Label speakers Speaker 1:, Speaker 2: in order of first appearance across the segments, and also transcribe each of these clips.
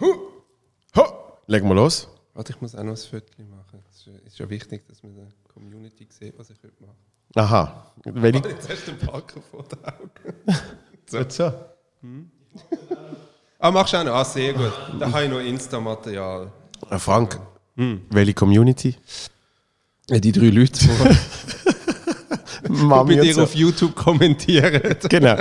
Speaker 1: Ha! Legen wir los.
Speaker 2: Warte, ich muss auch noch ein Foto machen. Es ist, ja- ist ja wichtig, dass man der Community sieht, was ich heute mache.
Speaker 1: Aha. Welche?
Speaker 2: Jetzt hast du den Packer vor den Augen.
Speaker 1: Jetzt so.
Speaker 2: Ah, machst du auch noch? Ah, sehr gut. Da habe ich noch Insta-Material.
Speaker 1: Äh, Frank, welche Community?
Speaker 2: Die drei Leute, die bei dir
Speaker 1: so.
Speaker 2: auf YouTube kommentieren.
Speaker 1: Genau.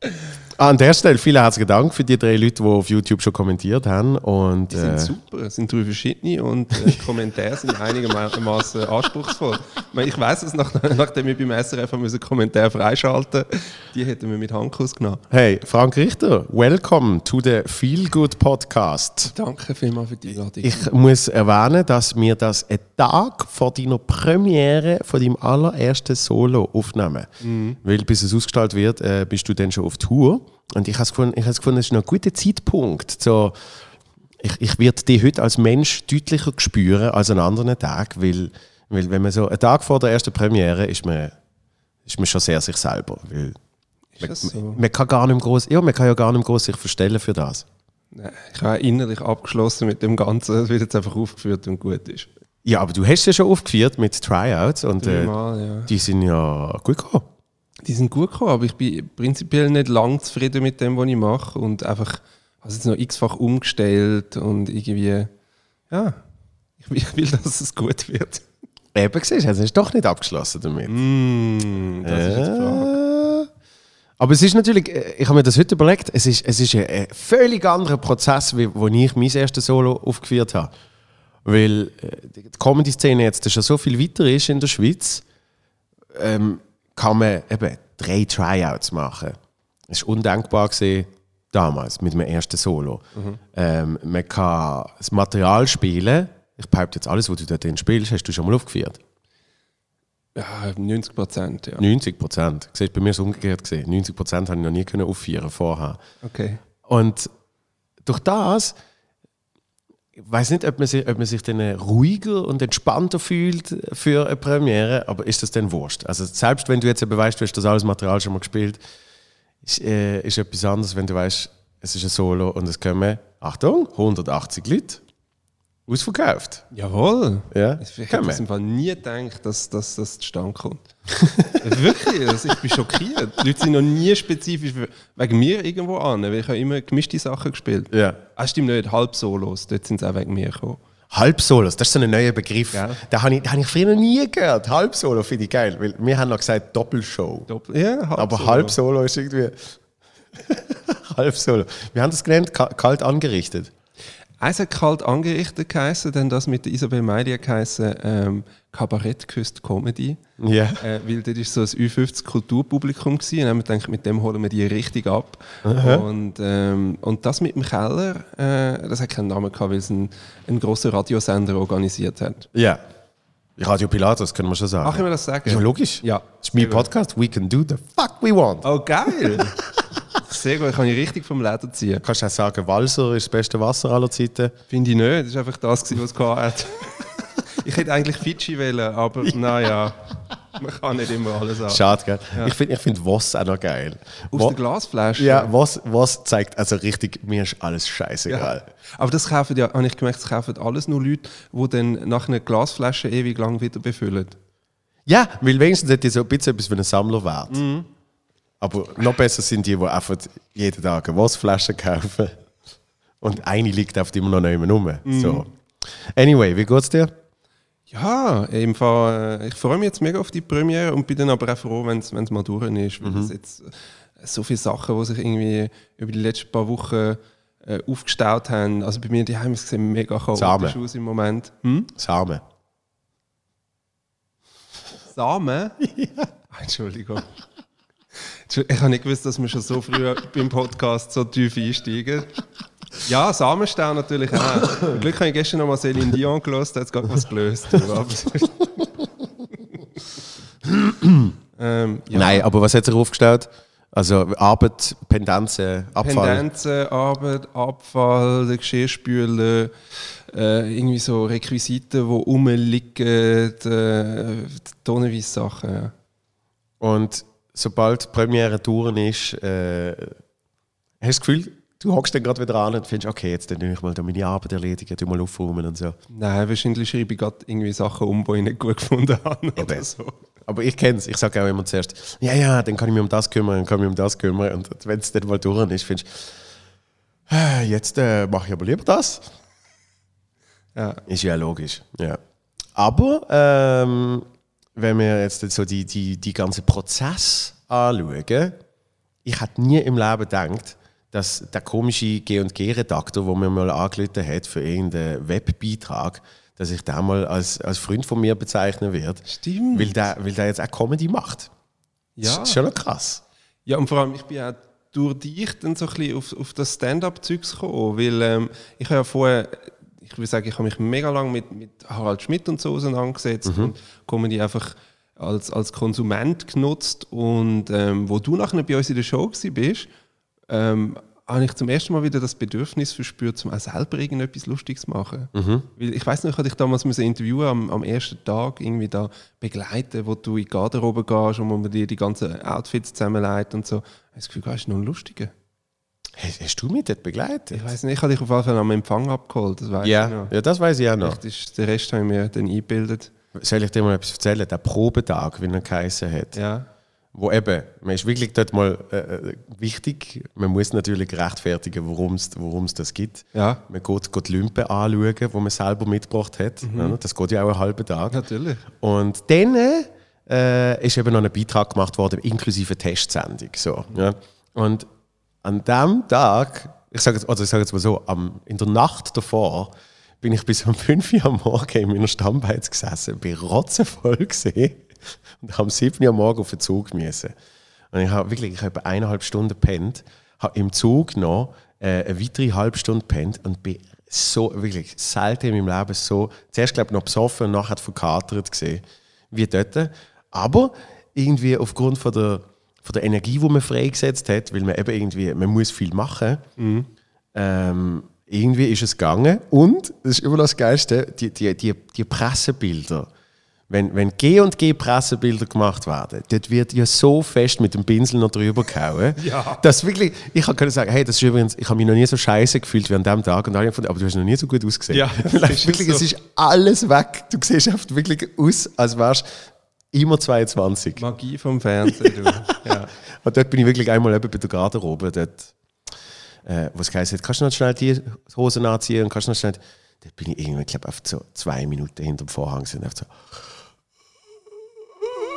Speaker 1: Ah, An der Stelle vielen herzlichen Dank für die drei Leute, die auf YouTube schon kommentiert haben. Und,
Speaker 2: Die sind
Speaker 1: äh,
Speaker 2: super, es sind drei verschiedene und äh, die Kommentare sind einigermaßen anspruchsvoll. Ich, weiss es, nach, nachdem wir beim SRF haben müssen Kommentare freischalten die hätten wir mit Handkuss genommen.
Speaker 1: hey, Frank Richter, welcome to the Feel Good Podcast.
Speaker 2: Danke vielmals für die Einladung.
Speaker 1: Ich muss erwähnen, dass wir das einen Tag vor deiner Premiere von deinem allerersten Solo aufnehmen. Weil bis es ausgestrahlt wird, äh, bist du dann schon auf Tour. Und ich habe es gefunden, ich habe es gefunden, es ist noch ein guter Zeitpunkt. So, ich, ich werde dich heute als Mensch deutlicher spüren als an anderen Tag, weil, weil wenn man so einen Tag vor der ersten Premiere ist man, ist man schon sehr sich selber. Weil
Speaker 2: das so?
Speaker 1: man kann gar nicht groß, ja, man kann ja gar nicht groß sich verstellen für das.
Speaker 2: Ich habe innerlich abgeschlossen mit dem Ganzen. Es wird jetzt einfach aufgeführt und gut ist.
Speaker 1: Ja, aber du hast ja schon aufgeführt mit Tryouts und äh,
Speaker 2: Dreimal, ja.
Speaker 1: die sind ja gut gekommen.
Speaker 2: Die sind gut gekommen, aber ich bin prinzipiell nicht lang zufrieden mit dem, was ich mache und einfach habe es jetzt noch x-fach umgestellt und irgendwie, ja, ich, will- ich will, dass es gut wird.
Speaker 1: Eben siehst du, es ist doch nicht abgeschlossen damit.
Speaker 2: Mm, das ist jetzt die Frage.
Speaker 1: Äh, aber es ist natürlich, äh, ich habe mir das heute überlegt, es ist, es ist ein, ein völlig anderer Prozess, wie wo ich mein erstes Solo aufgeführt habe. Weil äh, die Comedy-Szene jetzt schon so viel weiter ist in der Schweiz, ähm, kann man eben drei Tryouts machen. Das war undenkbar gewesen, damals mit meinem ersten Solo. Ähm, man kann das Material spielen. Ich behaupte jetzt, alles, was du da drin spielst, hast du schon mal aufgeführt.
Speaker 2: Ja, 90 Prozent, ja.
Speaker 1: 90 Prozent. Siehst, bei mir ist es umgekehrt gesehen. 90 Prozent habe ich noch nie können aufführen vorher.
Speaker 2: Okay.
Speaker 1: Und durch das, weiß nicht, ob man, sich, ob man sich dann ruhiger und entspannter fühlt für eine Premiere, aber ist das dann wurscht? Also selbst wenn du jetzt eben weißt, du hast das alles Material schon mal gespielt, ist, äh, ist etwas anderes, wenn du weißt, es ist ein Solo und es kommen, Achtung, 180 Leute. Ausverkauft.
Speaker 2: Jawohl.
Speaker 1: Ja,
Speaker 2: Ich hätte das im Fall nie gedacht, dass, dass das zustande kommt. Wirklich, also ich bin schockiert. Die Leute sind noch nie spezifisch wegen mir irgendwo an, weil ich habe immer gemischte Sachen gespielt.
Speaker 1: Ja.
Speaker 2: Ah, stimmt nicht, halb Solos, dort sind sie auch wegen mir gekommen.
Speaker 1: Halbsolos, das ist so ein neuer Begriff.
Speaker 2: Gell?
Speaker 1: Den habe ich, den habe ich früher noch nie gehört. Halbsolo finde ich geil, weil wir haben noch gesagt Doppelshow.
Speaker 2: Doppel ja, halb
Speaker 1: Aber
Speaker 2: Solo.
Speaker 1: Halbsolo ist irgendwie. Halbsolo. Wir haben das genannt, ka- kalt angerichtet.
Speaker 2: Eins hat kalt angerichtet geheißen, dann das mit der Isabel Meili geheißen, ähm, Kabarett küsst Comedy.
Speaker 1: Ja.
Speaker 2: Äh, weil das ist so ein Ü50 Kulturpublikum gewesen. Und haben wir gedacht, mit dem holen wir die richtig ab. Und, ähm, und das mit dem Keller, äh, das hat keinen Namen gehabt, weil es ein, ein grosser Radiosender organisiert hat.
Speaker 1: Ja. Radio Pilatus, können wir schon sagen.
Speaker 2: Ach, können wir das sagen?
Speaker 1: Ja, logisch.
Speaker 2: Ja.
Speaker 1: Das ist mein Podcast. We can do the fuck we want.
Speaker 2: Oh, geil! Sehr gut, ich kann ich richtig vom Leder ziehen.
Speaker 1: Kannst du auch sagen, Walser ist das beste Wasser aller Zeiten?
Speaker 2: Finde ich nicht, das ist einfach das, was es hat. ich hätte eigentlich Fidschi wählen, aber naja, man kann nicht immer alles haben.
Speaker 1: Schade, gell? Ich finde ich find Voss auch noch geil.
Speaker 2: Aus
Speaker 1: Wo-
Speaker 2: der Glasflasche?
Speaker 1: Ja, was, was zeigt, also richtig, mir ist alles scheißegal.
Speaker 2: Aber das kaufen ja, habe ich gemerkt, das kaufen alles nur Leute, die dann nach einer Glasflasche ewig lang wieder befüllen.
Speaker 1: Ja, weil wenigstens hat die so ein bisschen etwas wie ein Sammlerwert.
Speaker 2: Mhm.
Speaker 1: Aber noch besser sind die, die einfach jeden Tag eine Wasserflasche kaufen. Und eine liegt einfach immer noch nicht mehr rum.
Speaker 2: Mhm.
Speaker 1: So. Anyway, wie geht's dir?
Speaker 2: Ja, im Fall, äh, ich freue mich jetzt mega auf die Premiere und bin dann aber auch froh, wenn es mal durch ist. Weil das jetzt äh, so viele Sachen, die sich irgendwie über die letzten paar Wochen äh, aufgestaut haben. Also bei mir die Heim sieht mega chaotisch aus im Moment. Hm?
Speaker 1: Samen.
Speaker 2: Samen? Ah, Entschuldigung. Ich habe nicht gewusst, dass wir schon so früh beim Podcast so tief einsteigen. Ja, Samenstau natürlich auch. Zum Glück habe ich gestern noch mal Céline Dion gelesen, da hat es gerade was gelöst. Ähm, ja.
Speaker 1: Nein, aber was hat sich aufgestellt? Also Arbeit, Pendenzen, Abfall.
Speaker 2: Pendenzen, Arbeit, Abfall, der Geschirrspüler, äh, irgendwie so Requisiten, die rumliegen, äh, tonnenweise Sachen. Ja.
Speaker 1: Und sobald Premiere durch ist, äh, hast du das Gefühl, du hockst dann gerade wieder an und findest, okay, jetzt dann ich mal meine Arbeit erledigen, du mal aufräumen und so.
Speaker 2: Nein, wahrscheinlich schreibe ich gerade irgendwie Sachen um, die ich nicht gut gefunden habe. Oder
Speaker 1: Eben.
Speaker 2: so.
Speaker 1: Aber ich kenne es, ich sage auch immer zuerst, ja, ja, dann kann ich mich um das kümmern, dann kann ich mich um das kümmern. Und wenn es dann mal durch ist, findest du, äh, jetzt äh, mache ich aber lieber das.
Speaker 2: Ja.
Speaker 1: Ist ja logisch, ja. Aber ähm, wenn wir jetzt so die, die, die ganzen Prozess anschauen, ich hätte nie im Leben gedacht, dass der komische G&G-Redakteur, der mir mal angerufen hat für irgendeinen Webbeitrag, dass ich den mal als, als Freund von mir bezeichnen werde.
Speaker 2: Stimmt.
Speaker 1: Weil der, weil der jetzt auch Comedy macht.
Speaker 2: Ja.
Speaker 1: Das ist schon noch krass.
Speaker 2: Ja, und vor allem, ich bin auch durch dich dann so ein bisschen auf, auf das Stand-up-Zeugs gekommen, weil ähm, ich habe ja vorher, ich würde sagen, ich habe mich mega lange mit, mit Harald Schmidt und so auseinandergesetzt und Comedy einfach als, als Konsument genutzt und ähm, wo du nachher bei uns in der Show bist, ähm, habe ich zum ersten Mal wieder das Bedürfnis verspürt, zum auch selber irgendetwas Lustiges zu machen. Weil ich weiß noch, ich hatte dich damals müssen interviewen am, am ersten Tag irgendwie da begleiten, wo du in die Garderobe gehst und wo man dir die ganzen Outfits zusammenlegt und so. Ich habe das Gefühl, das ist noch ein Lustiger.
Speaker 1: Hast, hast du mich dort begleitet?
Speaker 2: Ich weiß nicht, ich habe dich auf jeden Fall am Empfang abgeholt, das weiß ich
Speaker 1: Ja,
Speaker 2: noch.
Speaker 1: ja, das weiß ich auch noch.
Speaker 2: Ist, den Rest habe ich mir dann eingebildet.
Speaker 1: Soll ich dir mal etwas erzählen? Der Probetag, wie er geheißen hat.
Speaker 2: Ja.
Speaker 1: Wo eben, man ist wirklich dort mal äh, äh, wichtig, man muss natürlich rechtfertigen, warum es das gibt.
Speaker 2: Ja.
Speaker 1: Man geht, geht die Lümpe anschauen, die man selber mitgebracht hat. Ja, das geht ja auch einen halben Tag.
Speaker 2: Natürlich.
Speaker 1: Und dann äh, ist eben noch ein Beitrag gemacht worden, inklusive Testsendung. So, ja. Und an dem Tag, ich sage jetzt, oder ich sage jetzt mal so, am, in der Nacht davor, bin ich bis um 5 Uhr am Morgen in meiner Stammbeiz gesessen, bin rotzevoll gesehen und um 7 Uhr am Morgen auf den Zug müssen. Und ich habe wirklich, ich habe eineinhalb Stunden gepennt, habe im Zug noch äh, eine weitere halbe Stunde gepennt und bin so, wirklich selten in meinem Leben so, zuerst glaube ich noch besoffen und nachher verkatert gesehen, wie dort. Aber irgendwie aufgrund von der, von der Energie, die man freigesetzt hat, weil man eben irgendwie, man muss viel machen, ähm, irgendwie ist es gegangen. Und, das ist immer das Geilste, die, die, die, die Pressebilder. Wenn, wenn G und G Pressebilder gemacht werden, dort wird ja so fest mit dem Pinsel noch drüber gehauen,
Speaker 2: Ja.
Speaker 1: dass wirklich, ich kann sagen, hey, das ist übrigens, ich habe mich noch nie so scheiße gefühlt wie an dem Tag und alle haben aber du hast noch nie so gut ausgesehen.
Speaker 2: Ja,
Speaker 1: wirklich,
Speaker 2: so.
Speaker 1: es ist alles weg. Du siehst einfach wirklich aus, als wärst immer 22.
Speaker 2: Magie vom Fernsehen, ja.
Speaker 1: Und dort bin ich wirklich einmal eben bei der Garderobe, dort, äh, wo es geheißen hat, kannst du noch schnell die Hosen anziehen und kannst du noch schnell... Dort bin ich irgendwie, ich glaube, so zwei Minuten hinter dem Vorhang sind einfach so...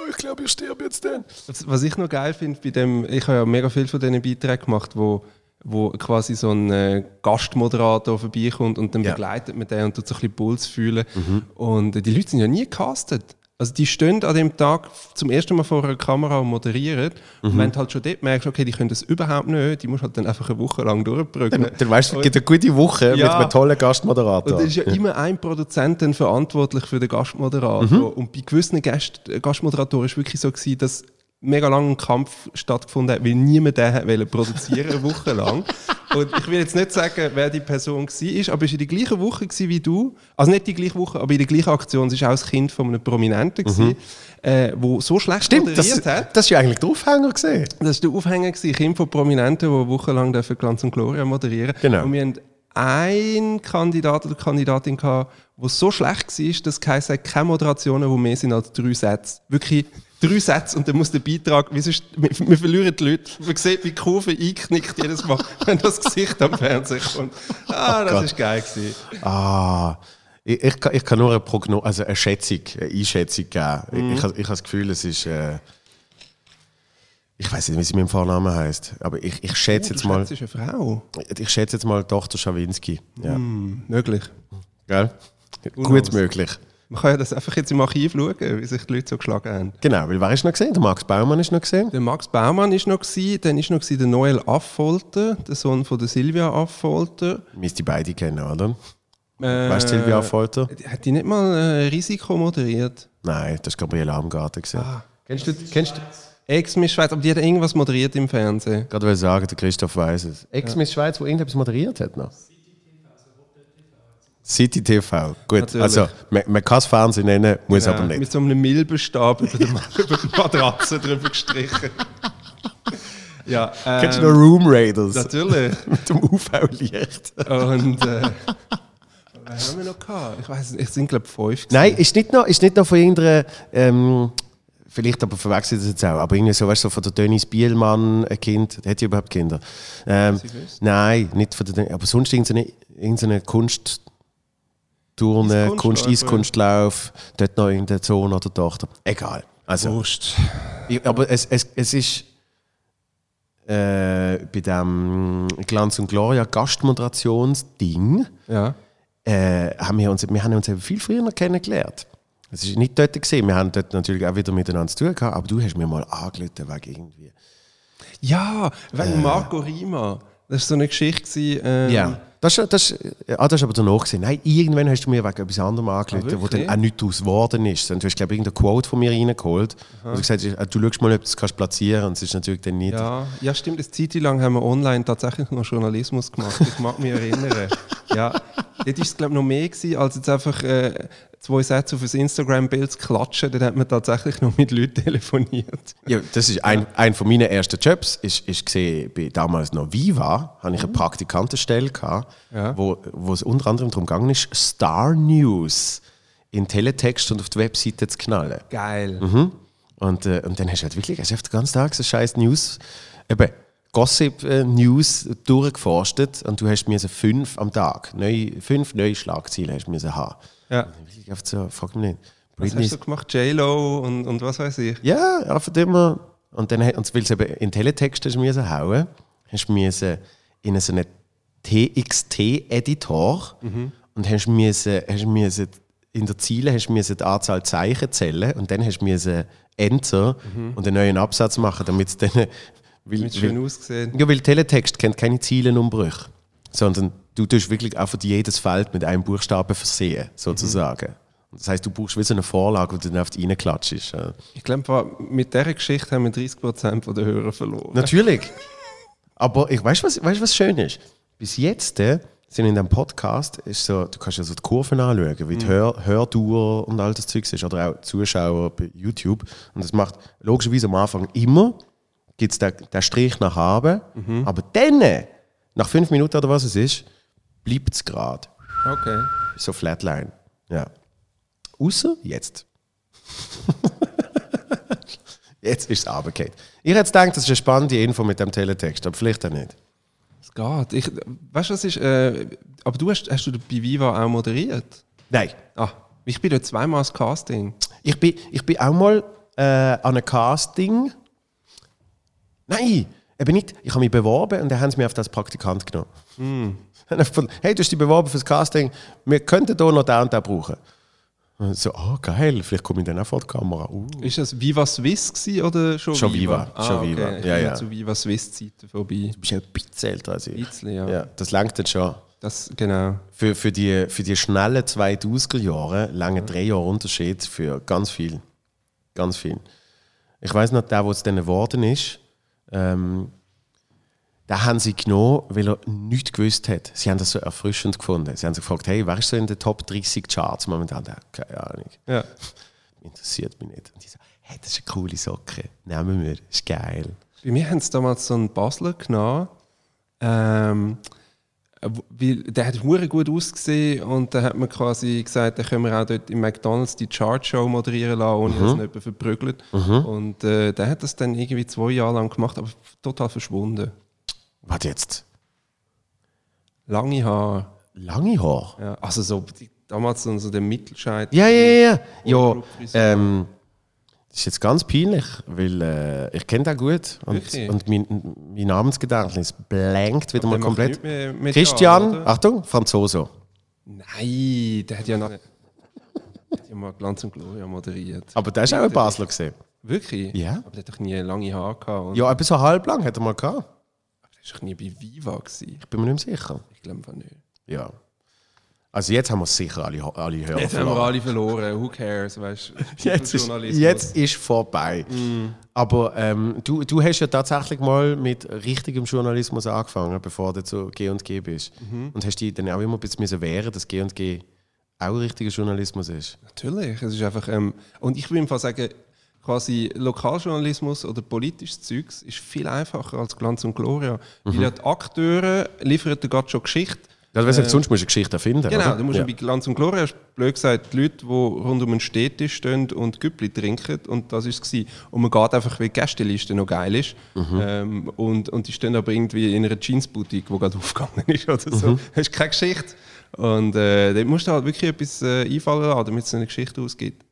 Speaker 1: Ich glaube, ich sterbe jetzt dann.
Speaker 2: Was- ich noch geil finde, bei dem, ich habe ja mega viel von diesen Beiträgen gemacht, wo, wo quasi so ein äh, Gastmoderator vorbeikommt und dann
Speaker 1: Ja. Mhm.
Speaker 2: begleitet man den und tut so ein bisschen Puls fühlen. Und äh, die Leute sind ja nie gecastet. Also die stehen an dem Tag zum ersten Mal vor einer Kamera und moderieren.
Speaker 1: Mhm.
Speaker 2: Und wenn du halt schon dort merkst, okay, die können das überhaupt nicht, die musst halt dann einfach eine Woche lang durchbrücken.
Speaker 1: Dann weißt du, es gibt eine gute Woche
Speaker 2: Ja.
Speaker 1: mit einem tollen Gastmoderator.
Speaker 2: Und es ist ja immer ein Produzent dann verantwortlich für den Gastmoderator. Und bei gewissen Gast Gastmoderatoren war es wirklich so, gewesen, dass mega lange ein Kampf stattgefunden hat, weil niemand den hat produzieren eine Woche lang. Und ich will jetzt nicht sagen, wer die Person war, aber es war in der gleichen Woche gewesen wie du. Also nicht die gleiche Woche, aber in der gleichen Aktion. Es war auch das Kind von einem Prominenten, gewesen, äh, wo so schlecht
Speaker 1: Stimmt, das,
Speaker 2: moderiert hat.
Speaker 1: das ja eigentlich der Aufhänger gesehen.
Speaker 2: Das war der Aufhänger, gewesen, Kind von Prominenten, die wochenlang Glanz und Gloria moderieren
Speaker 1: Genau.
Speaker 2: Und wir hatten einen Kandidat oder Kandidatin, gehabt, der so schlecht war, dass es keine Moderationen, die mehr sind als drei Sätze. Wirklich drei Sätze und dann muss der Beitrag, wie sonst, wir, wir verlieren die Leute. Man sieht, wie die Kurve einknickt jedes Mal, wenn das Gesicht am Fernsehen kommt. Ah, das ist geil gewesen.
Speaker 1: Ah, ich, ich, kann, ich kann nur eine Prognose, also eine Schätzung, eine Einschätzung geben. Ich, ich, habe- ich habe das Gefühl, es ist. Äh, ich weiß nicht, wie sie mit dem Vornamen heißt, aber ich, ich schätze jetzt
Speaker 2: Du
Speaker 1: mal,
Speaker 2: ist eine Frau.
Speaker 1: ich schätze jetzt mal Tochter Schawinski. Ja.
Speaker 2: Hm, möglich.
Speaker 1: Gell? Gut möglich.
Speaker 2: Man kann ja das einfach jetzt im Archiv schauen, wie sich die Leute so geschlagen haben.
Speaker 1: Genau, weil wer ist noch gesehen? Der Max Baumann ist noch gesehen.
Speaker 2: Der Max Baumann ist noch gewesen, dann ist noch gewesen der Noel Affolter, der Sohn von der Silvia Affolter.
Speaker 1: Müsst die beide kennen, oder?
Speaker 2: Äh,
Speaker 1: Weißt du Silvia Affolter?
Speaker 2: Hat die nicht mal äh, Risiko moderiert?
Speaker 1: Nein, das ist Gabriele Amgarten gesehen.
Speaker 2: Ah, kennst du, kennst du Ex-Miss Schweiz, aber die hat irgendwas moderiert im Fernsehen.
Speaker 1: Gerade will sagen, der Christoph weiß es. Ex-Miss Schweiz, wo irgendetwas moderiert hat noch. City TV, gut.
Speaker 2: Natürlich.
Speaker 1: Also, man, man kann es Fernsehen nennen, muss aber
Speaker 2: Ja,
Speaker 1: nicht.
Speaker 2: Mit so einem Milbenstab über, die- über die Matratze drüber gestrichen. Ja,
Speaker 1: Kennst du
Speaker 2: ähm,
Speaker 1: noch Room Raiders?
Speaker 2: Natürlich.
Speaker 1: Mit dem UV-Licht.
Speaker 2: Und äh, was haben wir noch gehabt? Ich weiß nicht, ich sind glaube ich fünf. gewesen.
Speaker 1: Nein, ist nicht noch, ist nicht noch von irgendeiner, ähm, vielleicht aber verwechselt das jetzt auch, aber irgendwie so, weißt du, so von der Dennis Bielmann ein Kind, hat die überhaupt Kinder? Ähm, nein, nicht von der Dennis, aber sonst irgendeine, irgendeine Kunst, Turnen, Kunst,
Speaker 2: oder?
Speaker 1: Eiskunstlauf, dort noch irgendein Sohn oder Tochter. Egal. Also,
Speaker 2: Wurst.
Speaker 1: aber es, es, es ist äh, bei dem Glanz und Gloria Gastmoderationsding,
Speaker 2: Ja.
Speaker 1: äh, haben wir, uns, wir haben uns eben viel früher kennengelernt. Es ist nicht dort gesehen. Wir haben dort natürlich auch wieder miteinander zu tun gehabt, aber du hast mir mal angerufen wegen irgendwie.
Speaker 2: Ja, wegen Marco Rima. Das war so eine Geschichte. gewesen, Ähm,
Speaker 1: Ja. Das, ist- das, ah, das ist aber danach gesehen. Nein, irgendwann hast du mir wegen etwas anderem angerufen,
Speaker 2: Ah,
Speaker 1: wo dann auch nichts daraus geworden ist. Und du hast, glaube ich, irgendeine Quote von mir reingeholt. Und du gesagt hast, du schaust mal, ob du das kannst platzieren Und es ist natürlich dann nicht.
Speaker 2: Ja, ja, stimmt. Eine Zeit lang haben wir online tatsächlich noch Journalismus gemacht. Ich mag mich erinnern. Ja, dort war es, glaube ich, noch mehr, gewesen, als jetzt einfach äh, zwei Sätze auf ein Instagram-Bild zu klatschen. Dann hat man tatsächlich noch mit Leuten telefoniert.
Speaker 1: Ja, das ist ein, ein von meinen ersten Jobs. Ich, ich gesehen, bei damals noch Viva, hatte ich eine Praktikantenstelle gehabt,
Speaker 2: Ja.
Speaker 1: wo, wo es unter anderem darum gegangen ist, Star News in Teletext und auf die Webseite zu knallen.
Speaker 2: Geil.
Speaker 1: Mhm. Und, äh, und dann hast du halt wirklich hast du den ganzen Tag so scheiß News, eben Gossip äh, News durchgeforstet und du hast mir so fünf am Tag, neue, fünf neue Schlagzeilen hast du müssen haben.
Speaker 2: Ja.
Speaker 1: Wirklich auf so, frag mich nicht.
Speaker 2: Was
Speaker 1: Britney
Speaker 2: hast du gemacht? J-Lo und, und was weiß ich.
Speaker 1: ja, einfach immer. Und dann, und weil es eben in Teletext hast du müssen hauen, hast du müssen in so einen TXT-Editor und hast müssen, hast müssen in der Ziele hast du müssen die Anzahl Zeichen zählen und dann hast du müssen Enter und einen neuen Absatz machen, damit es dann. Weil,
Speaker 2: schön
Speaker 1: weil,
Speaker 2: ausgesehen.
Speaker 1: ja, weil Teletext kennt keine Zeilenumbrüche, sondern du tust wirklich einfach jedes Feld mit einem Buchstaben versehen, sozusagen. Das heißt, du brauchst wie so eine Vorlage, wo du dann auf die reinklatschst. Ja.
Speaker 2: Ich glaube, mit dieser Geschichte haben wir 30% der Hörer verloren.
Speaker 1: Natürlich. Aber ich weiß, was, weißt, was schön ist. Bis jetzt äh, sind in dem Podcast ist so, du kannst ja so die Kurven anschauen, wie die Hör, Hörduer und all das Zeug ist, oder auch Zuschauer bei YouTube. Und das macht logischerweise am Anfang immer gibt es den, den Strich nach oben, aber dann, nach fünf Minuten oder was es ist, bleibt es gerade.
Speaker 2: Okay.
Speaker 1: So Flatline. Ja. Außer jetzt. jetzt ist es runtergefallen. Ich hätte gedacht, das ist eine spannende Info mit dem Teletext, aber vielleicht auch nicht.
Speaker 2: Es geht. Ich, weißt du, was ist. Äh, aber du hast, hast du bei Viva auch moderiert?
Speaker 1: Nein.
Speaker 2: Ah, ich bin dort zweimal als Casting.
Speaker 1: Ich bin, ich bin auch mal äh, an einem Casting. Nein, eben nicht. Ich habe mich beworben und dann haben sie mich auf das Praktikant genommen.
Speaker 2: Hm.
Speaker 1: Hey, du hast dich beworben für das Casting, wir könnten hier noch da und da brauchen. Und so, oh geil, vielleicht komme ich dann auch vor die Kamera. Uh.
Speaker 2: Ist das Viva Swiss gewesen oder schon,
Speaker 1: Schon
Speaker 2: Viva?
Speaker 1: Viva, schon Viva.
Speaker 2: Ich
Speaker 1: Ja,
Speaker 2: bin
Speaker 1: ja.
Speaker 2: zu Viva Swiss Zeiten vorbei.
Speaker 1: Du bist ja ein bisschen älter als ich.
Speaker 2: Bisschen, ja.
Speaker 1: Ja, das langt dann schon.
Speaker 2: Das, genau.
Speaker 1: Für, für, die, für die schnellen 2000er Jahre lange drei Jahre Unterschied für ganz viel. Ganz viel. Ich weiß noch, der, wo es dann geworden ist, ähm, den haben sie genommen, weil er nichts gewusst hat. Sie haben das so erfrischend gefunden. Sie haben sich gefragt, hey, wer ist so in den Top 30 Charts momentan? Der, keine Ahnung.
Speaker 2: Ja.
Speaker 1: Interessiert mich nicht. Und die so, hey, das ist eine coole Socke. Nehmen wir, ist geil.
Speaker 2: Bei mir haben sie damals so einen Basler genommen. Ähm, weil der hat hure gut ausgesehen und da hat man quasi gesagt, da können wir auch dort im McDonalds die Chartshow moderieren lassen, ohne dass ihn jemand verprügelt. Und äh, der hat das dann irgendwie zwei Jahre lang gemacht, aber total verschwunden.
Speaker 1: Was jetzt?
Speaker 2: Lange Haare.
Speaker 1: Lange Haare?
Speaker 2: Ja, also so damals so, so der Mittelscheitel.
Speaker 1: Ja, ja, ja. Ja, ähm, das ist jetzt ganz peinlich, weil äh, ich kenne den gut und,
Speaker 2: Wirklich?
Speaker 1: und mein, mein Namensgedächtnis blankt wieder
Speaker 2: Der
Speaker 1: mal komplett.
Speaker 2: mehr
Speaker 1: Christian,
Speaker 2: oder?
Speaker 1: Achtung, Franzoso.
Speaker 2: Nein, der hat ja noch. der hat ja mal Glanz und Gloria moderiert.
Speaker 1: Aber der ist auch ein Basler gesehen.
Speaker 2: Wirklich?
Speaker 1: Ja.
Speaker 2: Aber der hat doch nie lange Haare gehabt.
Speaker 1: Ja, etwa so halblang hat er mal gehabt.
Speaker 2: War doch nie bei Viva. Gewesen.
Speaker 1: Ich bin mir nicht mehr sicher.
Speaker 2: Ich glaube einfach nicht.
Speaker 1: Ja. Also jetzt haben wir sicher alle, alle Hörer
Speaker 2: Jetzt haben wir
Speaker 1: verloren.
Speaker 2: alle verloren. Who cares? Weißt,
Speaker 1: Jetzt ist,
Speaker 2: Journalismus.
Speaker 1: jetzt ist vorbei. Aber ähm, du, du hast ja tatsächlich mal mit richtigem Journalismus angefangen, bevor du zu G&G bist. Und hast dich dann auch immer ein bisschen wehren, dass G&G auch richtiger Journalismus ist.
Speaker 2: Natürlich. Es ist einfach, ähm, und ich würde im Fall sagen, quasi Lokaljournalismus oder politisches Zeugs ist viel einfacher als Glanz und Gloria. Mhm. Weil ja die Akteure liefern dir gerade schon Geschichte.
Speaker 1: Ja, äh, sonst musst du eine Geschichte erfinden.
Speaker 2: Genau,
Speaker 1: oder?
Speaker 2: du musst ja. bei Glanz und Gloria, blöd gesagt, die Leute, die rund um einen Städtisch stehen und Güppli trinken und das war es. Und man geht einfach, weil die Gästeliste noch geil ist. Mhm. Ähm, und, und die stehen aber irgendwie in einer Jeansboutique, die gerade aufgegangen ist oder so. Mhm. Das ist keine Geschichte. Und äh, dort musst du halt wirklich etwas äh, einfallen lassen, damit es eine Geschichte ausgibt.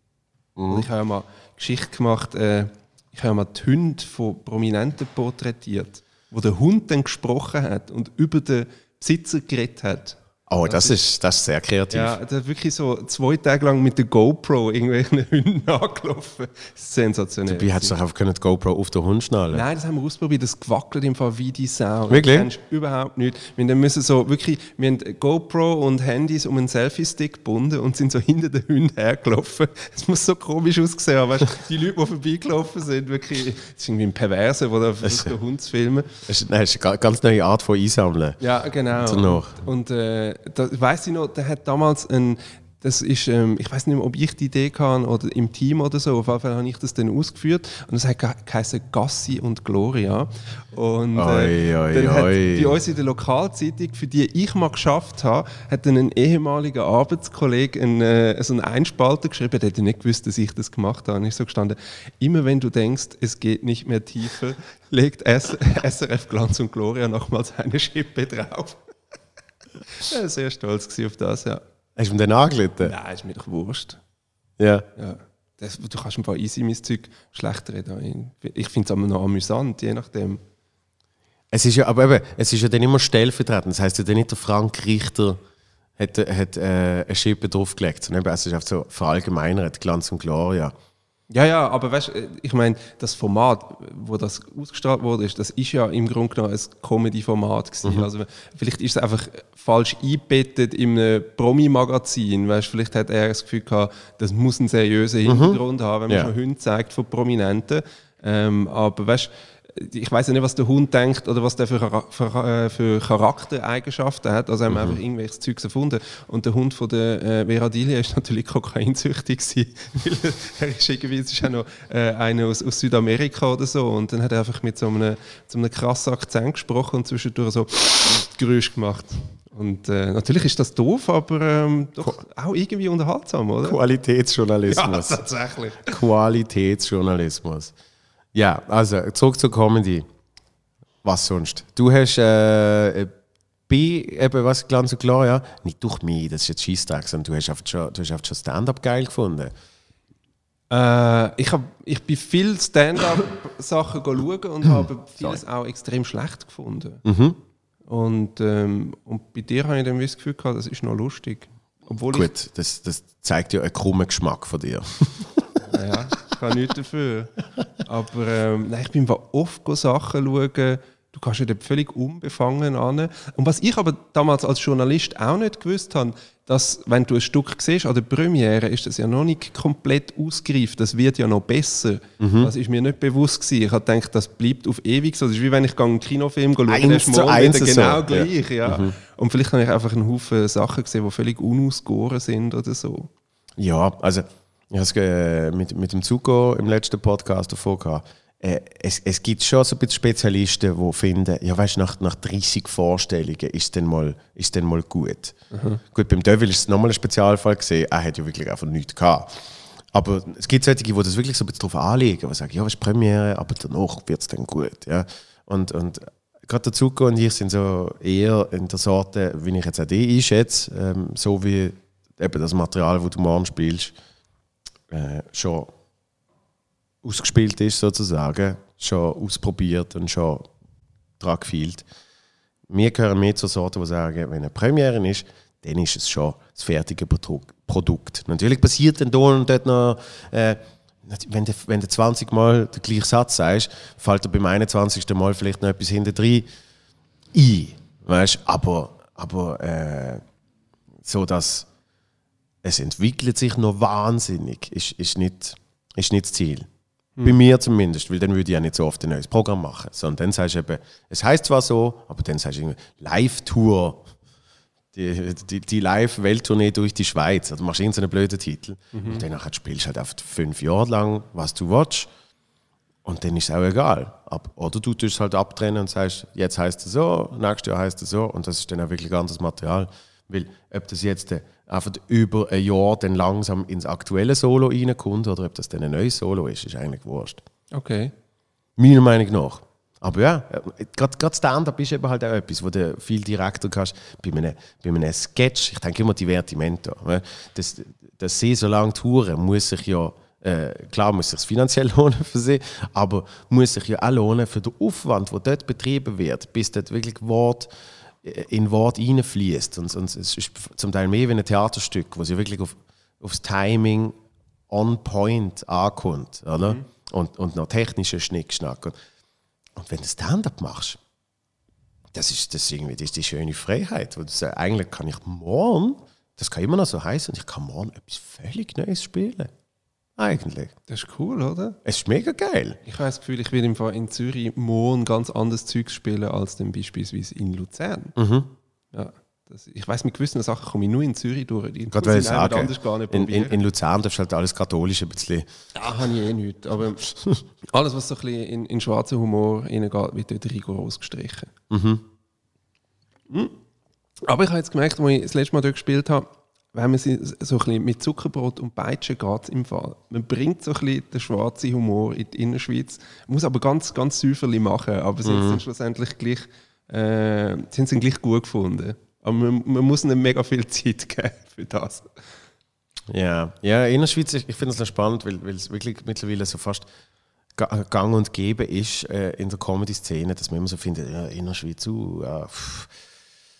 Speaker 2: Mhm. Und ich habe mal Geschichte gemacht, äh, ich habe mal die Hunde von Prominenten porträtiert, wo der Hund dann gesprochen hat und über den Besitzer geredet hat.
Speaker 1: Oh, das, das ist, das ist sehr kreativ.
Speaker 2: Ja, hat wirklich so zwei Tage lang mit der GoPro irgendwelchen Hunden angelaufen. Sensationell.
Speaker 1: Dabei hättest du doch einfach können die GoPro auf den Hund schnallen
Speaker 2: Nein, das haben wir ausprobiert. Das gewackelt im Fall wie die Sau.
Speaker 1: Wirklich?
Speaker 2: Das kennst du überhaupt nicht. Wir haben müssen so wirklich, wir haben GoPro und Handys um einen Selfie-Stick gebunden und sind so hinter den Hunden hergelaufen. Es muss so komisch aussehen. Weißt, die Leute, die vorbeigelaufen sind, wirklich, das ist irgendwie ein Perverse, der da versucht, den Hund zu filmen.
Speaker 1: Das ist, nein, das ist eine ganz neue Art von Einsammeln.
Speaker 2: Ja, genau. Und, und äh, da weiß ich noch, der hat damals ein, das ist, ähm, ich weiß nicht mehr, ob ich die Idee kann oder im Team oder so. Auf jeden Fall habe ich das dann ausgeführt und es hat geheißen Gassi und Gloria. Und äh, oi, oi, dann hat bei uns in der Lokalzeitung, für die ich mal geschafft habe, hat dann ein ehemaliger Arbeitskollege einen, äh, so einen Einspalter geschrieben. Der hätte nicht gewusst, dass ich das gemacht habe. Und ich so gestanden: Immer wenn du denkst, es geht nicht mehr tiefer, legt SRF Glanz und Gloria nochmals eine Schippe drauf ja, sehr stolz auf das, ja.
Speaker 1: Hast du ihm den angelitten?
Speaker 2: Nein, ist mir doch wurscht.
Speaker 1: Ja.
Speaker 2: ja. Das, du kannst im Fall easy mein Zeug schlechter reden. Ich finde es aber noch amüsant, je nachdem.
Speaker 1: Es ist ja, aber eben, es ist ja dann immer stellvertretend. Das heisst ja dann nicht, der Frank Richter hat, hat äh, eine Schippe draufgelegt, sondern es ist einfach so verallgemeinert, Glanz und Gloria.
Speaker 2: Ja, ja, aber weißt äh, ich meine, das Format, wo das ausgestrahlt wurde, das ist ja im Grunde genommen ein Comedy-Format Mhm. Also vielleicht ist es einfach falsch eingebettet in einem Promi-Magazin. Weißt, vielleicht hat er das Gefühl gehabt, das muss einen seriösen mhm. Hintergrund mhm. haben, wenn man ja. schon Hunde zeigt von Prominenten. Ähm, aber weißt ich weiß ja nicht, was der Hund denkt oder was der für, für, äh, für Charaktereigenschaften hat. Also haben wir mhm. einfach irgendwelches Zeugs erfunden. Und der Hund von der äh, Vera Dilia ist natürlich kokainzüchtig weil er ist irgendwie, es ist auch noch äh, einer aus, aus, Südamerika oder so. Und dann hat er einfach mit so einem, so einem krassen Akzent gesprochen und zwischendurch so Geräusch gemacht. Und äh, natürlich ist das doof, aber ähm, doch auch irgendwie unterhaltsam, oder?
Speaker 1: Qualitätsjournalismus.
Speaker 2: Ja, tatsächlich.
Speaker 1: Qualitätsjournalismus. Ja, also zurück zur Comedy. Was sonst? Du hast äh, bei eben, was Glanz und klar, ja, nicht durch mich, das ist jetzt Scheissdreck, sondern du hast einfach schon, du hast einfach schon Stand-up geil gefunden.
Speaker 2: Äh, ich, hab, ich bin viel Stand-up-Sachen schauen und habe vieles auch extrem schlecht gefunden.
Speaker 1: Mhm.
Speaker 2: Und, ähm, und bei dir habe ich dann das Gefühl gehabt, das ist noch lustig. Obwohl
Speaker 1: Gut, das, das zeigt ja einen krummen Geschmack von dir.
Speaker 2: ja kann nichts dafür. Aber ähm, nein, ich bin oft Sachen schauen, du kannst ja dort völlig unbefangen an. Und was ich aber damals als Journalist auch nicht gewusst habe, dass, wenn du ein Stück siehst an der Premiere, ist das ja noch nicht komplett ausgereift. Das wird ja noch besser. Mhm. Das ist mir nicht bewusst gewesen. Ich habe gedacht, das bleibt auf ewig so. Das ist wie wenn ich einen Kinofilm schaue,
Speaker 1: eins zu eins
Speaker 2: genau
Speaker 1: so.
Speaker 2: gleich. Ja. ja. Mhm. Und vielleicht habe ich einfach einen Haufen Sachen gesehen, die völlig unausgegoren sind oder so.
Speaker 1: Ja, also ich habe es äh, mit, mit dem Zuko im letzten Podcast davor gehabt. Äh, es, es gibt schon so ein bisschen Spezialisten, die finden, ja weißt nach, nach 30 Vorstellungen ist es dann mal, ist dann mal gut. Mhm. Gut, beim Devil ist es nochmal ein Spezialfall gesehen, er hat ja wirklich einfach nichts gehabt. Aber es gibt solche, die das wirklich so ein bisschen darauf anlegen, die sagen, ja, es ist Premiere, aber danach wird es dann gut. Ja? Und, und gerade der Zuko und ich sind so eher in der Sorte, wie ich jetzt auch die einschätze, ähm, so wie eben das Material, das du morgen spielst, äh, schon ausgespielt ist, sozusagen, schon ausprobiert und schon daran gefühlt. Wir gehören mehr zur Sorte, die sagen, wenn eine Premiere ist, dann ist es schon das fertige Produkt. Natürlich passiert dann da und dort noch, äh, wenn du, wenn du 20 Mal den gleichen Satz sagst, fällt dir beim 21. Mal vielleicht noch etwas hinter ein. Weißt? Aber, aber äh, so, dass es entwickelt sich noch wahnsinnig, ist, ist, nicht, ist nicht das Ziel. Mhm. Bei mir zumindest, weil dann würde ich ja nicht so oft ein neues Programm machen. Sondern dann sagst du eben, es heißt zwar so, aber dann sagst du irgendwie Live-Tour. die, die, die Live-Welttournee durch die Schweiz. Also, du machst irgendeinen blöden Titel. Und danach spielst du halt einfach fünf Jahre lang, was du willst. Und dann ist es auch egal. Ab, oder du tust es halt abtrennen und sagst, jetzt heißt es so, nächstes Jahr heißt es so. Und das ist dann auch wirklich anderes Material. Weil, ob das jetzt einfach über ein Jahr dann langsam ins aktuelle Solo reinkommt oder ob das dann ein neues Solo ist, ist eigentlich wurscht.
Speaker 2: Okay.
Speaker 1: Meiner Meinung nach. Aber ja, äh, gerade Stand-up ist eben halt auch etwas, wo du viel direkter kannst. Bei einem, bei einem Sketch, ich denke immer Divertimento. ne? Das, das sie so lange touren, muss sich ja, äh, klar muss sich finanziell lohnen für sie, aber muss sich ja auch lohnen für den Aufwand, der dort betrieben wird, bis dort wirklich Wort in Wort reinfließt. Und, und es ist zum Teil mehr wie ein Theaterstück, wo sie wirklich auf, aufs Timing on point ankommt. Oder? Und, und noch technischer Schnickschnack. Und, und wenn du Stand-up machst, das ist, das irgendwie das ist die schöne Freiheit. Wo du sagst, eigentlich kann ich morgen, das kann immer noch so heißen, ich kann morgen etwas völlig Neues spielen. Eigentlich.
Speaker 2: Das ist cool, oder?
Speaker 1: Es ist mega geil.
Speaker 2: Ich habe das Gefühl, ich will im Fall in Zürich morgen ganz anderes Zeug spielen als dann beispielsweise in Luzern. Ja, das, ich weiß mit gewissen Sachen komme ich nur in Zürich durch. Die
Speaker 1: Gerade weil sagen,
Speaker 2: anders gar nicht
Speaker 1: in, in, in Luzern darfst du halt alles katholisch ein bisschen.
Speaker 2: Da habe ich eh nichts. Aber alles, was so ein bisschen in, in schwarzen Humor reingeht, wird dort rigoros gestrichen. Mhm. Aber ich habe jetzt gemerkt, als ich das letzte Mal dort gespielt habe, wenn man sie so ein bisschen mit Zuckerbrot und Peitsche geht im Fall. Man bringt so ein bisschen den schwarzen Humor in die Innerschweiz, muss aber ganz, ganz säuferlich machen, aber sie es dann schlussendlich gleich, äh, sie es dann gleich gut gefunden. Aber man, man muss ihnen mega viel Zeit geben für das.
Speaker 1: Ja, ja in der Schweiz, ich ich finde es noch spannend, weil, weil es wirklich mittlerweile so fast ga- gang und gäbe ist äh, in der Comedy-Szene, dass man immer so findet, ja, in der Schweiz, uh, ja, pff,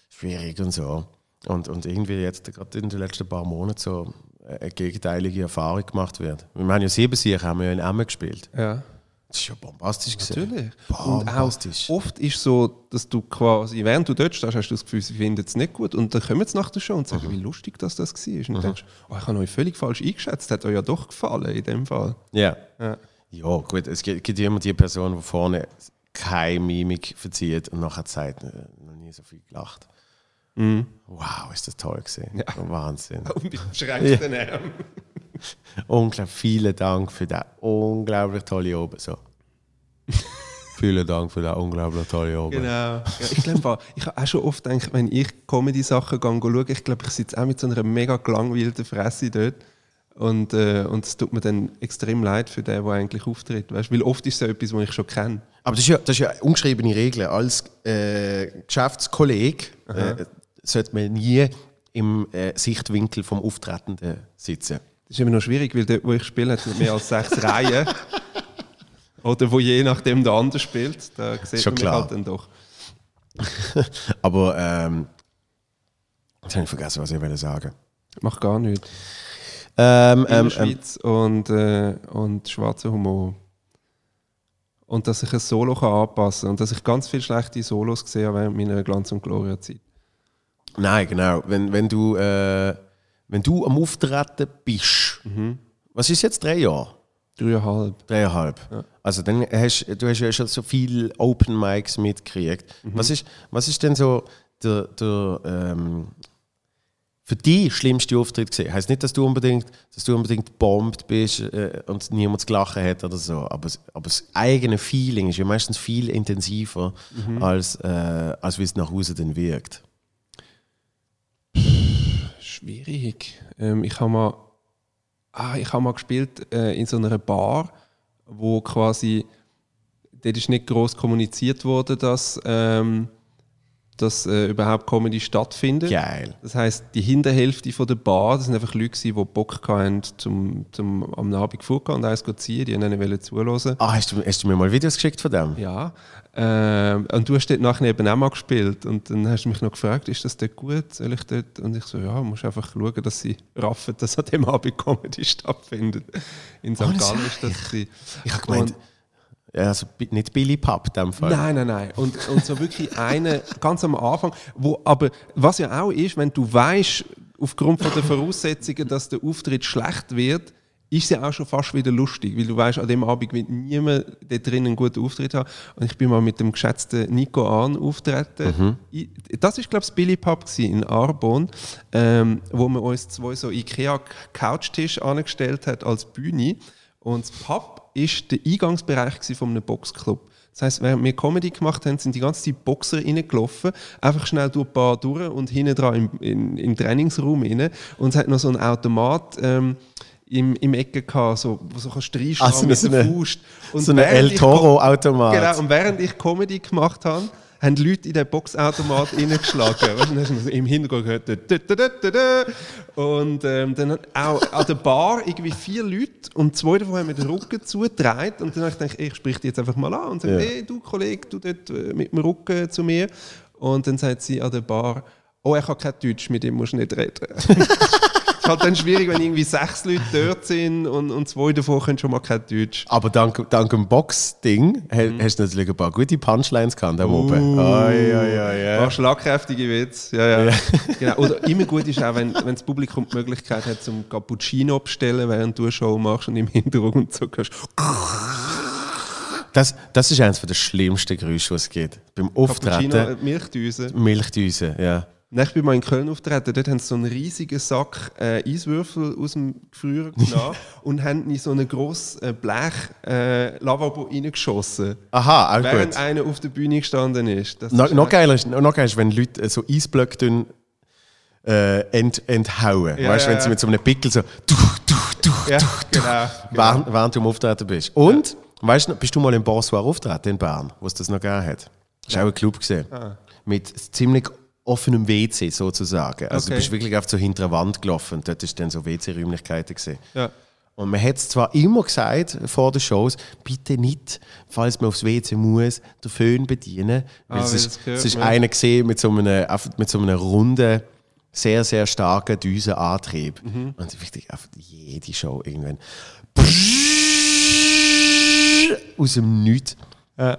Speaker 1: schwierig und so. Und, und irgendwie jetzt gerade in den letzten paar Monaten so eine gegenteilige Erfahrung gemacht wird. Wir haben ja sieben Siege, haben wir ja in Emmen gespielt.
Speaker 2: Ja.
Speaker 1: Das ist ja bombastisch gewesen.
Speaker 2: Natürlich. Und
Speaker 1: Bombastisch.
Speaker 2: auch oft ist so, dass du quasi, während du dort stehst, hast du das Gefühl, sie finden es nicht gut. Und dann kommen sie nach der Show und sagen, wie lustig dass das war. Und denkst du, oh, ich habe euch völlig falsch eingeschätzt, hat euch ja doch gefallen in dem Fall.
Speaker 1: Ja.
Speaker 2: Ja.
Speaker 1: Ja, gut, es gibt, gibt immer die Person, die vorne keine Mimik verzieht und nachher sagt, äh, noch nie so viel gelacht. Wow, ist das toll gewesen.
Speaker 2: Ja.
Speaker 1: Wahnsinn.
Speaker 2: Und mit beschränkten Armen.
Speaker 1: Unglaublich vielen Dank für den unglaublich tolle Oben. So. vielen Dank für den unglaublich tolle Oben.
Speaker 2: Genau. Ja, ich glaube, ich habe auch schon oft gedacht, wenn ich Comedy-Sachen schaue, ich glaube, ich sitze auch mit so einer mega gelangweilten Fresse dort. Und, äh, und es tut mir dann extrem leid für den, der eigentlich auftritt. Weißt? Weil oft ist es so etwas, was ich schon kenne.
Speaker 1: Aber das ist, ja, das ist ja eine ungeschriebene Regel. Als äh, Geschäftskollege äh, sollte man nie im äh, Sichtwinkel vom Auftretenden sitzen.
Speaker 2: Das ist immer noch schwierig, weil dort, wo ich spiele, hat es mehr als sechs Reihen. Oder wo je nachdem der andere spielt. Da sieht
Speaker 1: Schon
Speaker 2: man
Speaker 1: klar.
Speaker 2: halt dann doch.
Speaker 1: Aber ähm, jetzt habe ich vergessen, was ich wollte sagen.
Speaker 2: Macht gar nichts.
Speaker 1: Ähm, ähm, ähm,
Speaker 2: Schweiz und, äh, und schwarzer Humor. Und dass ich ein Solo kann anpassen kann. Und dass ich ganz viele schlechte Solos gesehen habe während meiner Glanz- und Gloria-Zeit.
Speaker 1: Nein, genau. Wenn, wenn, du, äh, wenn du am Auftreten bist, was ist jetzt drei Jahre?
Speaker 2: Dreieinhalb.
Speaker 1: Dreieinhalb. Also dann hast du hast ja schon so viele Open Mics mitgekriegt. Was, ist, was ist denn so der, der ähm, für dich schlimmste Auftritt gesehen? Heißt nicht, dass du unbedingt, dass du unbedingt bombt bist äh, und niemand gelachen hat oder so. Aber, aber das eigene Feeling ist ja meistens viel intensiver, als, äh, als wie es nach Hause dann wirkt.
Speaker 2: Schwierig. Ähm, ich habe mal, ah, habe mal gespielt äh, in so einer Bar, wo quasi, dort ist nicht groß kommuniziert worden, dass, ähm, dass äh, überhaupt Comedy stattfindet.
Speaker 1: Geil.
Speaker 2: Das heißt, die Hinterhälfte von der Bar, das sind einfach Leute, die Bock hatten, zum, zum am Abend vorgehen und eins zu ziehen, die wollen zuhören.
Speaker 1: Ah, hast du, hast du mir mal Videos geschickt von dem?
Speaker 2: Ja. Ähm, und du hast dort nachher eben auch mal gespielt. Und dann hast du mich noch gefragt, ist das dort gut? Soll ich dort? Und ich so, ja, musst einfach schauen, dass sie raffen, dass an dem Abend Comedy stattfindet. In St.
Speaker 1: Ohne
Speaker 2: Gallen ist das. gewesen.
Speaker 1: Ich habe gemeint,
Speaker 2: Und-
Speaker 1: also nicht Billy Pub in dem Fall.
Speaker 2: Nein, nein, nein. Und, und so wirklich eine ganz am Anfang, wo aber was ja auch ist, wenn du weißt, aufgrund von der Voraussetzungen, dass der Auftritt schlecht wird, ist es ja auch schon fast wieder lustig, weil du weißt, an dem Abend wird niemand da drinnen einen guten Auftritt haben. Und ich bin mal mit dem geschätzten Nico Ahn auftreten. Ich, das ist glaube ich das Billy Pub in Arbon, ähm, wo man uns zwei so Ikea Couchtisch angestellt hat als Bühne. Und das Pub ist der Eingangsbereich von einem Boxclub. Das heisst, während wir Comedy gemacht haben, sind die ganze Zeit Boxer reingelaufen, einfach schnell durch ein paar durch und hinten dran im, in, im Trainingsraum rein. Und es hat noch so einen Automat ähm, im, im Ecke gehabt, so, wo so kannst du reinschlagen
Speaker 1: Ah, so eine-
Speaker 2: mit
Speaker 1: so
Speaker 2: der Faust. Und
Speaker 1: so ein El Toro-Automat.
Speaker 2: Genau, und während ich Comedy gemacht habe, haben Leute in den Boxautomat reingeschlagen. Weißt dann hast du im Hintergrund gehört. Und ähm, dann auch an der Bar irgendwie vier Leute und zwei davon haben mir den Rücken zugedreht. Und dann habe ich gedacht, ich spreche die jetzt einfach mal an und sage,
Speaker 1: Ja.
Speaker 2: hey, du Kollege, du dort äh, mit dem Rücken zu mir. Und dann sagt sie an der Bar, oh, er kann kein Deutsch, mit dem musst du nicht reden. Es ist halt dann schwierig, wenn irgendwie sechs Leute dort sind und, und zwei davon können schon mal kein Deutsch.
Speaker 1: Aber dank, dank dem Box-Ding ha- hast du natürlich ein paar gute Punchlines gehabt da oben. Ai, ai, ai, ai.
Speaker 2: Mach schlagkräftige Witze. Ja, ja. genau. Oder immer gut ist auch, wenn, wenn das Publikum die Möglichkeit hat, zum Cappuccino bestellen, während du eine Show machst und im Hintergrund so kannst.
Speaker 1: Das, das ist eines der schlimmsten Geräusche, die es gibt. Beim
Speaker 2: Cappuccino,
Speaker 1: Auftreten,
Speaker 2: äh, Milchdüse.
Speaker 1: Milchdüse, ja.
Speaker 2: Dann ich bin mal in Köln auftreten, dort haben sie so einen riesigen Sack äh, Eiswürfel aus dem Gefrier genommen und haben in so einen grossen äh, Blech äh, Lavabo reingeschossen.
Speaker 1: Aha, auch
Speaker 2: Während
Speaker 1: gut.
Speaker 2: einer auf der Bühne gestanden ist. Das
Speaker 1: No,
Speaker 2: ist
Speaker 1: noch, geiler ist, noch geiler ist, wenn Leute so Eisblöcke tun, äh, ent, enthauen.
Speaker 2: Ja,
Speaker 1: weißt du,
Speaker 2: ja,
Speaker 1: wenn sie
Speaker 2: ja.
Speaker 1: mit so einem Pickel so du, du, du,
Speaker 2: Ja,
Speaker 1: du, du,
Speaker 2: genau.
Speaker 1: während, während du am Auftreten bist. Und, weißt du, bist du mal im Bonsoir auftreten in Bern, wo es das noch gegeben hat? Das war auch ein Club. Gewesen,
Speaker 2: Ah.
Speaker 1: Mit ziemlich offenem WC sozusagen. Also
Speaker 2: Okay.
Speaker 1: du bist wirklich einfach so hinter einer Wand gelaufen und dort ist dann so WC-Räumlichkeiten gesehen.
Speaker 2: Ja.
Speaker 1: Und man hat es zwar immer gesagt vor den Shows, bitte nicht, falls man aufs WC muss, den Föhn bedienen.
Speaker 2: Ah,
Speaker 1: es ist, es ist einer gesehen mit so einem, mit so einem runden, sehr, sehr starken Düsenantrieb.
Speaker 2: Mhm.
Speaker 1: Und wichtig, einfach jede Show irgendwann aus dem Nichts.
Speaker 2: Ja.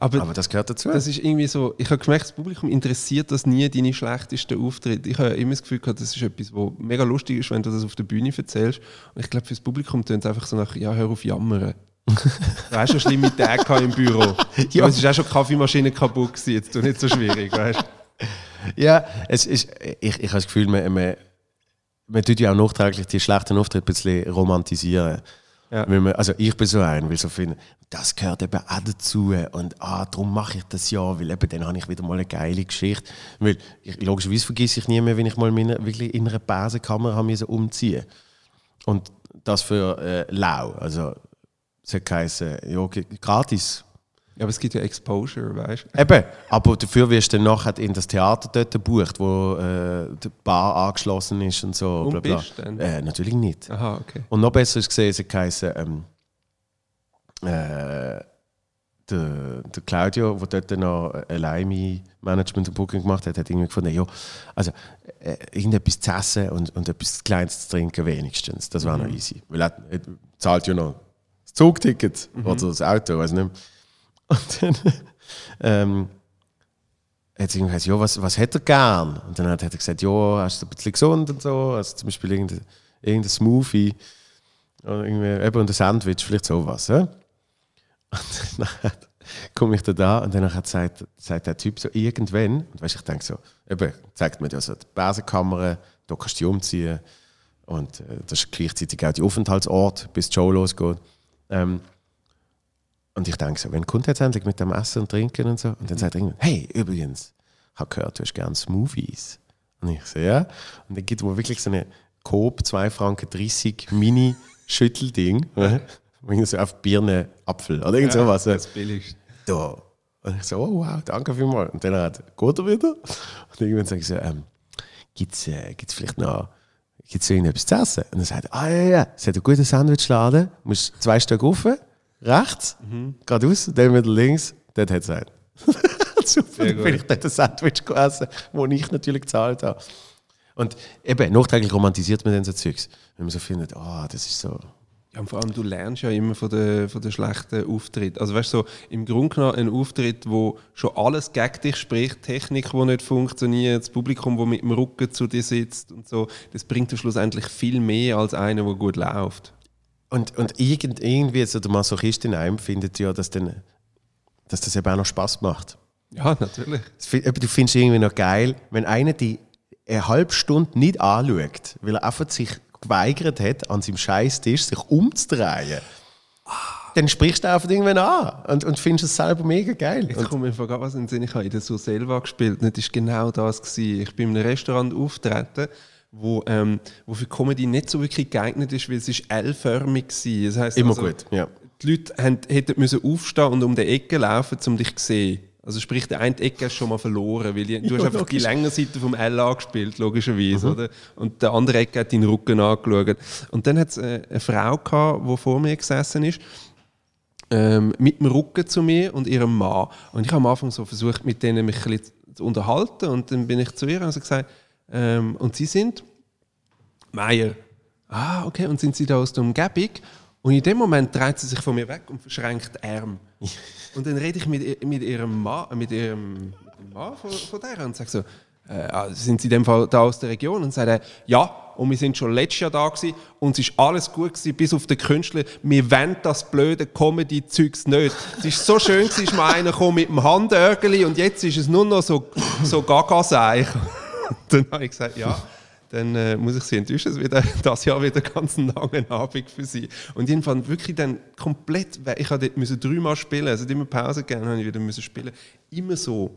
Speaker 2: Aber,
Speaker 1: Aber das gehört dazu.
Speaker 2: das ist irgendwie so, ich habe gemerkt, das Publikum interessiert das nie, deine schlechtesten Auftritte. Ich habe immer das Gefühl gehabt, das ist etwas, was mega lustig ist, wenn du das auf der Bühne erzählst. Und ich glaube, für das Publikum tönt es einfach so nach, ja, hör auf jammern. Du hast schon schlimme Tage im Büro.
Speaker 1: Ja.
Speaker 2: Es ist auch schon die Kaffeemaschine kaputt gewesen, jetzt tu nicht so schwierig, weißt?
Speaker 1: Ja, es ist, ich, ich habe das Gefühl, man, man, man tut ja auch nachträglich die schlechten Auftritte ein bisschen romantisieren.
Speaker 2: Ja.
Speaker 1: Man, also ich bin so ein, weil so finde, das gehört eben auch dazu und ah, darum mache ich das ja, weil eben dann habe ich wieder mal eine geile Geschichte. Weil ich, logischerweise vergesse ich nie mehr, wenn ich mal meine, wirklich in einer Basenkammer habe müssen umziehen Und das für äh, lau, also es hat geheißen, ja, gratis.
Speaker 2: Ja, aber es gibt ja Exposure, weißt du?
Speaker 1: Eben, aber dafür wirst du dann nachher in das Theater dort gebucht, wo äh, die Bar angeschlossen ist und so.
Speaker 2: Und
Speaker 1: bla bla.
Speaker 2: bist dann?
Speaker 1: Äh, natürlich nicht.
Speaker 2: Aha, okay.
Speaker 1: Und noch besser ist gesehen, es hat geheißen, ähm, äh, der, der Claudio, der dort noch allein mein Management und Booking gemacht hat, hat irgendwie gefunden, ja, also äh, irgendetwas zu essen und, und etwas Kleines zu trinken wenigstens. Das war noch easy. Weil er, er zahlt ja noch das Zugticket oder das Auto, weiß nicht. Und dann ähm, hat sie gesagt, ja, was, was hätte er gern? Und dann hat er gesagt, ja, hast du ein bisschen gesund und so, also zum Beispiel irgendein, irgendein Smoothie oder irgendwie, eben ein Sandwich, vielleicht sowas. Ja? Und dann komme ich da da und dann hat sagt, sagt der Typ so irgendwann, und weißt, ich denke so, eben, zeigt mir ja so die Basenkamera, da kannst du dich umziehen und äh, das ist gleichzeitig auch die Aufenthaltsort, bis die Show losgeht. Ähm, und ich denke so, wenn kommt jetzt endlich mit dem Essen und Trinken und so? Und dann sagt er irgendwann, hey, übrigens, habe gehört, du hast gerne Smoothies. Und ich so, ja. Und dann gibt es wirklich so eine Coop 2 Franken 30 Mini-Schüttelding, wo so auf Birne, Apfel oder irgend sowas. ja.
Speaker 2: Das billigst.
Speaker 1: Da. Und ich so, oh wow, danke vielmals. Und dann hat, geht er wieder? Und irgendwann sage ich so, ähm, gibt es äh, gibt's vielleicht noch gibt's irgendetwas zu essen? Und er sagt, ah ja, ja, es hat einen guten Sandwichladen, musst zwei Stück rauf, rechts, geradeaus, dann wieder links, dort hat es einen. Super, dann bin ich dort ein Sandwich gegessen, das ich natürlich gezahlt habe. Und eben, nachträglich romantisiert man dann so Zeugs. Wenn man so findet, ah, das ist so...
Speaker 2: Ja, und vor allem, du lernst ja immer von den, von den schlechten Auftritten. Also weißt du, so, im Grunde genommen ein Auftritt, wo schon alles gegen dich spricht, Technik, die nicht funktioniert, das Publikum, das mit dem Rücken zu dir sitzt und so, das bringt dir schlussendlich viel mehr als einer, der gut läuft.
Speaker 1: Und, und irgend, irgendwie, so der Masochist in einem findet ja, dass, dann, dass das eben auch noch Spaß macht.
Speaker 2: Ja, natürlich.
Speaker 1: Du findest irgendwie noch geil, wenn einer die eine halbe Stunde nicht anschaut, weil er einfach sich geweigert hat, an seinem Scheißtisch sich umzudrehen, dann sprichst du einfach irgendwann an und, und findest es selber mega geil.
Speaker 2: Jetzt kommt mir gerade was in den Sinn, ich habe in der Surselva gespielt und das war genau das. Gewesen. Ich bin in einem Restaurant auftreten, wo, ähm, wo für Comedy nicht so wirklich geeignet ist, weil es ist L-förmig war. Das heisst
Speaker 1: immer
Speaker 2: also,
Speaker 1: gut, ja.
Speaker 2: Die Leute haben, hätten müssen aufstehen und um die Ecke laufen, um dich zu sehen. Also sprich, der eine Ecke hast du schon mal verloren, weil du hast
Speaker 1: Ja,
Speaker 2: einfach die.
Speaker 1: Mhm.
Speaker 2: Längerseite vom L angespielt, logischerweise, oder? Und der andere Ecke hat deinen Rücken angeschaut. Und dann hat es äh, eine Frau gehabt, die vor mir gesessen ist, ähm, mit dem Rücken zu mir und ihrem Mann. Und ich habe am Anfang so versucht, mit denen mich ein bisschen zu unterhalten. Und dann bin ich zu ihr und habe gesagt, ähm, und Sie sind? Meier. Ah, okay. Und sind Sie da aus der Umgebung? Und in dem Moment dreht sie sich von mir weg und verschränkt die Arme. Und dann rede ich mit, mit ihrem Mann, mit ihrem, mit dem Mann von, von der und sage so, äh, ah, sind Sie in dem Fall da aus der Region? Und sagt er, ja, und wir sind schon letztes Jahr da gewesen und es ist alles gut gewesen, bis auf den Künstler. Wir wollen das blöde Comedy-Zeugs nicht. Es ist so schön gewesen, ist mal einer mit dem Handörgeli und jetzt ist es nur noch so, so Gaga-Seich. Dann habe ich gesagt, ja, dann äh, muss ich Sie enttäuschen, es wird das Jahr wieder ganz einen langen Abend für Sie. Und jedenfalls wirklich dann komplett, we- ich musste dort müssen dreimal spielen, also immer Pause gegeben, habe ich wieder müssen spielen. Immer so.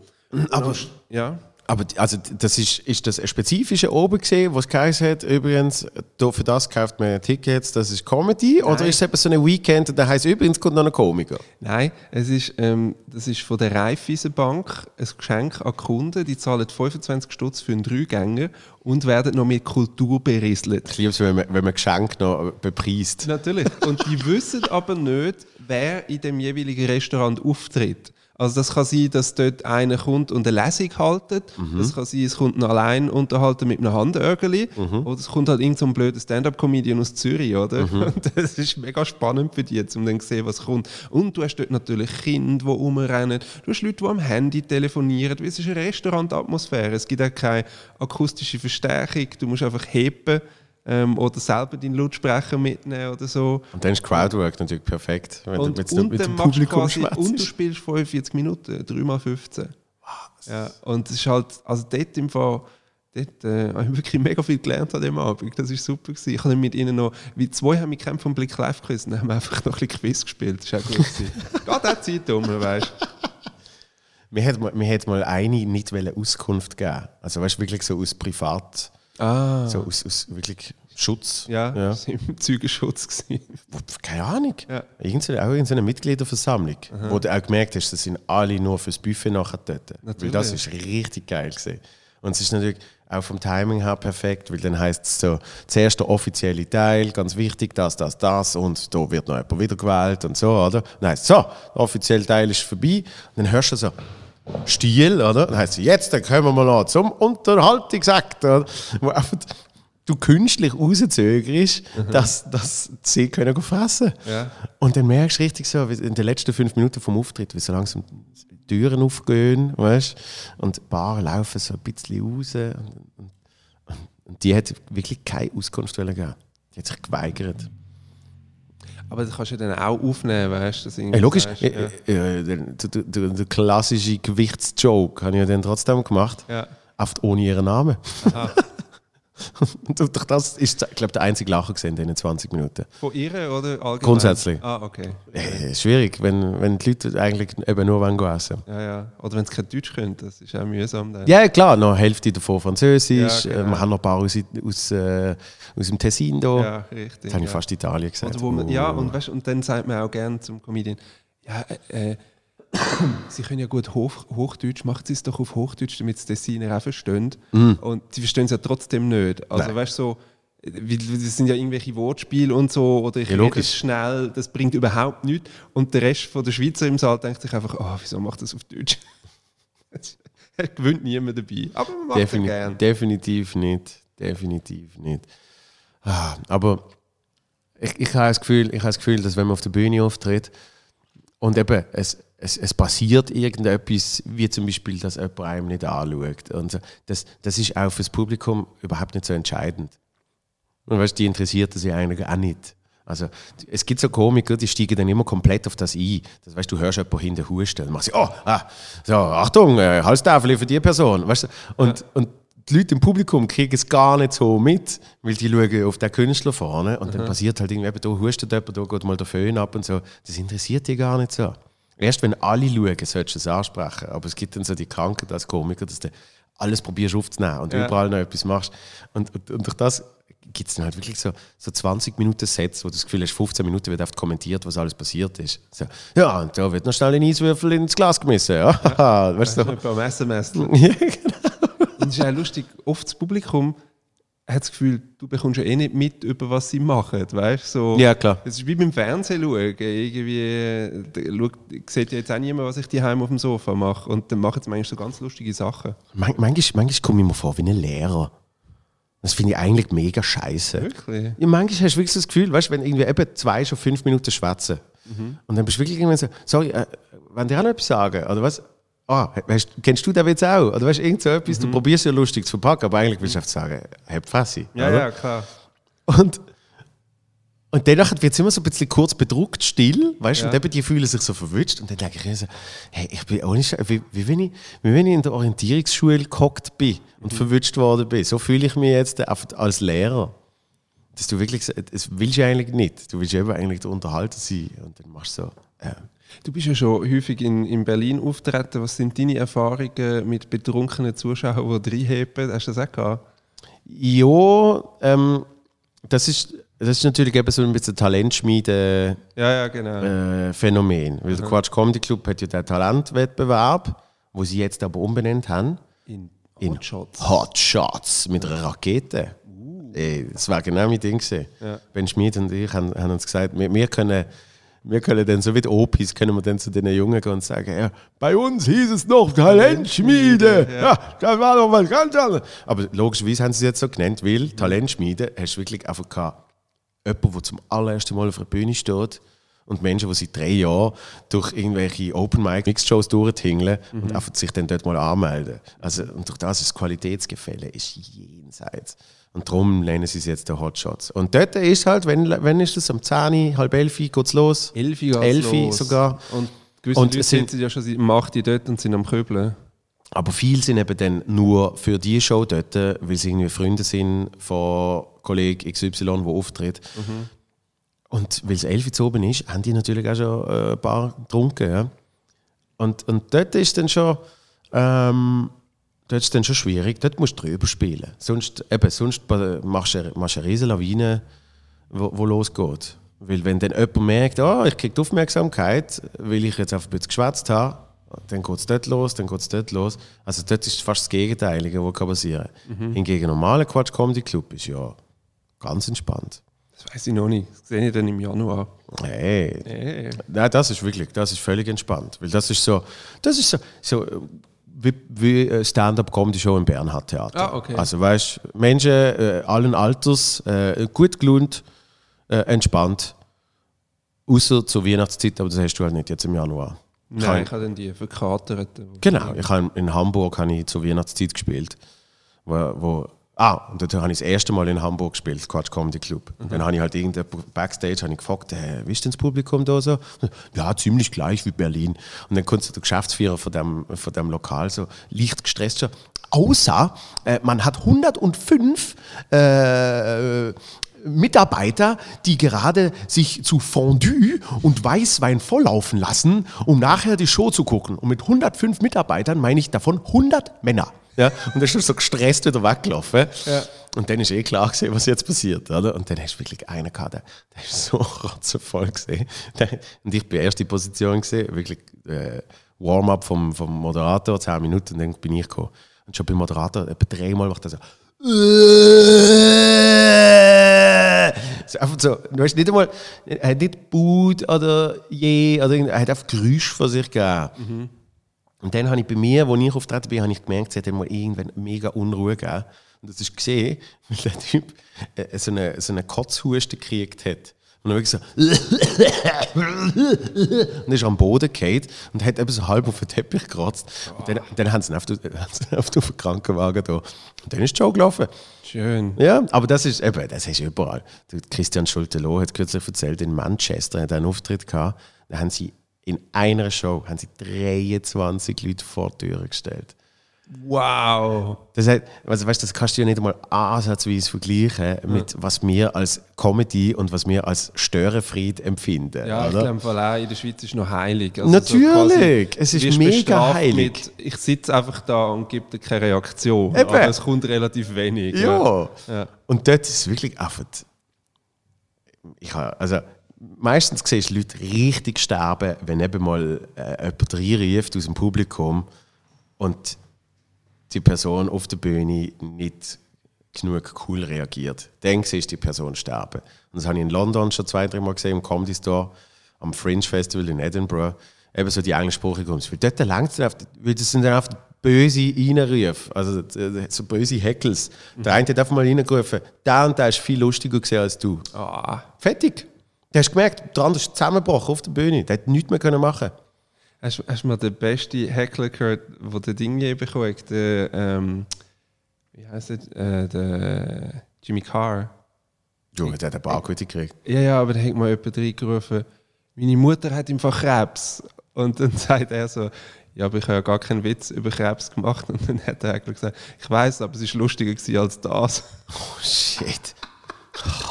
Speaker 1: Aber,
Speaker 2: Ja.
Speaker 1: Aber also das ist, ist das ein spezifischer oben gesehen, was geheißen hat, übrigens, für das kauft man Tickets, das ist Comedy? Oder ist es eben so ein Weekend, da heißt übrigens kommt noch ein Komiker?
Speaker 2: Nein, es ist, ähm, das ist von der Raiffeisenbank ein Geschenk an Kunden. Die zahlen 25 Stutz für einen Dreigänger und werden noch mit Kultur berieselt.
Speaker 1: Ich liebe es, wenn man, wenn man Geschenk noch bepreist.
Speaker 2: Natürlich. Und die wissen aber nicht, wer in dem jeweiligen Restaurant auftritt. Also das kann sein, dass dort einer kommt und eine Lesung haltet. Das kann sein, es kommt ein allein unterhalten mit einem Handörgeli. Oder es kommt halt irgend so ein blöder Stand-up-Comedian aus Zürich, oder? Und das ist mega spannend für die, um dann zu sehen, was kommt. Und du hast dort natürlich Kinder, die rumrennen. Du hast Leute, die am Handy telefonieren. Es ist eine Restaurantatmosphäre. Es gibt auch keine akustische Verstärkung. Du musst einfach heben ähm, oder selber deinen Lautsprecher mitnehmen oder so.
Speaker 1: Und dann ist Crowdwork natürlich perfekt, wenn
Speaker 2: Und,
Speaker 1: du mit,
Speaker 2: und
Speaker 1: mit dem Publikum
Speaker 2: quasi, und du spielst 45 Minuten, 3 mal 15. Ja, und es ist halt, also dort im Fall, dort äh, habe ich wirklich mega viel gelernt an dem Abend. Das war super. Gewesen. Ich habe mit ihnen noch, wie zwei haben mich gekämpft vom Blick live geküsst und haben wir einfach noch ein bisschen Quiz gespielt. Das war auch gut. Geht auch Zeit um, weißt du.
Speaker 1: Mir hat mal, mir hat mal eine nicht Auskunft geben. Also weißt du, wirklich so aus Privat,
Speaker 2: Ah.
Speaker 1: so aus, aus wirklich Schutz.
Speaker 2: Ja,
Speaker 1: ja.
Speaker 2: im Zeugenschutz. Gewesen.
Speaker 1: Keine Ahnung.
Speaker 2: Ja.
Speaker 1: Irgendeine, auch irgendeine Mitgliederversammlung, wo du auch gemerkt hast, das sind alle nur fürs Buffet nachher dort. Weil das ist richtig geil gewesen. Und es ist natürlich auch vom Timing her perfekt, weil dann heißt es so, zuerst der offizielle Teil, ganz wichtig, das, das, das und da wird noch jemand wiedergewählt und so, oder? Dann heißt es so, der offizielle Teil ist vorbei und dann hörst du so, Stil, oder? Dann heißt es, jetzt dann kommen wir noch zum Unterhaltungsakt, oder? Wo einfach du künstlich rauszögerst, dass, dass sie können fressen
Speaker 2: Ja.
Speaker 1: Und dann merkst du richtig so, in den letzten fünf Minuten vom Auftritt, wie so langsam die Türen aufgehen, weißt und die Bar laufen so ein bisschen raus. Und, und, und, die hat wirklich keine Auskunft wollen geben. Die hat sich geweigert.
Speaker 2: Aber das kannst du dann auch aufnehmen, weißt du? dass irgendwie
Speaker 1: Ey, logisch,
Speaker 2: sagst,
Speaker 1: äh,
Speaker 2: Ja.
Speaker 1: äh, der, der, der, der klassische Gewichtsjoke habe ich ja dann trotzdem gemacht.
Speaker 2: Ja.
Speaker 1: Oft ohne ihren Namen. Und durch das ist, ich glaube, der einzige Lacher gesehen in den 20 Minuten.
Speaker 2: Von ihr oder allgemein?
Speaker 1: Grundsätzlich.
Speaker 2: Ah, okay.
Speaker 1: Äh, schwierig, wenn, wenn die Leute eigentlich eben nur wollen essen.
Speaker 2: Ja, ja. Oder wenn sie kein Deutsch können, das ist auch mühsam. Dann.
Speaker 1: Ja, klar, noch Hälfte davon Französisch.
Speaker 2: Ja,
Speaker 1: äh,
Speaker 2: genau.
Speaker 1: Wir haben noch ein paar aus, aus, äh, aus dem Tessin da.
Speaker 2: Ja, richtig.
Speaker 1: Jetzt habe ich
Speaker 2: ja.
Speaker 1: fast Italien gesagt.
Speaker 2: Man, ja, und, weißt, und dann sagt man auch gerne zum Comedian, ja, äh, äh, Sie können ja gut Hoch, Hochdeutsch, macht Sie es doch auf Hochdeutsch, damit es Tessiner auch verstehen. Und sie verstehen es ja trotzdem nicht. Also
Speaker 1: Nein.
Speaker 2: weißt du, so, das sind ja irgendwelche Wortspiele und so, oder ich
Speaker 1: Ja,
Speaker 2: rede schnell, das bringt überhaupt nichts. Und der Rest von der Schweizer im Saal denkt sich einfach, oh, wieso macht das auf Deutsch? Er gewinnt niemand dabei. Aber man macht es
Speaker 1: Defini
Speaker 2: gerne.
Speaker 1: definitiv nicht. Definitiv nicht. Ah, aber ich, ich habe das Gefühl, ich habe das Gefühl, dass wenn man auf der Bühne auftritt und eben es, es, es passiert irgendetwas, wie zum Beispiel, dass jemand einem nicht anschaut. Und das, das ist auch für das Publikum überhaupt nicht so entscheidend. Und weißt, die interessiert das ja eigentlich auch nicht. Also, es gibt so Komiker, die steigen dann immer komplett auf das ein. Das weißt du, hörst jemanden hinten husten, dann machst oh, ah, so, Achtung, äh, Halstafel für die Person. Weißt du? Und, ja. und die Leute im Publikum kriegen es gar nicht so mit, weil die schauen auf den Künstler vorne und mhm. dann passiert halt irgendwie, da hustet jemand, da geht mal der Föhn ab und so. Das interessiert die gar nicht so. Erst wenn alle schauen, solltest du es ansprechen. Aber es gibt dann so die Krankheit als Komiker, dass du alles probierst aufzunehmen und ja. überall noch etwas machst. Und, und, und durch das gibt es dann halt wirklich so, so 20 Minuten Sets, wo du das Gefühl hast, 15 Minuten wird oft kommentiert, was alles passiert ist. So, ja, und da wird noch schnell ein Eiswürfel ins Glas gemessen. Ja, ja. weißt du?
Speaker 2: Beim SMS. ja, genau. Und es ist auch lustig, oft das Publikum hat das Gefühl, du bekommst ja eh nicht mit, über was sie machen. Weißt? So,
Speaker 1: ja, klar.
Speaker 2: Es ist wie beim Fernsehen schauen. Irgendwie schaut, sieht ja jetzt auch niemand, was ich die auf dem Sofa mache. Und dann machen sie manchmal so ganz lustige Sachen.
Speaker 1: Man, manchmal, manchmal komme ich mir vor wie ein Lehrer. Das finde ich eigentlich mega scheiße.
Speaker 2: Wirklich?
Speaker 1: Ja, manchmal hast du wirklich so das Gefühl, weißt, wenn irgendwie eben zwei schon fünf Minuten schwätzen mhm. und dann bist du wirklich irgendwann so, sorry, äh, wenn dir auch noch etwas sagen, oder was? Ah, weißt, kennst du den Witz auch? Oder weißt du, irgend so etwas, mhm. du probierst ja lustig zu verpacken, aber eigentlich willst du einfach sagen, hab Fassi.
Speaker 2: Ja, oder? ja, klar.
Speaker 1: Und, und danach wird es immer so ein bisschen kurz bedruckt, still, weißt du, ja. und eben die fühlen sich so verwünscht und dann denke ich mir so, hey, ich bin auch nicht, wie, wie, wenn ich, wie wenn ich in der Orientierungsschule gehockt bin und mhm. verwünscht worden bin. So fühle ich mich jetzt als Lehrer. Dass du wirklich, das willst du eigentlich nicht. Du willst eben eigentlich der Unterhalter sein und dann machst du so, ja.
Speaker 2: Du bist ja schon häufig in, in Berlin auftreten. Was sind deine Erfahrungen mit betrunkenen Zuschauern, die reinheben? Hast du das auch gehabt?
Speaker 1: Ja, ähm, das, ist, das ist natürlich eben so ein bisschen Talentschmiede
Speaker 2: ja, ja, genau.
Speaker 1: äh, Phänomen. Weil mhm. der Quatsch Comedy Club hat ja den Talentwettbewerb, wo sie jetzt aber umbenannt haben.
Speaker 2: In Hotshots.
Speaker 1: Hotshots mit einer Rakete. Uh. Ey, das war genau mein Ding. Ja. Ben Schmid und ich haben, haben uns gesagt, wir, wir können wir können dann so wie die Opis, können wir dann zu den Jungen gehen und sagen, ja, bei uns hieß es noch Talentschmiede. Ja, ja das war doch was ganz anderes. Aber logischerweise haben sie es jetzt so genannt, weil Talentschmiede hast du wirklich einfach gehabt, jemanden, der zum allerersten Mal auf der Bühne steht und Menschen, die seit drei Jahren durch irgendwelche Open Mic Mix Shows durchtingeln mhm. und einfach sich dann dort mal anmelden. Also, und durch das ist das Qualitätsgefälle ist jenseits. Und darum nennen sie es jetzt der Hotshots. Und dort ist halt, wenn, wenn ist das? Um 10, halb 11 geht es los.
Speaker 2: 11
Speaker 1: geht 11 los. sogar.
Speaker 2: Und gewisse und Leute sind ja schon seit 8 dort und sind am Köbeln.
Speaker 1: Aber viele sind eben dann nur für die Show dort, weil sie irgendwie Freunde sind von Kollegen XY, der auftritt. Mhm. Und weil es 11 Uhr oben ist, haben die natürlich auch schon äh, ein paar getrunken. Ja? Und, und dort ist dann schon... Ähm, dort ist dann schon schwierig. Dort musst du drüber spielen. Sonst, eben, sonst machst du, machst eine riesige Lawine, wo, wo losgeht. Weil wenn dann jemand merkt, oh, ich kriege die Aufmerksamkeit, weil ich jetzt einfach ein bisschen geschwätzt habe, dann geht es dort los, dann geht es dort los. Also dort ist fast das Gegenteilige, was passieren kann. Mhm. Hingegen normaler Quatsch Comedy Club ist ja ganz entspannt.
Speaker 2: Das weiß ich noch nicht. Das sehe ich dann im Januar.
Speaker 1: Hey. hey. Nein, das ist wirklich, das ist völlig entspannt. Weil das ist so, das ist so, so wie, wie äh, Stand-up-Comedy-Show im Bernhard-Theater.
Speaker 2: Ah, okay.
Speaker 1: Also weißt Menschen äh, allen Alters, äh, gut gelohnt, äh, entspannt. Außer zur Weihnachtszeit, aber das hast du halt nicht jetzt im Januar.
Speaker 2: Nein, ich habe dann die verkatert.
Speaker 1: Genau, ich habe in Hamburg habe ich zur Weihnachtszeit gespielt, wo, wo Ah, und dort habe ich das erste Mal in Hamburg gespielt, Quatsch Comedy Club. Mhm. Dann habe ich halt irgendjemand Backstage habe ich gefragt, äh, wie ist denn das Publikum da so? Ja, ziemlich gleich wie Berlin. Und dann kommt so der Geschäftsführer von dem, von dem Lokal so leicht gestresst schon. Außer, äh, man hat 105 äh, Mitarbeiter, die gerade sich zu Fondue und Weißwein volllaufen lassen, um nachher die Show zu gucken. Und mit 105 Mitarbeitern meine ich davon 100 Männer. Ja, und dann ist er so gestresst wieder weggelaufen. Ja. Und dann ist eh klar gesehen, was jetzt passiert. Oder? Und dann hast du wirklich einen gehabt, der, der ist so rotzevoll gesehen. Und ich bin erst die Position gesehen, wirklich äh, Warm-up vom, vom Moderator, 10 Minuten, und dann bin ich gekommen. Und schon beim Moderator, etwa dreimal macht er so. so einfach so, du hast nicht einmal, er hat nicht Boot oder je, oder er hat einfach Geräusch von sich gegeben. Mhm. Und dann habe ich bei mir, als ich auftreten bin, habe ich gemerkt, es hat mal irgendwann mega Unruhe gegeben. Und das ist gesehen, weil der Typ äh, so eine, so eine Kotzhuste gekriegt hat. Und dann wirklich so. und ist am Boden gefallen und hat eben so halb auf den Teppich gekratzt. Und dann, dann haben sie ihn auf den, auf den Krankenwagen da. Und dann ist die Show gelaufen.
Speaker 2: Schön.
Speaker 1: Ja, aber das ist eben, das ist überall. Christian Schulte-Loh hat kürzlich erzählt, in Manchester hat er einen Auftritt gehabt. Da haben sie in einer Show haben sie 23 Leute vor die Tür gestellt.
Speaker 2: Wow.
Speaker 1: Das, heißt, also weißt, das kannst du ja nicht einmal ansatzweise vergleichen mit was wir als Comedy und was wir als Störenfried empfinden.
Speaker 2: Ja, ich
Speaker 1: oder?
Speaker 2: glaube, vor allem in der Schweiz ist noch heilig. Also
Speaker 1: Natürlich, es
Speaker 2: du
Speaker 1: ist mega heilig.
Speaker 2: Mit, ich sitze einfach da und gebe dir keine Reaktion.
Speaker 1: Eben.
Speaker 2: Aber es kommt relativ wenig.
Speaker 1: Ja.
Speaker 2: Ja.
Speaker 1: Und dort ist es wirklich einfach. Ich habe, also, meistens siehst du Leute richtig sterben, wenn eben mal äh, jemand reinruft aus dem Publikum und die Person auf der Bühne nicht genug cool reagiert. Dann siehst du die Person sterben. Und das habe ich in London schon zwei, drei Mal gesehen, im Comedy Store, am Fringe Festival in Edinburgh. Eben so die englischsprachigen Weil dort langt es weil das sind dann oft böse Reinrufe, also äh, so böse Heckles. Der eine hat einfach mal reingerufen, der und der ist viel lustiger als du.
Speaker 2: Ah.
Speaker 1: Fertig. Du hast gemerkt, der andere ist zusammengebrochen auf der Bühne. Der hat nichts mehr können machen
Speaker 2: Hast, hast du mal den besten Heckler gehört, der den Ding je bekommen hat? Der, ähm, wie heißt er? Äh, der Jimmy Carr.
Speaker 1: Du, der hat ein paar gute gekriegt.
Speaker 2: Ja, ja, aber da hat mal jemand reingerufen, meine Mutter hat einfach Krebs. Und dann sagt er so, ja, aber ich habe ja gar keinen Witz über Krebs gemacht. Und dann hat er eigentlich gesagt, ich weiß, aber es war lustiger als das.
Speaker 1: Oh, shit.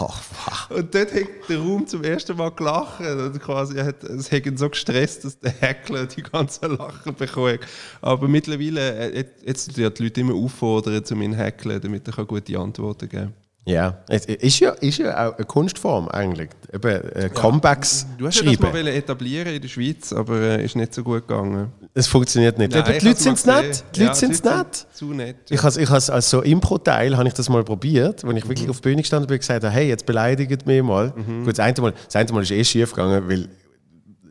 Speaker 1: Oh, wow.
Speaker 2: Und dort hat der Raum zum ersten Mal gelacht. Und quasi er hat, es hat ihn so gestresst, dass der Heckler die ganzen Lachen bekommen. Aber mittlerweile, äh, jetzt ja die Leute immer auffordern, um ihn zu hackeln, damit er gute Antworten geben kann.
Speaker 1: Ja, es ist ja, ist ja auch eine Kunstform eigentlich. Eben, äh, Comebacks
Speaker 2: Du hast ja das
Speaker 1: schreiben.
Speaker 2: mal etablieren in der Schweiz, aber äh, ist nicht so gut gegangen.
Speaker 1: Es funktioniert nicht.
Speaker 2: Nein, ich
Speaker 1: die Leute sind nett.
Speaker 2: gesehen.
Speaker 1: Die Leute
Speaker 2: Ja,
Speaker 1: sind
Speaker 2: die
Speaker 1: nett.
Speaker 2: sind Zu nett.
Speaker 1: Ich has, ich has, als so Impro-Teil habe ich das mal probiert, wo ich
Speaker 2: Mhm.
Speaker 1: wirklich auf die Bühne gestanden bin und gesagt habe, hey, jetzt beleidigt mich mal. Gut, das eine Mal, das eine Mal ist eh schief gegangen, weil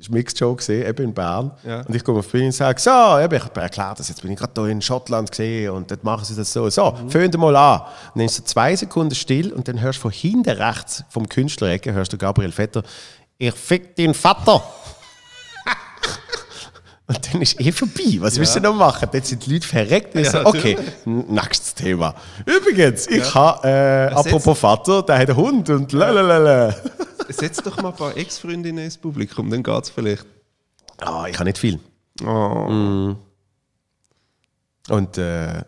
Speaker 1: es war Mixed Show gesehen, eben in Bern.
Speaker 2: Ja.
Speaker 1: Und ich komme auf die Bühne und sage, so, eben, ich habe erklärt das, jetzt bin ich gerade hier in Schottland gesehen und dort machen sie das so. So,
Speaker 2: Mhm.
Speaker 1: föhnt mal an. Und dann ist so zwei Sekunden still und dann hörst du von hinten rechts vom Künstlerecke, hörst du Gabriel Vetter, ich fick den Vater. Und dann ist eh vorbei. Was willst du noch machen? Jetzt sind die Leute verreckt.
Speaker 2: Ja,
Speaker 1: so, okay, nächstes Thema. Übrigens, ich habe, äh, apropos Vater, der hat einen Hund und lalalala.
Speaker 2: Setz doch mal ein paar Ex-Freundinnen ins Publikum, dann geht es vielleicht.
Speaker 1: Ah, ich habe nicht viel.
Speaker 2: Oh.
Speaker 1: Und äh,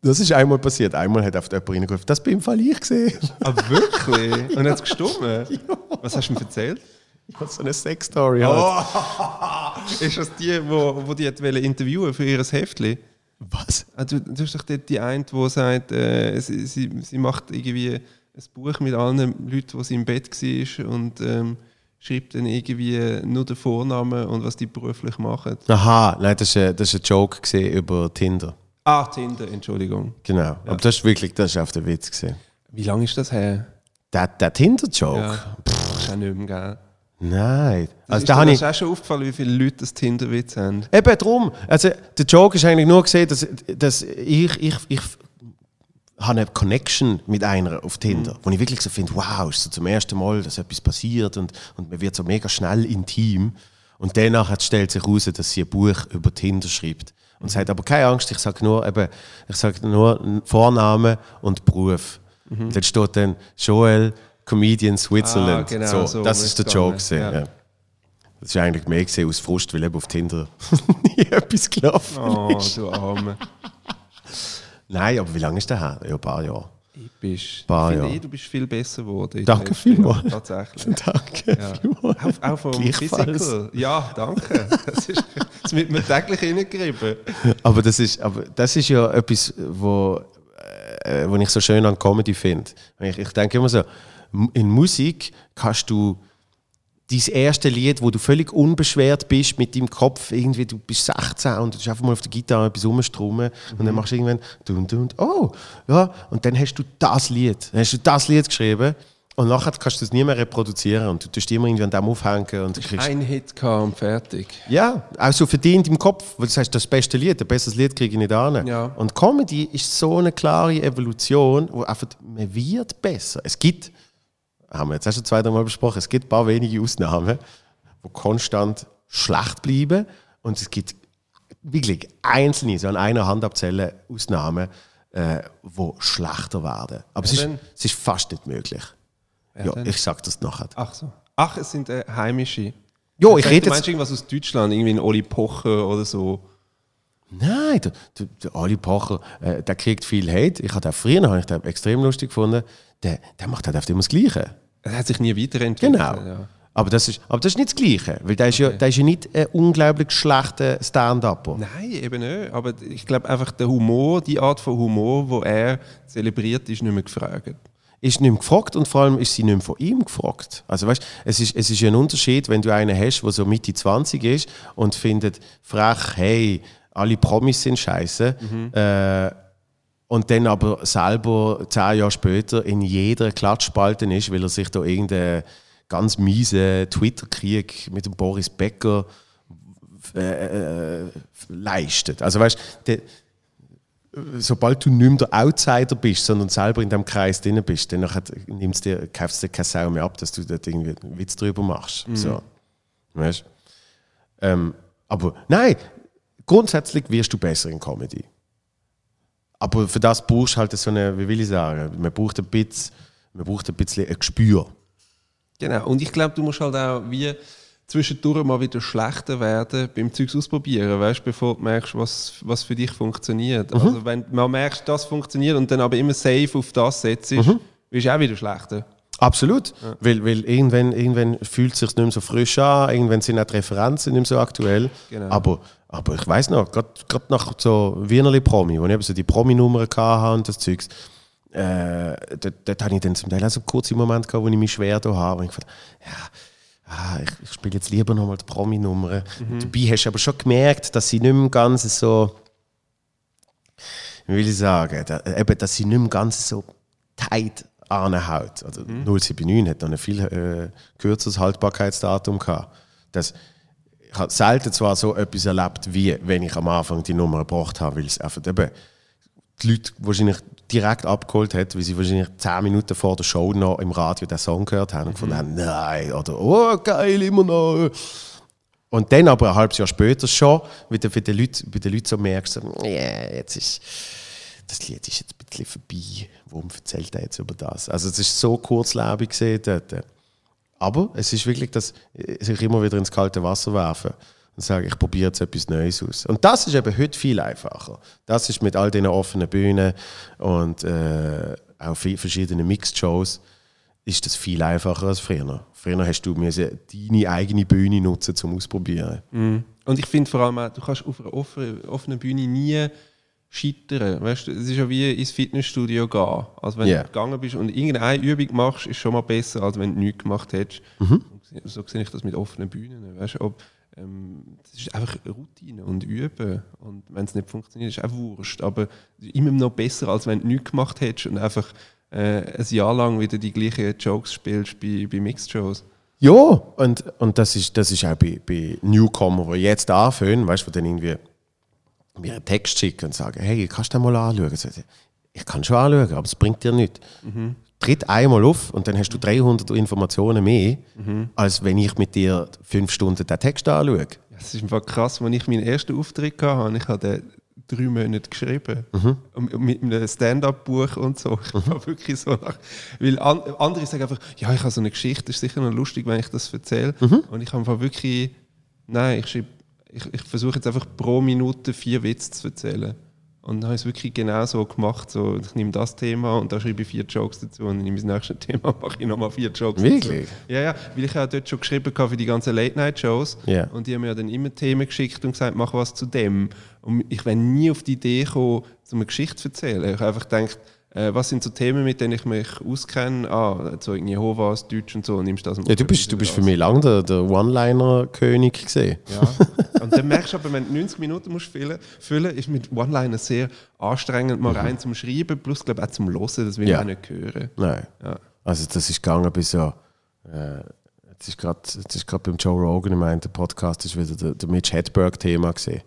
Speaker 1: das ist einmal passiert. Einmal hat auf jemand reingerufen, das bin im Fall ich gesehen.
Speaker 2: Aber wirklich? Und hat es gestummen? Was hast du ihm erzählt?
Speaker 1: Ich habe so eine Sexstory. Halt.
Speaker 2: Oh. Ist das die, wo, wo die hat interviewen für ihr Heftli?
Speaker 1: Was?
Speaker 2: Ah, du, hast doch dort die eine, die sagt, äh, sie, sie, sie macht irgendwie ein Buch mit allen Leuten, wo sie im Bett war und ähm, schreibt dann irgendwie nur den Vornamen und was die beruflich machen.
Speaker 1: Aha, nein, das war das ist ein Joke über Tinder.
Speaker 2: Ah, Tinder, Entschuldigung.
Speaker 1: Genau. Aber das ist wirklich, das ist auf der Witz gesehen.
Speaker 2: Wie lange ist das her?
Speaker 1: Der, der Tinder-Joke?
Speaker 2: Ja. Das ist auch nicht mehr, gell?
Speaker 1: Nein.
Speaker 2: Also
Speaker 1: Also
Speaker 2: ist
Speaker 1: da
Speaker 2: das
Speaker 1: ich.
Speaker 2: auch schon aufgefallen, wie viele Leute das Tinder-Witz haben?
Speaker 1: Eben drum. Also, der Joke ist eigentlich nur gesehen, dass, dass ich, ich, ich habe eine Connection mit einer auf Tinder, wo ich wirklich so finde, wow, ist so zum ersten Mal, dass etwas passiert und, und man wird so mega schnell intim. Und danach stellt sich heraus, dass sie ein Buch über Tinder schreibt. Und sagt aber keine Angst, ich sage nur, eben, ich sage nur Vorname und Beruf. Und dann steht dann Joel, Comedian Switzerland.
Speaker 2: Ah, genau,
Speaker 1: so,
Speaker 2: so
Speaker 1: das
Speaker 2: ist
Speaker 1: der Joke.
Speaker 2: ja.
Speaker 1: Ja. Das ist eigentlich mehr gesehen aus Frust, weil eben auf Tinder nie etwas gelaufen
Speaker 2: Oh,
Speaker 1: ist.
Speaker 2: du Arme.
Speaker 1: Nein, aber wie lange ist der her? Ja, ein paar Jahre. Paar
Speaker 2: ich
Speaker 1: Jahre.
Speaker 2: eh, du bist viel besser geworden.
Speaker 1: Danke vielmals.
Speaker 2: Tatsächlich.
Speaker 1: Danke.
Speaker 2: Ja.
Speaker 1: vielmals.
Speaker 2: Auch, auch vom. Physical. Ja, danke. Das, ist, das wird mir täglich reingerieben.
Speaker 1: Aber das ist, aber das ist ja etwas, wo, äh, wo ich so schön an Comedy finde. Ich, ich denke immer so, in Musik kannst du dein erste Lied, wo du völlig unbeschwert bist mit deinem Kopf, irgendwie, du bist 16 und du bist einfach mal auf der Gitarre etwas rumstrummen und dann machst du irgendwann dun, dun, oh, ja, und dann hast du das Lied, dann hast du das Lied geschrieben und nachher kannst du es nie mehr reproduzieren und du tust immer irgendwie an dem aufhängen und du kriegst
Speaker 2: Ein Hit kam und fertig.
Speaker 1: ja, auch so verdient im Kopf, weil du sagst, das beste Lied, ein besseres Lied kriege ich nicht an.
Speaker 2: Ja.
Speaker 1: Und Comedy ist so eine klare Evolution, wo einfach, man wird besser. Es gibt haben wir jetzt auch schon zwei, drei Mal besprochen, es gibt ein paar wenige Ausnahmen, die konstant schlecht bleiben und es gibt wirklich einzelne, so an einer Hand abzählen, Ausnahmen, äh, die schlechter werden. Aber es, ist, es ist fast nicht möglich. Ja,
Speaker 2: denn?
Speaker 1: ich sag das nachher.
Speaker 2: Ach so. Ach, es sind äh, heimische.
Speaker 1: Jo, ich
Speaker 2: Du
Speaker 1: rede
Speaker 2: meinst
Speaker 1: jetzt...
Speaker 2: irgendwas aus Deutschland, irgendwie ein Oli Pocher oder so.
Speaker 1: Nein, der, der, der Ali Pocher, äh, der kriegt viel Hate. Ich habe den früher habe ich den extrem lustig gefunden. Der, der macht halt oft immer das Gleiche.
Speaker 2: Er hat sich nie weiterentwickelt.
Speaker 1: Genau.
Speaker 2: Ja.
Speaker 1: Aber, das ist, aber das ist nicht das Gleiche, weil der ist, ja, der ist ja nicht ein unglaublich schlechter Stand-Upper.
Speaker 2: Nein, eben nicht. Aber ich glaube einfach, der Humor, die Art von Humor, wo er zelebriert, ist nicht mehr gefragt.
Speaker 1: Ist nicht mehr gefragt und vor allem ist sie nicht mehr von ihm gefragt. Also weißt, es ist, es ist ein Unterschied, wenn du einen hast, der so Mitte 20 ist und findet frech, hey, alle Promis sind scheiße. Äh, und dann aber selber zehn Jahre später in jeder Klatschspalte ist, weil er sich da irgendeinen ganz miesen Twitter-Krieg mit dem Boris Becker äh, äh, leistet. Also weißt der, sobald du nicht mehr der Outsider bist, sondern selber in dem Kreis drin bist, dann nimmst dir, kaufst du dir keine Sau mehr ab, dass du dort irgendwie einen Witz drüber machst. So. Weißt? Ähm, aber nein, grundsätzlich wirst du besser in Comedy. Aber für das brauchst du halt so eine, wie will ich sagen, man braucht ein bisschen, man braucht ein bisschen ein Gespür.
Speaker 2: Genau. Und ich glaube, du musst halt auch wie zwischendurch mal wieder schlechter werden beim Zeugs ausprobieren, weißt, bevor du merkst, was, was für dich funktioniert. Also wenn man merkt, das funktioniert und dann aber immer safe auf das setzt, mhm. bist du auch wieder schlechter.
Speaker 1: Absolut. Weil, weil irgendwann, irgendwann fühlt es sich nicht mehr so frisch an, irgendwann sind auch die Referenzen nicht mehr so aktuell.
Speaker 2: Genau.
Speaker 1: Aber, aber ich weiß noch, gerade nach so Wienerli Promi, wo ich eben so die Promi-Nummern hatte und das Zeugs, äh, dort, dort hatte ich dann zum Teil auch so kurze Momente gehabt, wo ich mich schwer da habe. Und ich gedacht, ja, ah, ich, spiele jetzt lieber nochmal die Promi-Nummern. Dabei hast du aber schon gemerkt, dass sie nicht mehr ganz so, wie will ich sagen, da, eben, dass sie nicht mehr ganz so tight anhaut. Also 079 hat noch ein viel äh, kürzeres Haltbarkeitsdatum gehabt. Das, ich habe selten zwar so etwas erlebt, wie wenn ich am Anfang die Nummer gebracht habe, weil es einfach eben die Leute wahrscheinlich direkt abgeholt hat, weil sie wahrscheinlich 10 Minuten vor der Show noch im Radio den Song gehört haben und gefunden haben, nein, oder oh geil, immer noch. Und dann aber ein halbes Jahr später schon, wieder bei den Leuten, bei den Leuten so merkst, so, yeah, jetzt ist das Lied ist jetzt ein bisschen vorbei. Warum erzählt er jetzt über das? Also es ist so kurzlebig gesehen dort. Aber es ist wirklich das, sich immer wieder ins kalte Wasser werfen und sagen, ich probiere jetzt etwas Neues aus. Und das ist eben heute viel einfacher. Das ist mit all diesen offenen Bühnen und äh, auch verschiedenen Mixed-Shows ist das viel einfacher als früher. Früher hast du müssen deine eigene Bühne nutzen zum Ausprobieren.
Speaker 2: Und ich finde vor allem auch, du kannst auf einer offenen Bühne nie scheitern. Weißt du, es ist ja wie ins Fitnessstudio gehen. Also wenn
Speaker 1: Ja.
Speaker 2: du gegangen bist und irgendeine Übung machst, ist schon mal besser, als wenn du nichts gemacht hättest.
Speaker 1: Mhm.
Speaker 2: So sehe ich das mit offenen Bühnen. Weißt du, ob, ähm, das ist einfach Routine und Üben. Und wenn es nicht funktioniert, ist auch Wurscht. Aber immer noch besser, als wenn du nichts gemacht hättest und einfach äh, ein Jahr lang wieder die gleichen Jokes spielst bei, bei Mixed-Shows.
Speaker 1: Ja, und, und das, ist, das ist auch bei, bei Newcomer, die jetzt anfangen, weißt du, die dann irgendwie mir einen Text schicken und sagen, hey, kannst du den mal anschauen? Ich kann schon anschauen, aber es bringt dir nichts. Tritt einmal auf und dann hast du 300 Informationen mehr, als wenn ich mit dir fünf Stunden den Text anschaue.
Speaker 2: Es ist einfach krass, als ich meinen ersten Auftritt hatte, ich habe drei Monate geschrieben. Und Mit einem Stand-up-Buch und so. Ich war wirklich so nach. Weil an, andere sagen einfach, ja, ich habe so eine Geschichte, ist sicher noch lustig, wenn ich das erzähle. Und ich habe wirklich, nein, ich, schreibe, ich, ich versuche jetzt einfach pro Minute vier Witze zu erzählen. Und dann habe ich es wirklich genau so gemacht. So, ich nehme das Thema und da schreibe ich vier Jokes dazu und dann nehme ich das nächste Thema mache ich nochmal vier Jokes
Speaker 1: Wirklich?
Speaker 2: dazu. Ja, ja, weil ich ja dort schon geschrieben habe für die ganzen Late-Night-Shows.
Speaker 1: Ja.
Speaker 2: Und die haben mir ja dann immer Themen geschickt und gesagt, mach was zu dem. Und ich wäre nie auf die Idee gekommen, so eine Geschichte zu erzählen. Ich habe einfach gedacht, äh, was sind so Themen, mit denen ich mich auskenne? Ah, Zeugen Jehovas, Deutsch und so, nimmst das
Speaker 1: Ja, du bist, du bist für mich lange der, der One-Liner-König gesehen.
Speaker 2: Ja. Und dann merkst du aber, wenn du 90 Minuten musst füllen, füllen ist mit One-Liner sehr anstrengend, mal rein zum Schreiben, plus glaube auch zum Hören, das will
Speaker 1: Ja.
Speaker 2: ich auch nicht hören.
Speaker 1: Nein.
Speaker 2: Ja.
Speaker 1: Also das ist gegangen bis so äh, Jetzt ist gerade beim Joe Rogan, ich meine, der Podcast ist wieder der, der Mitch Hedberg-Thema gesehen.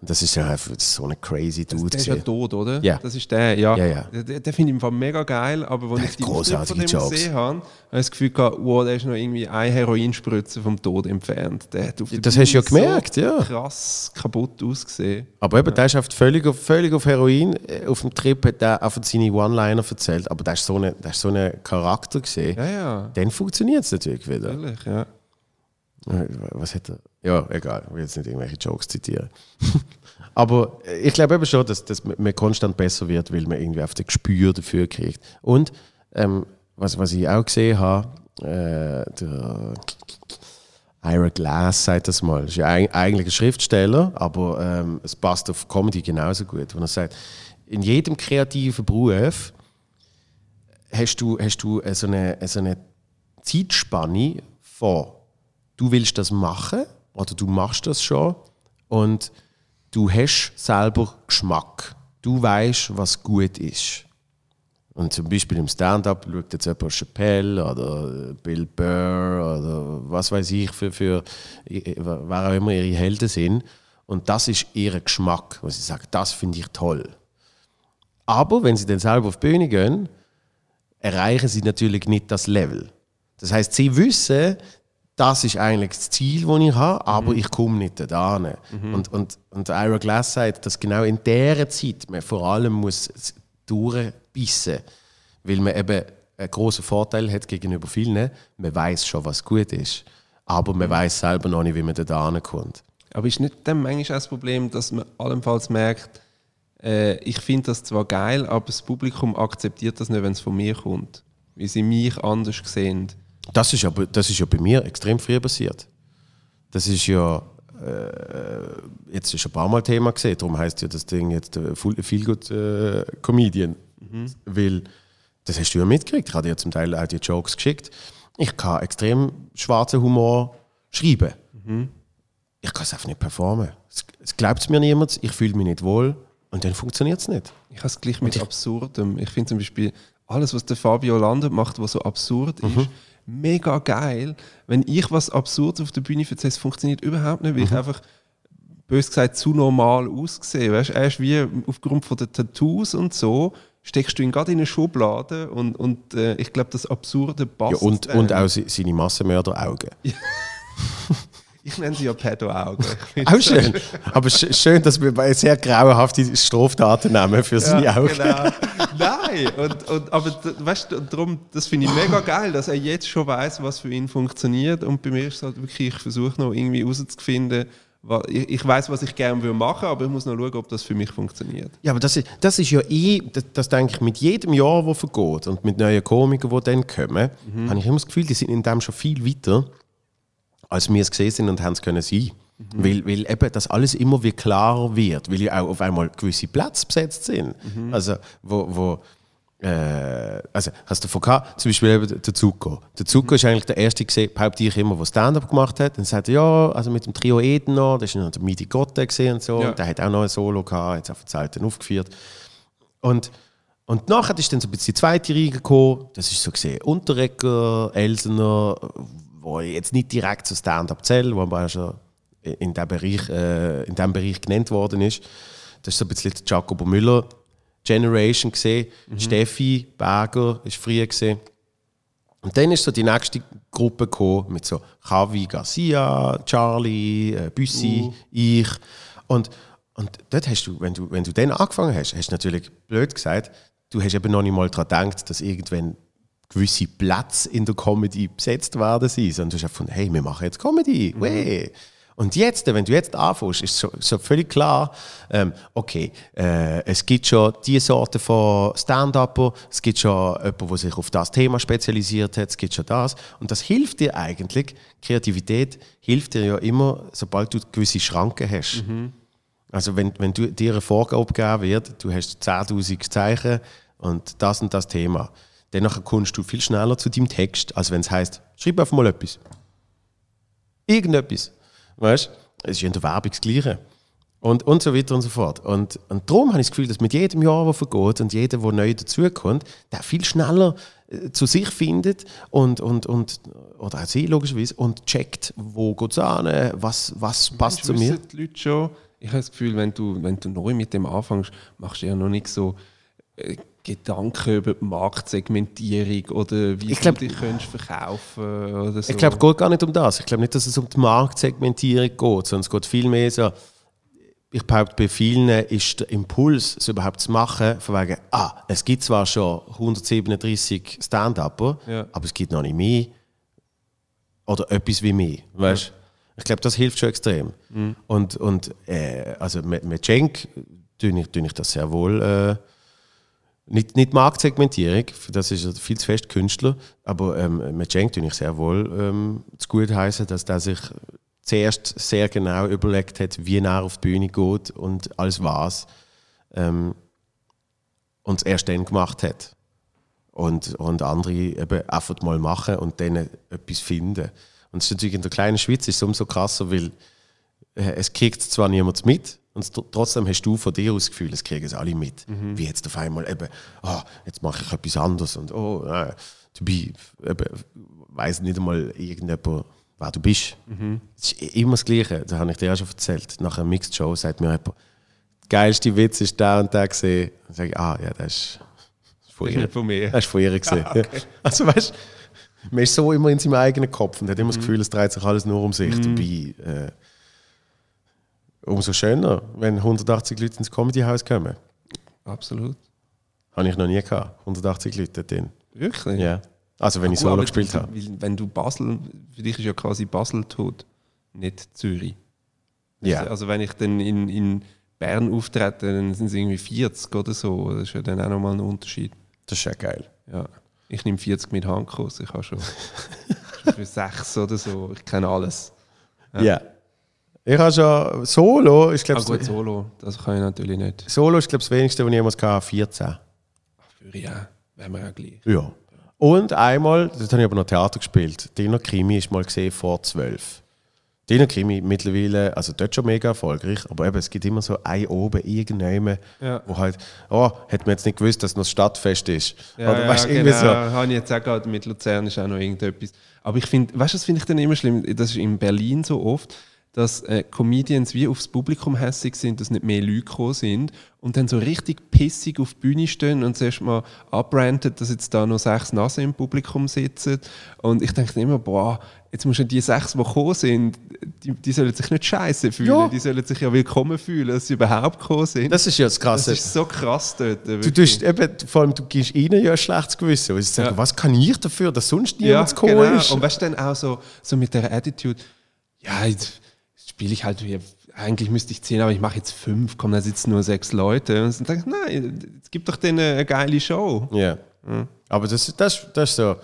Speaker 1: Das ist ja einfach so eine crazy Dude.
Speaker 2: Der ist ja tot, oder?
Speaker 1: Ja.
Speaker 2: Das ist der, ja.
Speaker 1: Ja, ja.
Speaker 2: Der, der finde ich im Fall mega geil, aber als
Speaker 1: Der
Speaker 2: ich die von dem gesehen habe, habe das Gefühl gehabt, wow, der ist noch irgendwie ein Heroinspritze vom Tod entfernt. Der hat auf der
Speaker 1: Das hast du ja gemerkt,
Speaker 2: so
Speaker 1: ja.
Speaker 2: krass kaputt ausgesehen.
Speaker 1: Aber eben, der ist auf völlig, auf, völlig auf Heroin. Äh, Auf dem Trip hat der einfach seine One-Liner erzählt. Aber der ist so ein so eine Charakter gesehen.
Speaker 2: Ja, ja,
Speaker 1: Dann funktioniert es natürlich wieder.
Speaker 2: natürlich, ja.
Speaker 1: Was hat er? Ja, egal, ich will jetzt nicht irgendwelche Jokes zitieren. Aber äh, ich glaube eben schon, dass, dass man konstant besser wird, weil man irgendwie auf das Gespür dafür kriegt. Und ähm, was, was ich auch gesehen habe, äh, der Ira Glass sagt das mal. ist ja eig- eigentlich ein Schriftsteller, aber ähm, es passt auf Comedy genauso gut. Wenn er sagt, in jedem kreativen Beruf hast du, hast du so eine, so eine Zeitspanne von, du willst das machen oder du machst das schon und du hast selber Geschmack. Du weißt, was gut ist. Und zum Beispiel im Stand-up schaut jetzt jemand Chappelle oder Bill Burr oder was weiß ich, für, für wer auch immer ihre Helden sind. Und das ist ihr Geschmack, wo sie sagen, das finde ich toll. Aber wenn sie dann selber auf die Bühne gehen, erreichen sie natürlich nicht das Level. Das heißt, sie wissen, das ist eigentlich das Ziel, das ich habe, aber ich komme nicht dorthin. Und, und, und Ira Glass sagt, dass genau in dieser Zeit man vor allem muss durchbissen weil man eben einen großen Vorteil hat gegenüber vielen. Man weiß schon, was gut ist, aber man weiß selber noch nicht, wie man da kommt.
Speaker 2: Aber ist nicht dann manchmal auch das Problem, dass man allenfalls merkt, äh, ich finde das zwar geil, aber das Publikum akzeptiert das nicht, wenn es von mir kommt. Weil sie mich anders sehen.
Speaker 1: Das ist, aber, das ist ja bei mir extrem früh passiert. Das ist ja äh, jetzt ist ein paar Mal Thema gesehen, darum heißt ja das Ding jetzt äh, Feel Good äh, Comedian, weil das hast du ja mitgekriegt. Ich habe dir zum Teil auch die Jokes geschickt. Ich kann extrem schwarzen Humor schreiben. Ich kann es einfach nicht performen. Es, es glaubt mir niemand, ich fühle mich nicht wohl und dann funktioniert es nicht.
Speaker 2: Ich habe es gleich mit Absurdem. Ich finde zum Beispiel, alles, was der Fabio Landet macht, was so absurd ist, mega geil. Wenn ich was Absurdes auf der Bühne erzähle, es funktioniert überhaupt nicht, weil ich einfach, bös gesagt, zu normal aussehe. Weißt? Er ist wie aufgrund von den Tattoos und so, steckst du ihn gerade in eine Schublade und, und äh, ich glaube, das Absurde passt.
Speaker 1: Ja, und, und auch se- seine Massenmörderaugen.
Speaker 2: Ich nenne sie ja finde
Speaker 1: Auch schön. Aber sch schön, dass wir bei sehr grauenhafte Straftaten nehmen für seine
Speaker 2: Ja,
Speaker 1: Augen.
Speaker 2: Genau. Nein, und, und, aber weißt du, darum, das finde ich mega geil, dass er jetzt schon weiß, was für ihn funktioniert. Und bei mir ist es halt wirklich, ich versuche noch irgendwie herauszufinden, ich, ich weiß, was ich gerne machen, aber ich muss noch schauen, ob das für mich funktioniert.
Speaker 1: Ja, aber das ist, das ist ja eh, das, das denke ich, mit jedem Jahr, das vergeht und mit neuen Komikern, die dann kommen, habe ich immer das Gefühl, die sind in dem schon viel weiter, als wir es gesehen sind und haben es können sein. Weil, weil eben das alles immer wie klarer wird, weil ja auch auf einmal gewisse Plätze besetzt sind. Also, wo, wo äh, also hast du davon gehabt, zum Beispiel eben der Zuko. Der Zuko ist eigentlich der erste gesehen, behaupte ich immer, der Stand-up gemacht hat. Dann sagt er, ja, also mit dem Trio Eden noch, das ist noch der Midi Gotte gesehen und so.
Speaker 2: Ja.
Speaker 1: Und der hat auch noch ein Solo gehabt, jetzt auf der Zeit dann aufgeführt. Und, und nachher ist dann so ein bisschen die zweite Reihe gekommen. Das ist so gesehen Unterrecker, Elsener, wo ich jetzt nicht direkt zu Stand-up zähle, wo aber auch schon in diesem Bereich, äh, in dem Bereich genannt worden ist. Das ist so ein bisschen die Jacobo Müller Generation gesehen. Steffi Berger ist früher gesehen. Und dann ist so die nächste Gruppe gekommen mit so Javi Garcia, Charlie, äh, Büssi, ich. Und, und dort hast du, wenn du, wenn du dann angefangen hast, hast du natürlich blöd gesagt, du hast eben noch nicht mal daran gedacht, dass irgendwann gewisse Plätze in der Comedy besetzt werden sind. Sondern du hast einfach gefunden, hey, wir machen jetzt Comedy. Wey. Und jetzt, wenn du jetzt anfängst, ist so, so völlig klar, ähm, okay, äh, es gibt schon diese Sorte von Stand-Upper, es gibt schon jemanden, der sich auf das Thema spezialisiert hat, es gibt schon das. Und das hilft dir eigentlich, Kreativität hilft dir ja immer, sobald du gewisse Schranken hast. Also wenn, wenn du, dir eine Vorgabe gegeben wird, du hast 10'000 Zeichen und das und das Thema, dann kommst du viel schneller zu deinem Text, als wenn es heißt, schreib einfach mal etwas. Irgendetwas. Weißt du? Es ist ja in der Werbung das Gleiche. Und, und so weiter und so fort. Und, und darum habe ich das Gefühl, dass mit jedem Jahr, das vergeht und jeder, der neu dazukommt, der viel schneller äh, zu sich findet und, und, und oder auch sie logischerweise und checkt, wo geht es an, was, was passt zu mir.
Speaker 2: Die Leute schon, ich habe das Gefühl, wenn du, wenn du neu mit dem anfängst, machst du ja noch nicht so äh, Gedanken über die Marktsegmentierung oder wie
Speaker 1: Ich glaub-
Speaker 2: du dich könntest verkaufen oder so.
Speaker 1: Ich glaube, es geht gar nicht um das. Ich glaube nicht, dass es um die Marktsegmentierung geht, sondern es geht vielmehr so, ich behaupte, bei vielen ist der Impuls, es überhaupt zu machen, von wegen, ah, es gibt zwar schon 137 Stand-Upper,
Speaker 2: Ja.
Speaker 1: aber es gibt noch nicht mehr oder etwas wie mehr, weißt Ich glaube, das hilft schon extrem. Und, und äh, also mit, mit Cenk tue ich, tue ich das sehr wohl äh, nicht, nicht Marktsegmentierung, das ist viel zu fest Künstler, aber ähm, mit Cenk tue ich sehr wohl ähm, zu gut heißen, dass der sich zuerst sehr genau überlegt hat, wie er auf die Bühne geht und alles was. Ähm, und es erst dann gemacht hat. Und, und andere eben einfach mal machen und dann etwas finden. Und es ist natürlich in der kleinen Schweiz ist es umso krasser, weil äh, es kriegt zwar niemand mit, und tr- trotzdem hast du von dir aus das Gefühl, es kriegen es alle mit. Wie jetzt auf einmal eben, ah, jetzt mache ich etwas anderes und oh, äh, dabei eben, weiss nicht einmal irgendjemand, wer du bist. Es ist immer das Gleiche, das habe ich dir ja schon erzählt. Nach einer Mixed Show sagt mir jemand, der geilste Witz ist der und der gesehen. Dann sage ich, ah, ja, das ist von
Speaker 2: Das ist
Speaker 1: ihr.
Speaker 2: von mir.
Speaker 1: Das ist von ihr gesehen. ja. Also weißt du, man ist so immer in seinem eigenen Kopf und hat immer das Gefühl, es dreht sich alles nur um sich. Dabei, äh, umso schöner, wenn 180 Leute ins Comedy-Haus kommen.
Speaker 2: Absolut.
Speaker 1: Habe ich noch nie gehabt. 180 Leute drin.
Speaker 2: Wirklich?
Speaker 1: Ja. Also wenn ich
Speaker 2: Aber
Speaker 1: Solo gespielt habe.
Speaker 2: Wenn du Basel, für dich ist ja quasi Basel tot, nicht Zürich.
Speaker 1: Ja.
Speaker 2: Also wenn ich dann in, in Bern auftrete, dann sind es irgendwie 40 oder so. Das ist ja dann auch nochmal ein Unterschied.
Speaker 1: Das ist ja geil.
Speaker 2: Ja. Ich nehme 40 mit Handkuss. Ich habe schon, schon für 6 oder so. Ich kenne alles.
Speaker 1: Ja. Ich habe schon Solo, ich
Speaker 2: Ah,
Speaker 1: glaube,
Speaker 2: gut, Solo, das kann ich natürlich nicht.
Speaker 1: Solo ist glaube das wenigste, was ich jemals hatte, 14.
Speaker 2: Für ja, wären wir ja gleich.
Speaker 1: Ja. Und einmal, das habe ich aber noch Theater gespielt. Dino Krimi ist mal gesehen vor 12. Dino Krimi mittlerweile, also dort schon mega erfolgreich, aber eben, es gibt immer so ein oben irgendjemand,
Speaker 2: Ja.
Speaker 1: wo halt, oh, hätte man jetzt nicht gewusst, dass noch das Stadtfest ist.
Speaker 2: Ja,
Speaker 1: Oder
Speaker 2: ja,
Speaker 1: weißt
Speaker 2: genau.
Speaker 1: irgendwie so.
Speaker 2: Habe ich jetzt auch gerade mit Luzern ist auch noch irgendetwas. Aber ich finde, weißt du, das finde ich dann immer schlimm. Das ist in Berlin so oft, dass äh, Comedians wie aufs Publikum hässig sind, dass nicht mehr Leute gekommen sind und dann so richtig pissig auf die Bühne stehen und zuerst mal abrantet, dass jetzt da noch sechs Nase im Publikum sitzen. Und ich denke immer, boah, jetzt musst du die sechs, die gekommen sind, die, die sollen sich nicht scheiße fühlen,
Speaker 1: Ja.
Speaker 2: die sollen sich ja willkommen fühlen, dass sie überhaupt gekommen sind.
Speaker 1: Das ist ja das
Speaker 2: Das
Speaker 1: Krasse.
Speaker 2: ist so krass dort.
Speaker 1: Du tust eben, vor allem, du gibst ihnen ja ein schlechtes Gewissen. Und sie sagen,
Speaker 2: Ja.
Speaker 1: was kann ich dafür, dass sonst niemand
Speaker 2: ja,
Speaker 1: gekommen
Speaker 2: genau.
Speaker 1: ist?
Speaker 2: Und weißt du dann auch so, so mit der Attitude, ja, jetzt spiele ich halt hier, eigentlich müsste ich zehn, aber ich mache jetzt fünf, komm, da sitzen nur sechs Leute. Und dann nein, es gibt doch denen eine geile Show.
Speaker 1: Ja. Aber das, das, das ist so,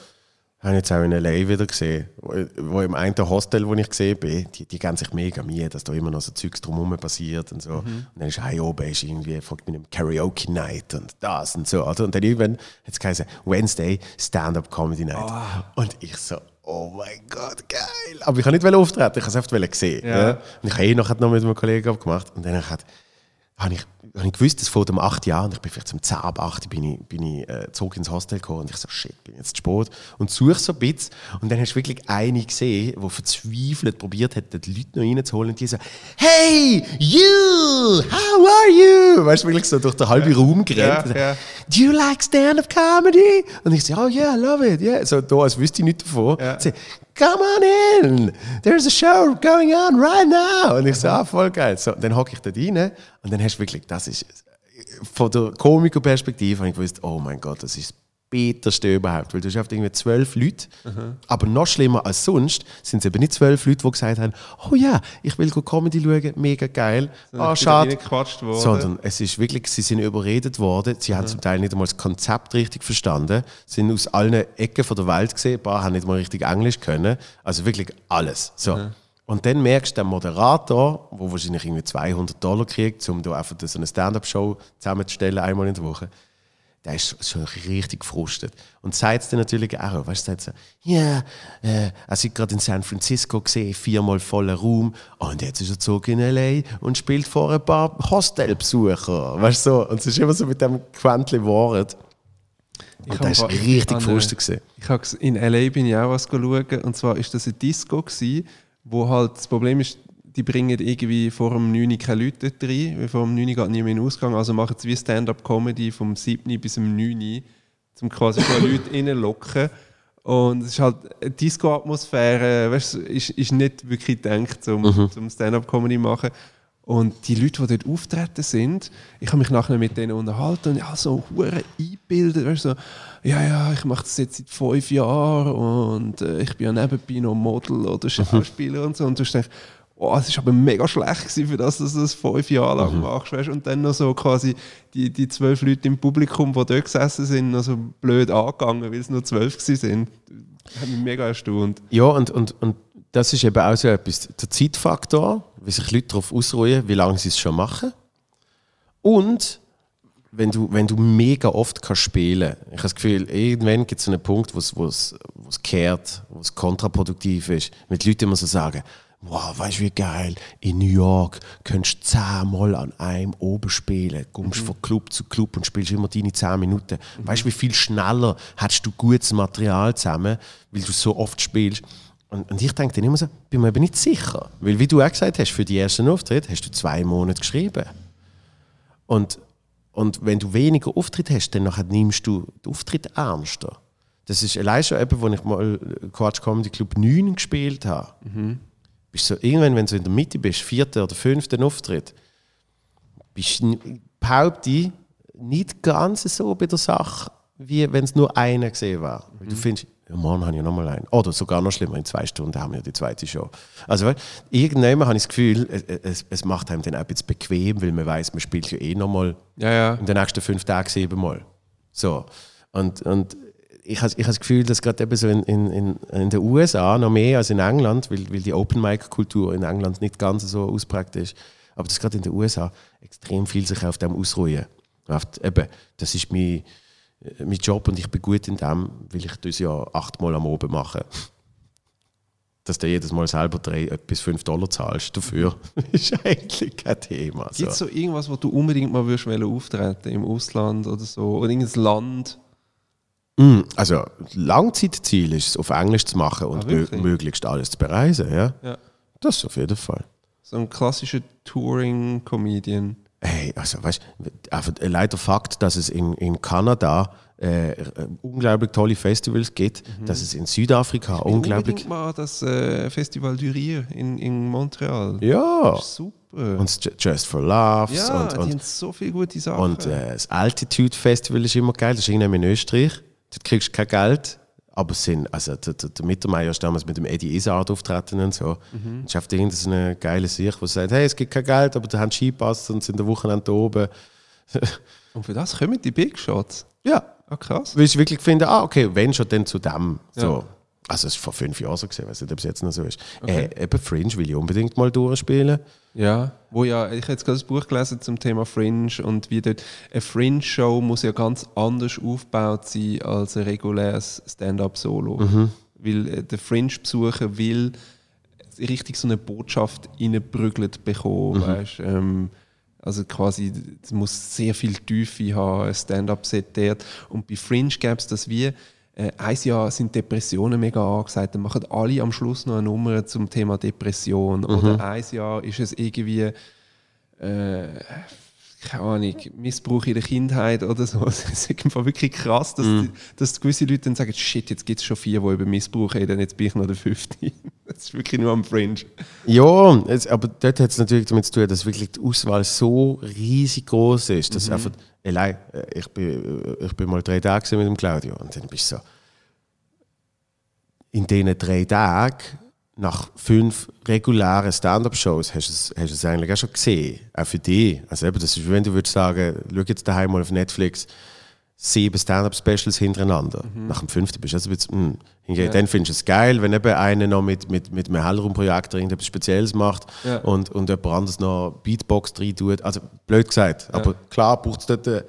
Speaker 1: habe ich jetzt auch in L.A. wieder gesehen, wo, wo im einen Hostel, wo ich gesehen bin, die, die geben sich mega Mühe, dass da immer noch so Zeugs drumherum passiert und so. Und dann ist ein oben ist irgendwie, folgt mit einem Karaoke Night und das und so. Oder? Und dann irgendwann hat es geheißen, Wednesday Stand-Up Comedy Night. Und ich so, oh mein Gott, geil. Aber ich kann nicht auftreten, ich habe es einfach sehen.
Speaker 2: Ja.
Speaker 1: Ja. Und ich habe eh noch mit einem Kollegen abgemacht und dann hat habe ich, habe ich gewusst, dass vor dem 8 Jahren, und ich bin vielleicht zum 10 ab 8 bin ich, bin ich äh, zurück ins Hostel gekommen und ich so, shit, bin jetzt zu spät. Und suche so ein bisschen und dann hast du wirklich eine gesehen, die verzweifelt probiert hat, die Leute noch reinzuholen und die so, hey, you, how are you? Weißt du, wirklich so durch den halben Raum gerannt.
Speaker 2: Ja, ja.
Speaker 1: Do you like stand-up comedy? Und ich so, oh yeah, I love it, yeah. So da, als wüsste ich nichts davon.
Speaker 2: Ja.
Speaker 1: Come on in, there's a show going on right now. Und ich so, ah, voll geil. So, dann hocke ich dort rein und dann hast du wirklich, das ist, von der Komikerperspektive habe ich gewusst, oh mein Gott, das ist Bitterste überhaupt, weil du hast irgendwie zwölf Leute, aber noch schlimmer als sonst sind es eben nicht zwölf Leute, die gesagt haben, oh ja, ich will Comedy schauen, mega geil, ah, schade, sondern es ist wirklich, sie sind überredet worden, sie haben zum Teil nicht einmal das Konzept richtig verstanden, sind aus allen Ecken von der Welt gesehen, ein paar haben nicht mal richtig Englisch können, also wirklich alles. So. Und dann merkst du, der Moderator, der wahrscheinlich irgendwie 200 Dollar kriegt, um da einfach so eine Stand-Up-Show zusammenzustellen, einmal in der Woche, der ist schon richtig gefrustet. Und sagt es dann natürlich auch, weißt du, sagt so, ja, äh, er ist gerade in San Francisco gesehen, viermal voller Raum, und jetzt ist er zurück in L.A. und spielt vor ein paar Hostelbesucher, weißt du, so. Und es ist immer so mit dem Quäntchen Wort. Und der ist richtig gefrustet.
Speaker 2: Ich habe in L.A. bin ich auch was schauen, und zwar ist das ein Disco gewesen, wo halt das Problem ist, die bringen irgendwie vor dem 9 keine Leute rein, weil vor dem 9 geht niemand in den Ausgang, also machen sie wie Stand-Up-Comedy vom 7 bis zum 9 um quasi schon Leute reinlocken. Und es ist halt eine Disco-Atmosphäre, weißt, ist, ist nicht wirklich gedacht, um, mhm. um Stand-Up-Comedy machen. Und die Leute, die dort auftreten sind, ich habe mich nachher mit denen unterhalten und ja, so hure eingebildet, weißt, so, ja, ja, ich mache das jetzt seit fünf Jahren und äh, ich bin ja nebenbei noch Model oder mhm. Schauspieler mhm. und so. Und du denkst, oh, es ist aber mega schlecht gewesen, für das, dass du das fünf Jahre lang mhm. machst. Weißt? Und dann noch so quasi die, die zwölf Leute im Publikum, die dort gesessen sind, noch so blöd angegangen, weil es nur zwölf sind. Das hat mich mega erstaunt.
Speaker 1: Ja, und, und, und das ist eben auch so etwas. Der Zeitfaktor, wie sich Leute darauf ausruhen, wie lange sie es schon machen. Und wenn du, wenn du mega oft kannst spielen kannst. Ich habe das Gefühl, irgendwann gibt es einen Punkt, wo es kehrt, wo es kontraproduktiv ist. Mit Leuten immer so sagen, wow, weißt du wie geil, in New York könntest du zehnmal an einem oben spielen, kommst mhm. von Club zu Club und spielst immer deine zehn Minuten. Mhm. Weißt du, wie viel schneller hast du gutes Material zusammen, weil du so oft spielst. Und, und ich denke dann immer so, bin mir eben nicht sicher. Weil wie du auch gesagt hast, für die ersten Auftritte hast du zwei Monate geschrieben. Und, und wenn du weniger Auftritte hast, dann nimmst du den Auftritt ernster. Das ist allein schon eben, als ich mal Quatsch Comedy Club 9 gespielt habe. Mhm bist so, irgendwann, wenn du in der Mitte bist, vierter oder fünfter Auftritt, bist du, behaupte ich, nicht ganz so bei der Sache, wie wenn es nur einer gesehen war. Mhm. Du findest, ja, morgen habe ich nochmal einen. Oder sogar noch schlimmer, in zwei Stunden haben wir die zweite Show. Also, irgendwann habe ich das Gefühl, es, es, macht einem dann auch ein bisschen bequem, weil man weiß, man spielt ja eh nochmal
Speaker 2: ja, ja.
Speaker 1: in den nächsten fünf Tagen siebenmal. So. Und, und ich habe ich das Gefühl, dass gerade eben so in, in, in den USA noch mehr als in England, weil, weil die Open-Mic-Kultur in England nicht ganz so ausprägt ist, aber dass gerade in den USA extrem viel sich auf dem ausruhen. Auf, eben, das ist mein, mein Job und ich bin gut in dem, weil ich das ja achtmal am Oben mache. Dass du jedes Mal selber drei bis fünf Dollar zahlst dafür, ist eigentlich kein Thema.
Speaker 2: So. Gibt es so irgendwas, wo du unbedingt mal würdest auftreten im Ausland oder so? Oder irgendein Land?
Speaker 1: Mm, also Langzeitziel ist es, auf Englisch zu machen und ah, möglichst alles zu bereisen. Ja? ja. Das auf jeden Fall.
Speaker 2: So ein klassischer Touring-Comedian.
Speaker 1: Hey, also weißt du, leider Fakt, dass es in, in Kanada äh, unglaublich tolle Festivals gibt, mhm. dass es in Südafrika
Speaker 2: ich
Speaker 1: unglaublich.
Speaker 2: mal das äh, Festival du Rire in, in Montreal.
Speaker 1: Ja.
Speaker 2: super.
Speaker 1: Und Just for Laughs.
Speaker 2: Ja,
Speaker 1: und,
Speaker 2: die
Speaker 1: und,
Speaker 2: haben so viele gute Sachen.
Speaker 1: Und äh, das Altitude Festival ist immer geil, das ist irgendwann in Österreich. Dort kriegst du kein Geld, aber sind, also der, der, der Mittermeier ist damals mit dem Eddie Izzard auftreten und so. Mhm. Und schafft irgendeine geile Sicht, wo sagt, hey, es gibt kein Geld, aber da haben Skipass und sind der Wochenende oben.
Speaker 2: und für das kommen die Big Shots?
Speaker 1: Ja.
Speaker 2: Ah, krass.
Speaker 1: Weil ich wirklich finde, ah, okay, wenn schon, dann zu dem. So. Also es war vor fünf Jahren so gesehen, weiß nicht, ob es jetzt noch so ist. Okay. Äh, eben Fringe will ich unbedingt mal durchspielen.
Speaker 2: Ja, wo ja, ich habe jetzt gerade das Buch gelesen zum Thema Fringe und wie dort eine Fringe-Show muss ja ganz anders aufgebaut sein als ein reguläres Stand-up-Solo. Mhm. Weil äh, der Fringe-Besucher will richtig so eine Botschaft reingeprügelt bekommen, mhm. weißt, ähm, also quasi, es muss sehr viel Tiefe haben, ein Stand-up-Set dort. Und bei Fringe gäbe es das wie äh, ein Jahr sind Depressionen mega angesagt, dann machen alle am Schluss noch eine Nummer zum Thema Depression. Mhm. Oder ein Jahr ist es irgendwie, äh, keine Ahnung, Missbrauch in der Kindheit oder so. Es ist wirklich krass, dass, mhm. dass gewisse Leute dann sagen, shit, jetzt gibt es schon vier, die über Missbrauch reden, jetzt bin ich noch der fünfte. das ist wirklich nur am Fringe.
Speaker 1: Ja, es, aber dort hat es natürlich damit zu tun, dass wirklich die Auswahl so riesig groß ist, dass mhm. einfach allein, äh, ich bin, äh, ich bin mal drei Tage mit dem Claudio und dann bist du so, in diesen drei Tagen, nach fünf regulären Stand-Up-Shows, hast du es, hast es eigentlich auch schon gesehen, auch für dich. Also eben, das ist, wenn du würdest sagen, schau jetzt daheim mal auf Netflix, sieben Stand-Up-Specials hintereinander. Mhm. Nach dem fünften bist du also ein bisschen, mh. ja. Dann findest du es geil, wenn eben einer noch mit, mit, mit einem Hellraumprojektor irgendetwas Spezielles macht ja. und, und jemand anderes noch Beatbox rein tut. Also blöd gesagt, ja. aber klar braucht es dort eine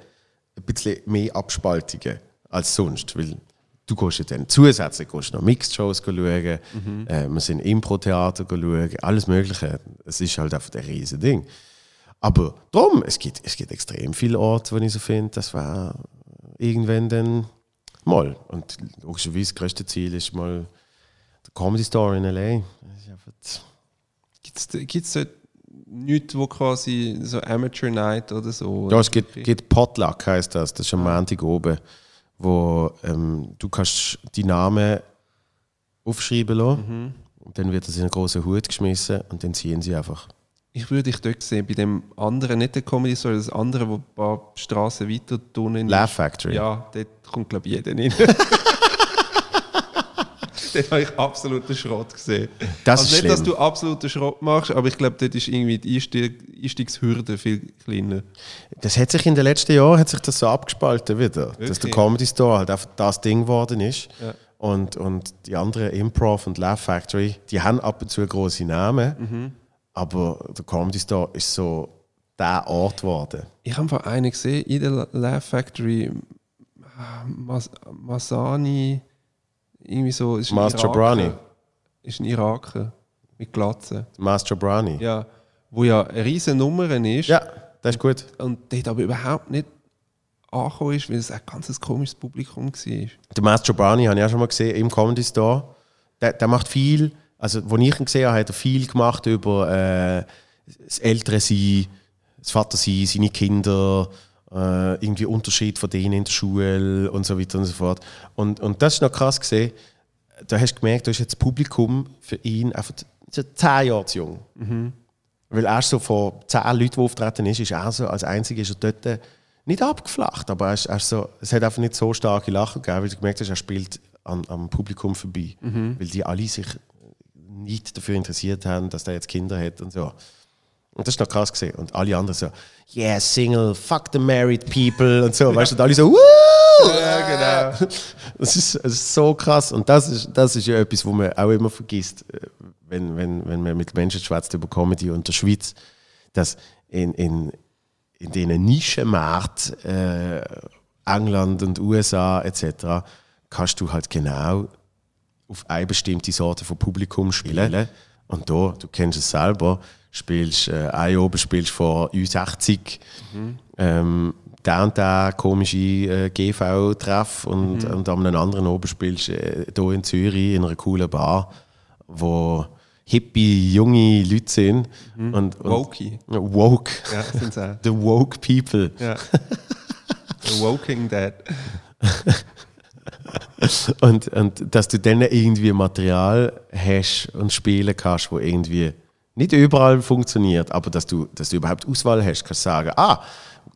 Speaker 1: ein bisschen mehr Abspaltungen als sonst, weil du gehst ja dann zusätzlich gehst noch Mixed-Shows schauen,
Speaker 2: Mhm.
Speaker 1: äh, wir sind Impro-Theater schauen, alles mögliche. Es ist halt einfach ein riesen Ding. Aber darum, es gibt, es gibt extrem viele Orte, wo ich so finde, das war irgendwann dann mal. Und logischerweise das größte Ziel ist mal der Comedy Store in L.A.
Speaker 2: Gibt es dort nichts, wo quasi so Amateur Night oder so?
Speaker 1: Ja, es gibt, gibt Potluck, heißt das. Das ist am Montag oben, wo ähm, du kannst die Namen aufschreiben lassen. Und dann wird das in einen großen Hut geschmissen und dann ziehen sie einfach.
Speaker 2: Ich würde dich dort sehen, bei dem anderen, nicht der Comedy Store, das andere, wo ein paar Straßen weiter ist.
Speaker 1: Laugh Factory.
Speaker 2: Ja, dort kommt, glaube ich, jeder rein. dort habe ich absoluten Schrott gesehen.
Speaker 1: Das
Speaker 2: also
Speaker 1: ist
Speaker 2: nicht, dass
Speaker 1: schlimm.
Speaker 2: du absoluten Schrott machst, aber ich glaube, dort ist irgendwie die Einstieg Einstiegshürde viel kleiner.
Speaker 1: Das hat sich in den letzten Jahren hat sich das so abgespalten wieder. Dass der
Speaker 2: Wirklich?
Speaker 1: Comedy Store halt einfach das Ding geworden ist.
Speaker 2: Ja.
Speaker 1: Und, und die anderen Improv und Laugh Factory, die haben ab und zu große Namen.
Speaker 2: Mhm.
Speaker 1: Aber der Comedy Store ist so der Ort geworden.
Speaker 2: Ich habe vor einen gesehen, in der Laugh Factory, Mas Masani, irgendwie so. Ist ein
Speaker 1: Master
Speaker 2: Iraker.
Speaker 1: Brani.
Speaker 2: Ist ein Iraker. Mit Glatze.
Speaker 1: Master Brownie.
Speaker 2: Ja. Wo ja eine riesen Nummer ist.
Speaker 1: ja, das ist gut.
Speaker 2: Und dort aber überhaupt nicht angekommen ist, weil es ein ganz komisches Publikum war.
Speaker 1: Der Master Brownie habe ich auch schon mal gesehen im Comedy Store. Der, der macht viel, also wo ich ihn gesehen habe, hat er viel gemacht über äh, das ältere Sein, das Vatersein, seine Kinder, äh, irgendwie Unterschied von denen in der Schule und so weiter und so fort. Und, und das ist noch krass gesehen. Da hast du gemerkt, da ist jetzt das Publikum für ihn einfach zehn Jahre zu jung. Weil erst so von zehn Leuten, die auftreten ist, ist er so, als einziger ist er dort nicht abgeflacht, aber er ist, er ist so, es hat einfach nicht so starke Lachen gegeben, weil du gemerkt hast, er spielt an, am Publikum vorbei. Weil die alle sich nicht dafür interessiert haben, dass der jetzt Kinder hat und so. Und das ist noch krass gesehen. Und alle anderen so, yeah, Single, fuck the married people und so. Weißt du, und alle so, Woo!
Speaker 2: Ja, genau.
Speaker 1: Das ist, das ist so krass. Und das ist, das ist ja etwas, wo man auch immer vergisst, äh, wenn, wenn, wenn man mit Menschen schwätzt über Comedy und der Schweiz, dass in, in, in diesen Nischenmärkten, äh, England und USA etc., kannst du halt genau auf eine bestimmte Sorte von Publikum spielen. Und da, du kennst es selber, spielst äh, ein oben spielst vor U60, ähm, der und der komische äh, GV-Treff und, und an einem anderen oben spielst äh, hier in Zürich in einer coolen Bar, wo hippie, junge Leute sind. Und, und,
Speaker 2: Wokey.
Speaker 1: Woke.
Speaker 2: Ja, sind sie auch.
Speaker 1: The woke people.
Speaker 2: Ja. The Woking Dead.
Speaker 1: Und, und dass du dann irgendwie Material hast und spielen kannst, wo irgendwie nicht überall funktioniert, aber dass du, dass du überhaupt Auswahl hast, kannst du sagen, ah,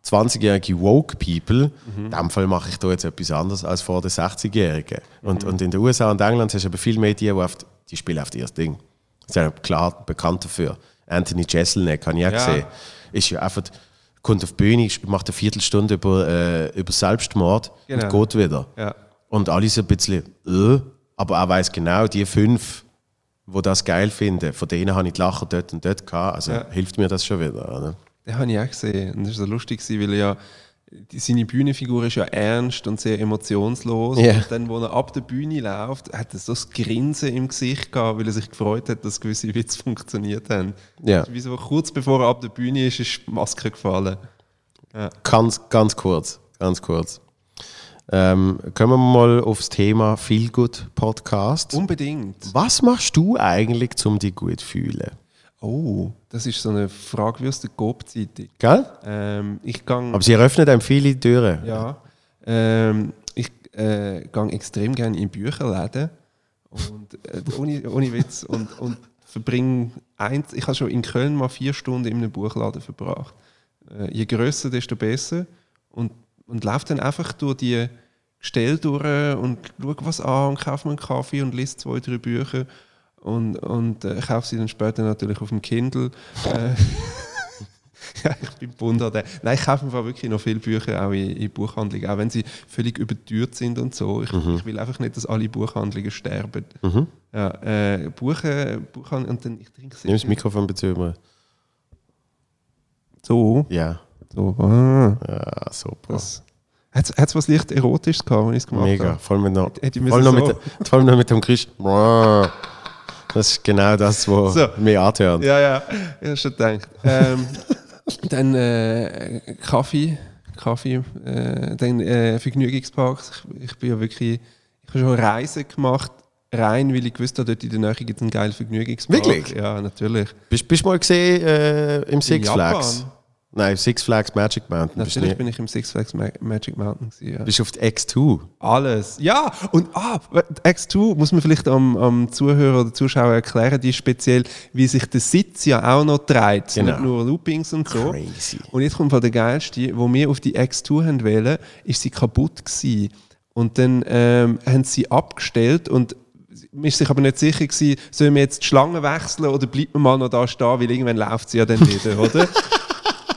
Speaker 1: 20-jährige Woke People, in dem Fall mache ich da jetzt etwas anderes als vor den 60-Jährigen. Und, und in den USA und England hast du aber viel mehr die, die, auf, die spielen auf ihr Ding. Ja klar bekannt dafür. Anthony Jeselnik, habe ich auch
Speaker 2: Ja.
Speaker 1: gesehen, ist ja einfach, kommt auf die Bühne, macht eine Viertelstunde über, äh, über Selbstmord
Speaker 2: Genau.
Speaker 1: und geht wieder.
Speaker 2: Ja.
Speaker 1: Und alle so ein bisschen, äh, aber er weiß genau, die fünf, die das geil finden, von denen habe ich die Lacher dort und dort gehabt. Also
Speaker 2: Ja.
Speaker 1: hilft mir das schon wieder. Oder?
Speaker 2: Den habe ich auch gesehen. Und das war so lustig, weil ja, die, seine Bühnenfigur ist ja ernst und sehr emotionslos.
Speaker 1: Ja.
Speaker 2: Und dann, wo er ab der Bühne läuft, hat er so das Grinsen im Gesicht gehabt, weil er sich gefreut hat, dass gewisse Witze funktioniert haben.
Speaker 1: Ja.
Speaker 2: Wie so kurz bevor er ab der Bühne ist, ist die Maske gefallen.
Speaker 1: Ganz, ganz kurz, ganz kurz. Ähm, kommen wir mal aufs Thema Feel Good Podcast.
Speaker 2: Unbedingt.
Speaker 1: Was machst du eigentlich, um dich gut zu fühlen?
Speaker 2: Oh, das ist so eine Frage wie aus der Coop-Zeitung.
Speaker 1: Gell?
Speaker 2: Ähm, ich gang,
Speaker 1: Aber sie eröffnet einem viele Türen.
Speaker 2: Ja. Ähm, ich äh, gehe extrem gerne in Bücherläden und äh, ohne, ohne Witz und, und verbringe eins. Ich habe schon in Köln mal vier Stunden in einem Buchladen verbracht. Äh, je grösser, desto besser. Und, und laufe dann einfach durch die Gestelle durch und schaue was an und kaufe mir einen Kaffee und lese zwei, drei Bücher. Und, und äh, kaufe sie dann später natürlich auf dem Kindle. Äh, ja, ich bin bunt an der. Nein, ich kaufe einfach wirklich noch viele Bücher auch in, in Buchhandlungen, auch wenn sie völlig überteuert sind und so. Ich, ich will einfach nicht, dass alle Buchhandlungen sterben. Ja, äh, Buchen, Buchhandlungen und dann ich trinke
Speaker 1: Nimm das Mikrofon bitte
Speaker 2: so.
Speaker 1: Ja.
Speaker 2: So ah,
Speaker 1: Ja, super.
Speaker 2: das, Hat es was leicht Erotisches gehabt, wenn ich es gemacht
Speaker 1: Mega.
Speaker 2: habe?
Speaker 1: Vor allem, mit noch, vor allem noch, mit, vor allem noch mit dem Geräusch. Das ist genau das, was
Speaker 2: So.
Speaker 1: mich antört.
Speaker 2: Ja, ja, ich habe schon gedacht. Ähm, dann äh, Kaffee, Kaffee, äh, dann äh, Vergnügungsparks. Ich, ich bin ja wirklich, ich habe schon Reisen gemacht, rein, weil ich gewusst habe, dort in der Nähe gibt es einen geilen Vergnügungspark.
Speaker 1: Wirklich?
Speaker 2: Ja, natürlich.
Speaker 1: Bist, du mal gesehen äh, im Six Flags? Nein, Six Flags Magic Mountain.
Speaker 2: Natürlich
Speaker 1: nicht-
Speaker 2: bin ich im Six Flags Ma Magic Mountain. Gewesen, ja.
Speaker 1: bist du auf die X2.
Speaker 2: Alles. Ja, und ah, X2 muss man vielleicht am, am Zuhörer oder Zuschauer erklären, die speziell, wie sich der Sitz ja auch noch dreht.
Speaker 1: Genau.
Speaker 2: Nicht nur Loopings und so.
Speaker 1: Crazy.
Speaker 2: Und jetzt kommt von der geilste, wo wir auf die X2 haben wählen, ist sie kaputt gewesen. Und dann ähm, haben sie abgestellt und man ist sich aber nicht sicher gewesen, sollen wir jetzt die Schlange wechseln oder bleibt man mal noch da stehen, weil irgendwann läuft sie ja dann wieder, oder?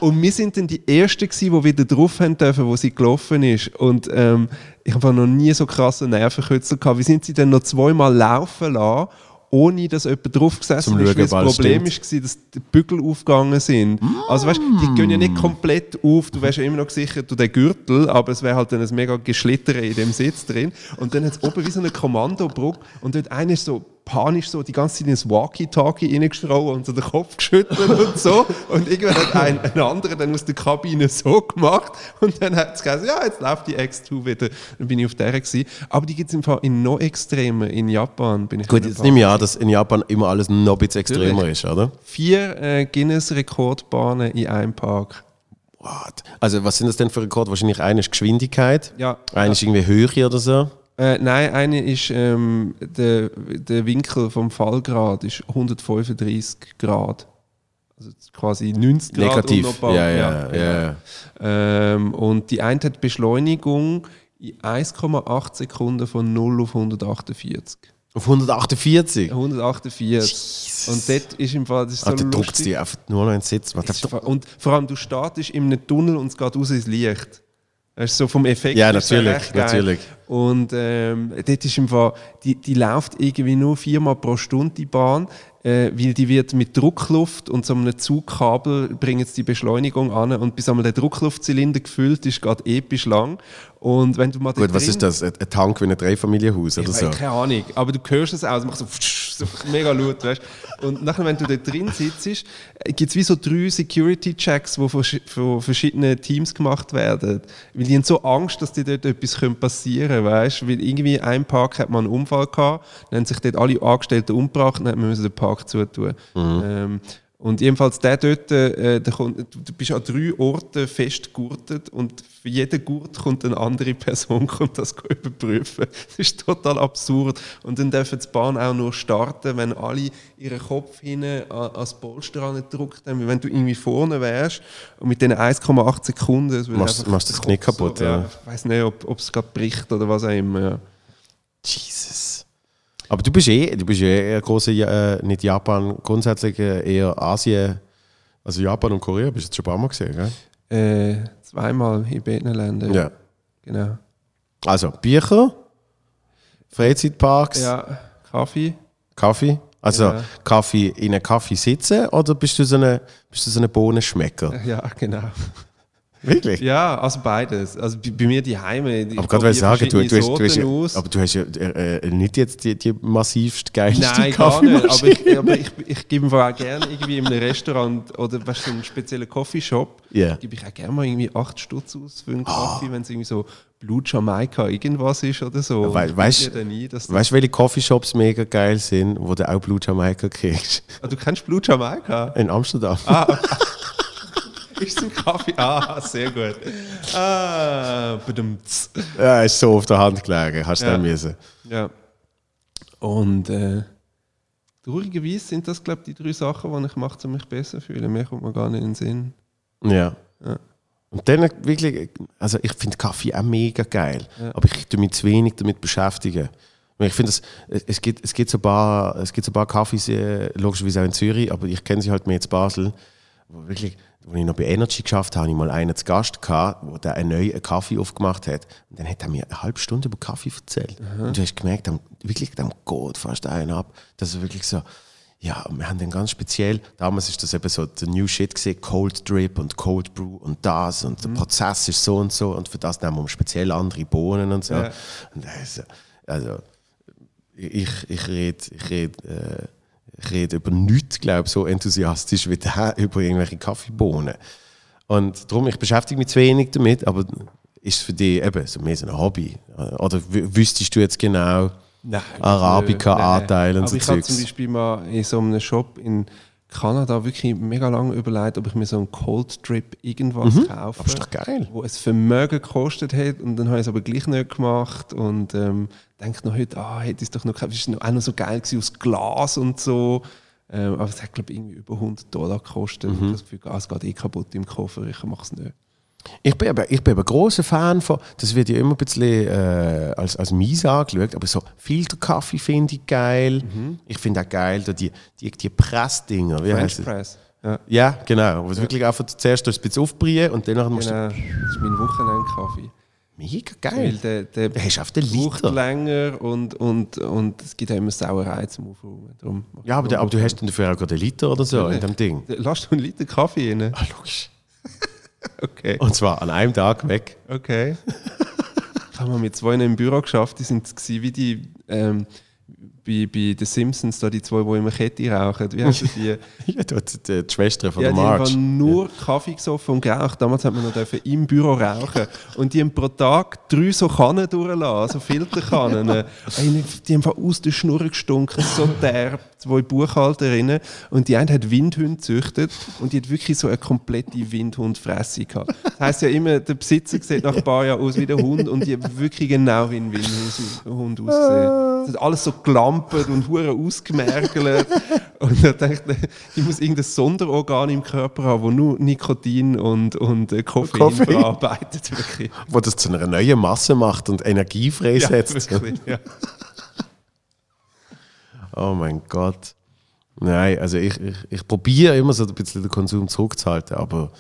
Speaker 2: Und wir sind dann die Ersten gewesen, die wieder drauf haben dürfen, wo sie gelaufen ist. Und ähm, ich habe noch nie so krasse Nervenkürzel gehabt. Wie sind sie dann noch zweimal laufen lassen, ohne dass jemand drauf gesessen ist? Weil das Problem war, dass die Bügel aufgegangen sind. Also weißt, die gehen ja nicht komplett auf. Du wärst ja immer noch gesichert durch den Gürtel, aber es wäre halt dann ein mega Geschlitter in dem Sitz drin. Und dann hat es oben wie so eine Kommandobrücke und dort einer ist so panisch so die ganze Zeit ins Walkie-Talkie reingeschraubt und so den Kopf geschüttelt und so. Und irgendwann hat ein, ein anderer dann aus der Kabine so gemacht und dann hat es gesagt, ja, jetzt läuft die X2 wieder. Dann bin ich auf der gewesen. Aber die gibt es im Fall in noch extremer. In Japan bin ich
Speaker 1: Gut, jetzt nehme ich an, dass in Japan immer alles noch ein bisschen extremer ist, oder?
Speaker 2: Vier äh, Guinness-Rekordbahnen in einem Park.
Speaker 1: What? Also, was sind das denn für Rekorde? Wahrscheinlich eine ist Geschwindigkeit,
Speaker 2: Ja.
Speaker 1: eine ist irgendwie Höhe oder so.
Speaker 2: Äh, nein, eine ist ähm, der, der Winkel vom Fallgrad ist 135 Grad. Also quasi 90 Grad.
Speaker 1: Negativ.
Speaker 2: ein paar-
Speaker 1: Ja, ja, ja.
Speaker 2: genau.
Speaker 1: ja.
Speaker 2: Ähm, und die eine hat Beschleunigung in 1,8 Sekunden von 0 auf 148.
Speaker 1: Auf 148.
Speaker 2: 148. Und dort ist im Fall, das ist so
Speaker 1: Alter, druckt
Speaker 2: lustig.
Speaker 1: die einfach nur noch in den Sitz.
Speaker 2: Und vor allem, du startest in einem Tunnel und es geht raus ins Licht. Das ist so vom Effekt.
Speaker 1: Ja, natürlich, natürlich.
Speaker 2: Und ähm, dort ist im Fall, die, die läuft irgendwie nur viermal pro Stunde die Bahn, äh, weil die wird mit Druckluft und so einem Zugkabel bringen die Beschleunigung an und bis einmal der Druckluftzylinder gefüllt ist, geht episch lang. Und wenn du mal
Speaker 1: Gut, was
Speaker 2: drin-
Speaker 1: ist das? Ein ein Tank wie ein Dreifamilienhaus oder
Speaker 2: ich
Speaker 1: so?
Speaker 2: Keine Ahnung, aber du hörst es auch, es macht so, so mega laut, weißt Und nachher, wenn du da drin sitzt, gibt es wie so drei Security-Checks, die von, von verschiedenen Teams gemacht werden. Weil die haben so Angst, dass dir dort etwas passieren könnte, weißt Weil irgendwie in einem Park hat man einen Unfall gehabt, dann haben sich dort alle Angestellten umgebracht und dann müssen den Park zutun. Ähm, und jedenfalls der dort, äh, der kommt, du bist an drei Orten festgurtet und für jeden Gurt kommt eine andere Person kommt das überprüfen. Das ist total absurd. Und dann dürfen die Bahn auch nur starten, wenn alle ihren Kopf hinten an- ans Polster gedrückt haben. Wenn du irgendwie vorne wärst und mit den 1,8 Sekunden...
Speaker 1: Machst- machst das
Speaker 2: Kopf
Speaker 1: kaputt,
Speaker 2: So,
Speaker 1: ja.
Speaker 2: Ich weiß nicht, ob ob es gerade bricht oder was auch immer. Ja.
Speaker 1: Jesus. Aber du bist eh, du bist eh eher große, äh, nicht Japan, grundsätzlich äh, eher Asien, also Japan und Korea, bist du jetzt schon ein paar Mal gesehen, gell?
Speaker 2: Äh, zweimal in beiden Ländern.
Speaker 1: Ja.
Speaker 2: Genau.
Speaker 1: Also, Bücher, Freizeitparks,
Speaker 2: Ja, Kaffee.
Speaker 1: Kaffee. Also,
Speaker 2: Ja.
Speaker 1: Kaffee in einem Kaffee sitzen oder bist du so eine, bist du so eine Bohnenschmecker?
Speaker 2: Ja, genau.
Speaker 1: Wirklich?
Speaker 2: Ja, also beides. Also bei, bei mir die Heime.
Speaker 1: Aber gerade weil ich sagen, du, du, hast, du hast, ja, aber du hast ja äh, äh, nicht jetzt die, die massivst geilste
Speaker 2: Nein, gar nicht. Aber ich, aber ich, ich gebe mir auch gerne irgendwie in einem Restaurant oder weißt, so einen speziellen Coffeeshop,
Speaker 1: Ja.
Speaker 2: gebe ich auch gerne mal irgendwie 8 Stutz aus für einen Kaffee, wenn es irgendwie so Blut Jamaika irgendwas ist oder so. Und
Speaker 1: weißt- du, welche Coffeeshops mega geil sind, wo du auch Blut Jamaika kriegst?
Speaker 2: Ah, du kennst Blut Jamaika?
Speaker 1: In Amsterdam.
Speaker 2: Ist ein Kaffee? Ah, sehr gut. Ah, badumts.
Speaker 1: Ja, ist so auf der Hand gelegen, hast du
Speaker 2: Ja.
Speaker 1: müssen.
Speaker 2: Ja. Und äh, traurigerweise sind das, glaube ich, die drei Sachen, die ich mache, um mich besser zu fühlen. Mehr kommt mir gar nicht in den Sinn.
Speaker 1: Ja.
Speaker 2: Ja.
Speaker 1: Und dann wirklich, also ich finde Kaffee auch mega geil, aber ich tue mich zu wenig damit beschäftigen. Ich finde, es, es, gibt, es, gibt so ein paar, es gibt so ein paar Kaffees, äh, logischerweise auch in Zürich, aber ich kenne sie halt mehr in Basel, wo wirklich, wo ich noch bei Energy geschafft habe, habe ich mal einen zu Gast gehabt, wo der einen neuen Kaffee aufgemacht hat. Und dann hat er mir eine halbe Stunde über Kaffee erzählt. Und du hast gemerkt, dem, wirklich, dem geht fast einen ab. Das ist wirklich so, ja, wir haben den ganz speziell, damals ist das eben so der New Shit gesehen, Cold Drip und Cold Brew und das und der Prozess ist so und so und für das nehmen wir speziell andere Bohnen und so.
Speaker 2: Ja.
Speaker 1: Und also, also ich, ich rede ich red, äh, ich red über nichts, glaube so enthusiastisch wie der über irgendwelche Kaffeebohnen. Und darum, ich beschäftige mich zu wenig damit, aber ist es für dich eben so mehr so ein Hobby? Oder wü- wüsstest du jetzt genau Arabica-Anteile und so
Speaker 2: ich habe zum
Speaker 1: Zeugs?
Speaker 2: Beispiel mal in so einem Shop in Kanada wirklich mega lange überlegt, ob ich mir so einen Cold Drip irgendwas kaufe.
Speaker 1: Mhm. Aber ist doch geil.
Speaker 2: Wo es Vermögen gekostet hat und dann habe ich es aber gleich nicht gemacht und ähm, denke noch heute, ah, hätte ich es doch noch gekauft. Es war auch noch so geil gewesen, aus Glas und so. Ähm, aber es hat, glaube ich, irgendwie über 100 Dollar gekostet.
Speaker 1: Mhm.
Speaker 2: Und habe das Gefühl, ah, es geht eh kaputt im Koffer, ich mache es nicht.
Speaker 1: Ich bin, eben, ich bin eben ein grosser Fan von, das wird ja immer ein bisschen äh, als, als mies angeschaut, aber so Filterkaffee finde ich geil. Ich finde auch geil, da die, die, die Pressdinger. Wie
Speaker 2: French
Speaker 1: das?
Speaker 2: Press. Ja,
Speaker 1: Ja, genau. Wo es wirklich einfach zuerst ein bisschen aufbreien und dann musst
Speaker 2: genau. Das ist mein Wochenendkaffee.
Speaker 1: du... Mega
Speaker 2: Weil
Speaker 1: geil.
Speaker 2: der, der
Speaker 1: Du hast auf den Liter.
Speaker 2: länger und, und, und es gibt auch immer Sauerei zum Aufräumen.
Speaker 1: Ja, aber, der, aber du hast dann dafür auch gerade einen Liter oder so in dem Ding.
Speaker 2: Lass du einen Liter Kaffee rein?
Speaker 1: Ah, logisch.
Speaker 2: Okay.
Speaker 1: Und zwar an einem Tag weg.
Speaker 2: Okay. ich habe mal mit zwei im Büro geschafft, die sind wie die ähm, bei, bei den Simpsons, da die zwei, die immer Kette rauchen. Wie heißen die?
Speaker 1: Ja, dort die, die Schwester von
Speaker 2: Ja,
Speaker 1: der
Speaker 2: die
Speaker 1: Marge.
Speaker 2: haben nur Kaffee gesoffen und geraucht. Damals hat man noch dürfen im Büro rauchen. Und die haben pro Tag drei so Kannen durchgelassen, so Filterkannen. Ey, die haben einfach aus der Schnur gestunken, so derb, zwei Buchhalterinnen. Und die eine hat Windhunde gezüchtet und die hat wirklich so eine komplette Windhundfresse gehabt. Das heisst ja immer, der Besitzer sieht nach ein paar Jahren aus wie der Hund und die hat wirklich genau wie ein Windhund ausgesehen. Es hat alles so gelampert und hure ausgemergelt. Und dann dachte ich, die muss irgendein Sonderorgan im Körper haben, wo nur Nikotin und, und äh, Koffein,
Speaker 1: Koffein.
Speaker 2: verarbeitet. Wirklich.
Speaker 1: Wo das zu einer neuen Masse macht und Energie freisetzt.
Speaker 2: Ja, wirklich, ja.
Speaker 1: Oh mein Gott. Nein, also ich, ich, ich probiere immer so ein bisschen den Konsum zurückzuhalten, aber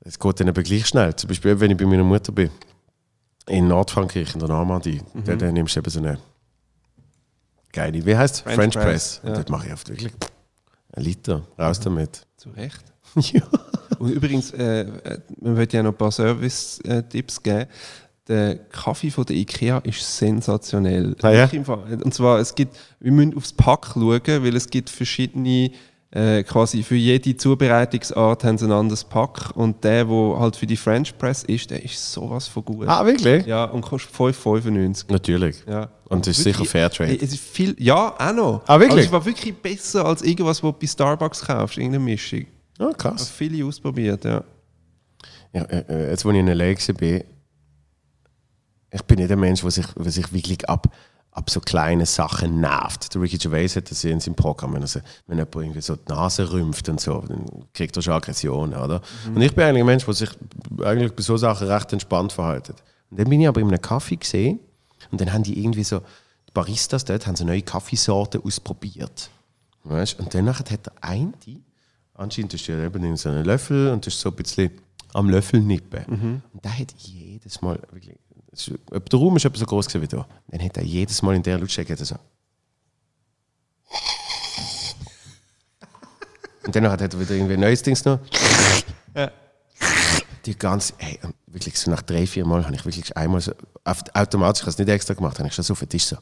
Speaker 1: es geht dann eben gleich schnell. Zum Beispiel, wenn ich bei meiner Mutter bin, in Nordfrankreich, in der Normandie,
Speaker 2: Mhm.
Speaker 1: dann, dann nimmst du eben so eine geile, wie heißt es?
Speaker 2: French
Speaker 1: French,
Speaker 2: Press,
Speaker 1: Press.
Speaker 2: ja.
Speaker 1: Und dort mache ich oft wirklich einen Liter, raus damit.
Speaker 2: Zu Recht.
Speaker 1: ja.
Speaker 2: Und übrigens, äh, äh, man wird ja noch ein paar Service-Tipps geben. Der Kaffee von der Ikea ist sensationell.
Speaker 1: Ah, ja?
Speaker 2: Und zwar, es gibt, wir müssen aufs Pack schauen, weil es gibt verschiedene, äh, quasi für jede Zubereitungsart haben sie ein anderes Pack. Und der, der halt für die French Press ist, der ist sowas von gut.
Speaker 1: Ah, wirklich?
Speaker 2: Ja, und kostet 5,95.
Speaker 1: Natürlich.
Speaker 2: Ja.
Speaker 1: Und es ist
Speaker 2: Wirklich,
Speaker 1: sicher Fairtrade.
Speaker 2: Es ist viel, ja, auch noch.
Speaker 1: Ah, wirklich?
Speaker 2: Also es war wirklich besser als irgendwas, was du bei Starbucks kaufst, irgendeine Mischung.
Speaker 1: Ah,
Speaker 2: Ich habe
Speaker 1: krass.
Speaker 2: viele ausprobiert, ja.
Speaker 1: Ja, äh, äh, jetzt, als ich in L.A. war, ich bin nicht ein Mensch, der sich, der sich wirklich ab, ab so kleinen Sachen nervt. Der Ricky Gervais hat das in seinem Programm, wenn, er, so- wenn jemand irgendwie so die Nase rümpft und so, dann kriegt er schon Aggressionen, oder? Und ich bin eigentlich ein Mensch, der sich eigentlich bei so Sachen recht entspannt verhält. Und dann bin ich aber in einem Kaffee gesehen und dann haben die irgendwie so, die Baristas dort haben so neue Kaffeesorten ausprobiert. Weißt? Und danach hat der eine, anscheinend ist er eben in so einem Löffel und ist so ein bisschen am Löffel nippen. Und der hat jedes Mal, wirklich, ist- ob der Raum ist etwa so groß gewesen wie da, dann hat er jedes Mal in der Lautstärke so. Und dann hat er wieder irgendwie ein neues Ding noch. Die ganze, hey, und wirklich so nach drei, vier Mal habe ich wirklich einmal so, auf, automatisch, ich habe es nicht extra gemacht, habe ich schon so auf den Tisch so.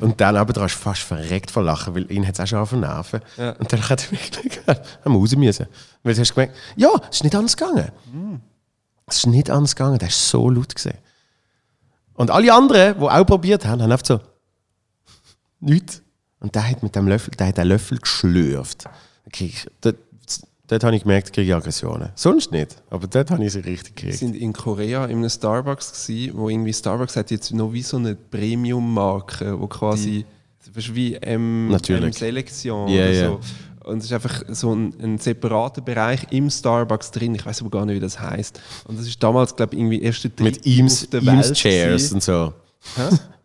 Speaker 1: Und dann aber dran ist fast verreckt vor Lachen, weil ihn hat es auch schon auf den Nerven.
Speaker 2: Ja.
Speaker 1: Und dann hat er wirklich haben wir raus müssen. Weil du hast gemerkt, ja, es ist nicht anders gegangen. Es ist nicht anders gegangen, der ist so laut gesehen. Und alle anderen, die auch probiert haben, haben einfach so nichts. Und der hat mit dem Löffel, der hat den Löffel geschlürft. Ich, dort, dort habe ich gemerkt, kriege ich Aggressionen. Sonst nicht, aber dort habe ich sie richtig
Speaker 2: Wir
Speaker 1: gekriegt.
Speaker 2: sind in Korea in einem Starbucks gewesen, wo irgendwie Starbucks hat jetzt noch wie so eine Premium-Marke, wo quasi das ist wie M,
Speaker 1: Natürlich.
Speaker 2: M Selektion
Speaker 1: Ja,
Speaker 2: oder so. Und es ist einfach so ein, ein separater Bereich im Starbucks drin. Ich weiß aber gar nicht, wie das heißt. Und das ist damals, glaube ich, irgendwie erste
Speaker 1: Mit Eames, Eames Chairs
Speaker 2: gewesen.
Speaker 1: und so.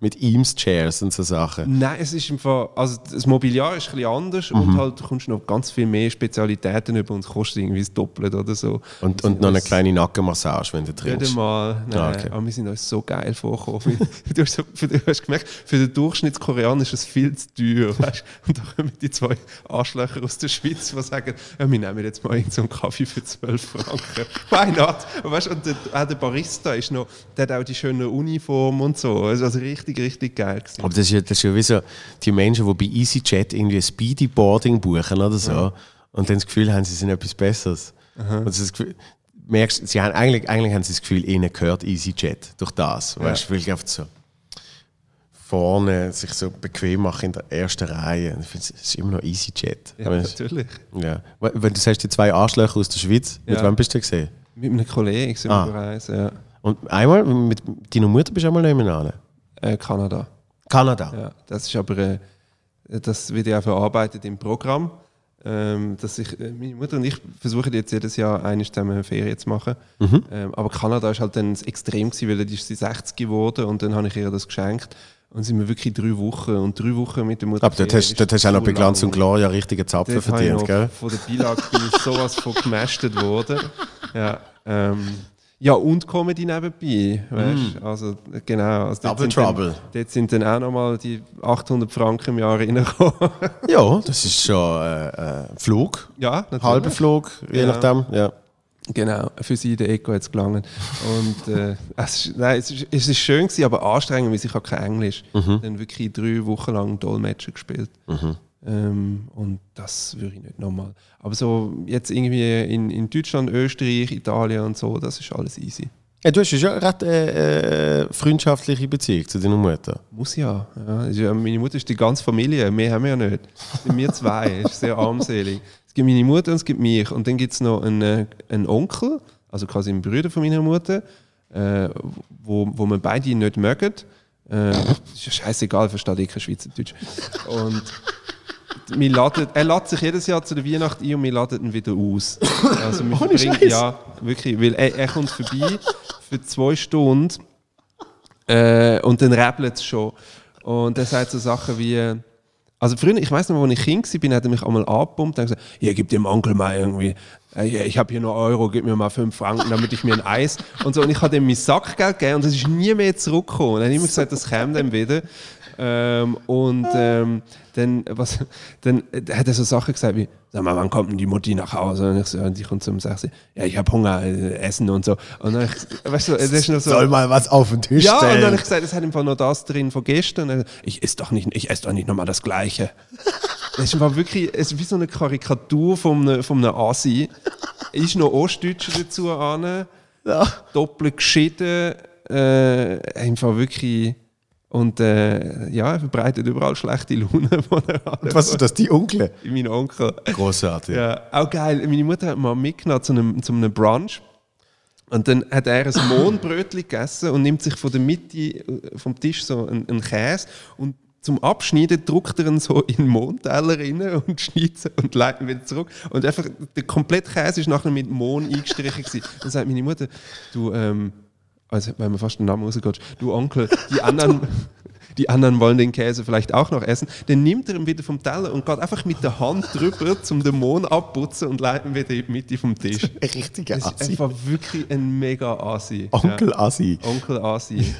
Speaker 1: Mit Eames-Chairs und so Sachen.
Speaker 2: Nein, es ist im Fall, also das Mobiliar ist ein bisschen anders und
Speaker 1: Mhm.
Speaker 2: halt du kommst noch ganz viel mehr Spezialitäten über und es kostet irgendwie das Doppelte oder so.
Speaker 1: Und, und noch eine kleine Nackenmassage, wenn du
Speaker 2: Nicht
Speaker 1: trinkst.
Speaker 2: einmal, nein,
Speaker 1: Ah, okay.
Speaker 2: aber wir sind uns so geil vorgekommen. Du, hast du hast gemerkt, für den Durchschnittskoreaner ist es viel zu teuer. Weißt? Und da kommen die zwei Arschlöcher aus der Schweiz, die sagen, ja, wir nehmen jetzt mal irgend so einen Kaffee für 12 Franken. Why not? Und, weißt, und der, auch der Barista ist noch, der hat auch die schöne Uniform und so. Also, also richtig, richtig geil. Gewesen.
Speaker 1: Aber das ist, ja, das ist ja wie so die Menschen, die bei EasyJet irgendwie Speedyboarding buchen oder so und dann das Gefühl haben, sie sind etwas Besseres. Und das Gefühl, merkst, sie haben, eigentlich, eigentlich haben sie das Gefühl, ihnen gehört EasyJet durch das. Weißt du, weil einfach so vorne sich so bequem machen in der ersten Reihe. Ich finde, es ist immer noch EasyJet.
Speaker 2: Ja,
Speaker 1: es-
Speaker 2: natürlich.
Speaker 1: ja. Wenn du sagst, die zwei Arschlöcher aus der Schweiz, mit
Speaker 2: Ja.
Speaker 1: wem bist du gesehen?
Speaker 2: Mit einem Kollegen sind
Speaker 1: Ah.
Speaker 2: wir gereist, ja.
Speaker 1: Und einmal mit deiner Mutter bist du einmal nebenan.
Speaker 2: Äh, Kanada.
Speaker 1: Kanada.
Speaker 2: Ja, das ist aber, äh, das wird ja auch verarbeitet im Programm. Ähm, dass ich, äh, meine Mutter und ich versuchen jetzt jedes Jahr eine zusammen Ferien zu machen. Ähm, aber Kanada ist halt dann das extrem gewesen, weil die ist sie 60 geworden und dann habe ich ihr das geschenkt. Und sind wir wirklich drei Wochen und drei Wochen mit der Mutter.
Speaker 1: Aber dort hast,
Speaker 2: ist
Speaker 1: dort hast du auch noch bei Glanz und. Gloria richtige Zapfen
Speaker 2: Dort
Speaker 1: verdient, gell?
Speaker 2: Von der Beilage bin ich sowas von gemästet worden. Ja, ähm, ja, und Comedy nebenbei. Weißt? Also, genau. Also
Speaker 1: Mm. Double
Speaker 2: sind dann-
Speaker 1: Trouble.
Speaker 2: Dort sind dann auch nochmal die 800 Franken im Jahr reingekommen.
Speaker 1: Ja, das ist schon äh, äh, Flug,
Speaker 2: ja, natürlich.
Speaker 1: halber Flug, je
Speaker 2: Ja.
Speaker 1: nachdem. Ja.
Speaker 2: Genau, für sie der Eco es gelangen. Und äh, es, ist, nein, es, ist, es ist schön gewesen, aber anstrengend, weil ich habe kein Englisch.
Speaker 1: Mhm.
Speaker 2: Dann wirklich drei Wochen lang Dolmetscher gespielt. Ähm, und das würde ich nicht nochmal. Aber so jetzt irgendwie in, in Deutschland, Österreich, Italien und so, das ist alles easy.
Speaker 1: Ja, du hast ja schon eine recht äh, äh, freundschaftliche Beziehung zu deiner Mutter.
Speaker 2: Muss ja. ja. Meine Mutter ist die ganze Familie, mehr haben wir ja nicht. Wir zwei, ist sehr armselig. Es gibt meine Mutter und es gibt mich. Und dann gibt es noch einen, äh, einen Onkel, also quasi einen Bruder von meiner Mutter, äh, wo, wo wir beide nicht mögen. Äh, ist ja scheißegal, versteht eh kein Schweizerdeutsch. Und wir laden, er lädt sich jedes Jahr zu der Weihnacht ein und wir laden ihn wieder aus. Also wir
Speaker 1: Ohne
Speaker 2: verbringen-
Speaker 1: Scheiß?
Speaker 2: Ja, wirklich, weil er, er kommt vorbei für zwei Stunden äh, und dann rappelt es schon. Und er sagt so Sachen wie, also früher, ich weiß noch, als ich Kind war, hat er mich einmal angepumpt und gesagt, ja, gib dem Onkel mal irgendwie, äh, ja, ich habe hier noch Euro, gib mir mal 5 Franken, damit ich mir ein Eis und so. Und ich habe ihm mein Sackgeld gegeben und es ist nie mehr zurückgekommen. Und er hat immer gesagt, das käme dann wieder. Ähm, und ähm, dann, was, dann hat er so Sachen gesagt wie, sag mal, wann kommt denn die Mutti nach Hause? Und ich so, und die kommt zum Sagen, ja, ich habe Hunger, äh, Essen und so. Und dann, ich, weißt du, es ist noch so,
Speaker 1: Soll mal was auf den Tisch
Speaker 2: ja, und dann
Speaker 1: stellen.
Speaker 2: habe ich gesagt, es hat Fall noch das drin von gestern. Und Ich esse doch nicht, ich esse doch nicht nochmal das Gleiche. Ist einfach wirklich, es ist wie so eine Karikatur von von einem Asi. Ist noch Ostdeutscher dazu an,
Speaker 1: ja.
Speaker 2: doppelt geschieden, äh, einfach wirklich. Und äh, ja, er verbreitet überall schlechte Laune
Speaker 1: Und was ist das, die Onkel?
Speaker 2: Mein Onkel.
Speaker 1: Großartig.
Speaker 2: Ja, auch geil. Meine Mutter hat mal mitgenommen zu einem, zu einem Brunch. Und dann hat er ein Mohnbrötchen gegessen und nimmt sich von der Mitte äh, vom Tisch so einen, einen Käse und zum Abschneiden druckt er ihn so in den Mondteller rein und schneidet ihn und leitet ihn wieder zurück. Und einfach der komplette Käse ist nachher mit Mohn eingestrichen. Gewesen. Dann sagt meine Mutter, du, ähm, also wenn man fast den Namen rausgeht, du Onkel, die anderen, die anderen wollen den Käse vielleicht auch noch essen. Dann nimmt er ihn wieder vom Teller und geht einfach mit der Hand drüber, um den Mohn abputzen und leitet ihn wieder in die Mitte vom Tisch.
Speaker 1: Richtiger
Speaker 2: Das ist
Speaker 1: Assi.
Speaker 2: einfach wirklich ein mega Assi.
Speaker 1: Onkel Assi.
Speaker 2: Ja. Onkel Assi.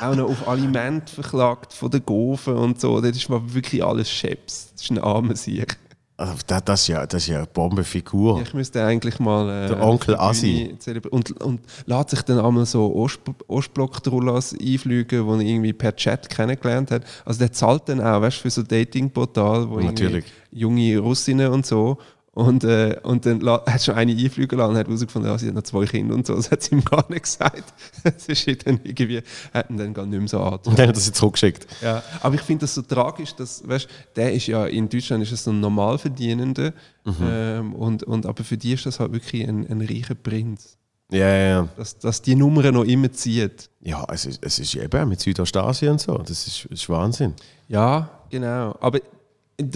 Speaker 2: auch noch auf Aliment verklagt von den Gofen und so. Das ist mal wirklich alles Scheps. Das ist ein armer Sieg.
Speaker 1: Also, das, das, ist ja, das ist ja eine Bombenfigur.
Speaker 2: Ich müsste eigentlich mal. Äh,
Speaker 1: Der Onkel
Speaker 2: zelebr- Und, und lässt sich dann einmal so Ost Ostblock-Trullas einfliegen, die er irgendwie per Chat kennengelernt hat. Also der zahlt dann auch, weißt du, für so Dating-Portal, wo
Speaker 1: Natürlich.
Speaker 2: junge Russinnen und so. Und, äh, und dann hat schon eine einfliegen lassen und hat herausgefunden, ja, sie hat noch zwei Kinder und so. Das hat sie ihm gar nicht gesagt. Das ist dann irgendwie, hat ihn dann gar nicht mehr so an.
Speaker 1: Und dann hat er sie zurückgeschickt.
Speaker 2: Ja, aber ich finde das so tragisch, dass, weißt, der ist ja in Deutschland ist es so ein Normalverdienender ähm, und, und aber für die ist das halt wirklich ein, ein reicher Prinz,
Speaker 1: Ja, ja, ja.
Speaker 2: dass, dass die Nummer noch immer zieht.
Speaker 1: Ja, es ist, es ist eben mit Südostasien und so. Das ist, das ist Wahnsinn.
Speaker 2: Ja, genau. Aber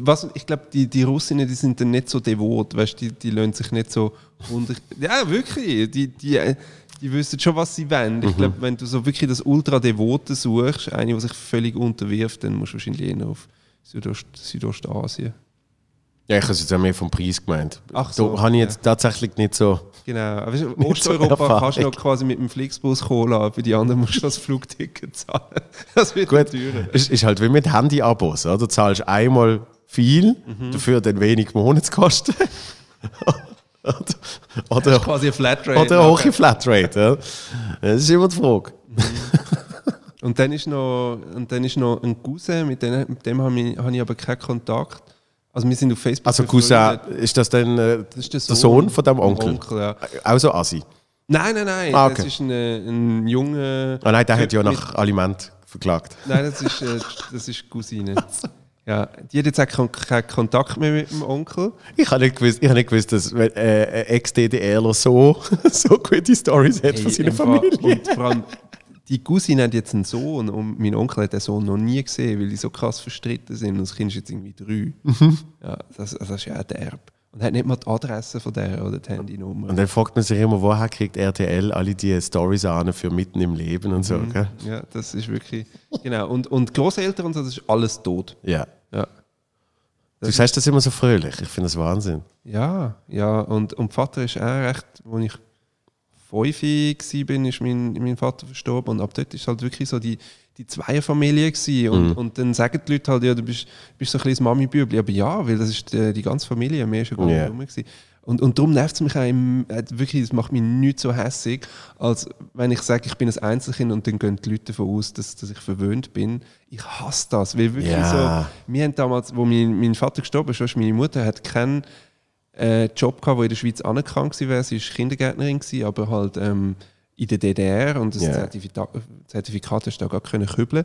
Speaker 2: was, ich glaube, die, die Russinnen, die sind dann nicht so devot, weißt, die, die lassen sich nicht so unter. Ja, wirklich. Die, die, äh, die wissen schon, was sie wollen.
Speaker 1: Mhm.
Speaker 2: Ich glaube, wenn du so wirklich das Ultra-Devote suchst, eine, die sich völlig unterwirft, dann musst du wahrscheinlich eher auf Südost Südostasien.
Speaker 1: Ja, ich habe es jetzt auch mehr vom Preis gemeint.
Speaker 2: Ach so,
Speaker 1: da habe ich jetzt tatsächlich nicht so.
Speaker 2: Genau. Aber weißt
Speaker 1: so
Speaker 2: Osteuropa
Speaker 1: Erfahrung.
Speaker 2: kannst du noch quasi mit dem Flixbus lassen, bei den anderen musst du das Flugticket zahlen. Das wird
Speaker 1: Gut,
Speaker 2: teurer.
Speaker 1: es ist halt wie mit Handy-Abos. Du zahlst einmal viel,
Speaker 2: Mhm.
Speaker 1: dafür dann wenig Monatskosten. oder, oder,
Speaker 2: Quasi eine Flatrate.
Speaker 1: oder eine hohe Flatrate. Ja? Das ist immer die Frage.
Speaker 2: Und dann ist noch, und dann ist noch ein Cousin, mit dem, mit dem habe ich, habe ich aber keinen Kontakt. Also wir sind auf Facebook.
Speaker 1: Also Cousin, ist das dann äh,
Speaker 2: Das ist der
Speaker 1: der Sohn von dem Onkel?
Speaker 2: Onkel ja.
Speaker 1: Auch so Assi.
Speaker 2: Nein, nein, nein.
Speaker 1: Ah, okay.
Speaker 2: Das ist ein, ein junger.
Speaker 1: Ah nein, der hat ja nach Aliment verklagt.
Speaker 2: Nein, das ist, äh, das ist Cousine. Ja, die hat jetzt auch keinen Kontakt mehr mit dem Onkel.
Speaker 1: Ich habe nicht gewusst, ich habe nicht gewusst dass äh, ein Ex-DDRler so, so gute Stories hat von
Speaker 2: Hey,
Speaker 1: seiner
Speaker 2: im Fall-
Speaker 1: Familie.
Speaker 2: Und vor allem, die Cousine hat jetzt einen Sohn und mein Onkel hat den Sohn noch nie gesehen, weil die so krass verstritten sind und das Kind ist jetzt irgendwie drei.
Speaker 1: Mhm.
Speaker 2: Ja, das, das ist ja auch derb. Und hat nicht mal die Adresse von der oder die Handynummer.
Speaker 1: Und dann fragt man sich immer, woher kriegt RTL alle die Stories an für mitten im Leben und so. Gell?
Speaker 2: Ja, das ist wirklich. Genau. Und, und Großeltern und so, das ist alles tot.
Speaker 1: Ja.
Speaker 2: Ja.
Speaker 1: Du sagst das immer so fröhlich. Ich finde das Wahnsinn.
Speaker 2: Ja, ja. Und, und Vater ist auch recht, als ich fünf war, ist mein, mein Vater verstorben. Und ab dort ist halt wirklich so die, die Zweierfamilie gewesen. Und, und dann sagen die Leute halt, ja, du bist, bist so ein kleines Mami-Bübli. Aber ja, weil das ist die, die ganze Familie, mehr ist ja gar nicht
Speaker 1: Ja.
Speaker 2: rum gewesen. Und, und darum nervt es mich auch im, äh, wirklich, es macht mich nicht so hässig, als wenn ich sage, ich bin ein Einzelkind und dann gehen die Leute davon aus, dass, dass ich verwöhnt bin. Ich hasse das, weil wirklich
Speaker 1: Ja.
Speaker 2: so, wir haben damals, wo mein, mein Vater gestorben ist, weißt meine Mutter hat keinen äh, Job gehabt, der in der Schweiz anerkannt wäre. Sie war Kindergärtnerin, gewesen, aber halt ähm, in der DDR und das
Speaker 1: Ja.
Speaker 2: Zertifikat, Zertifikat hast du da gar können kübeln.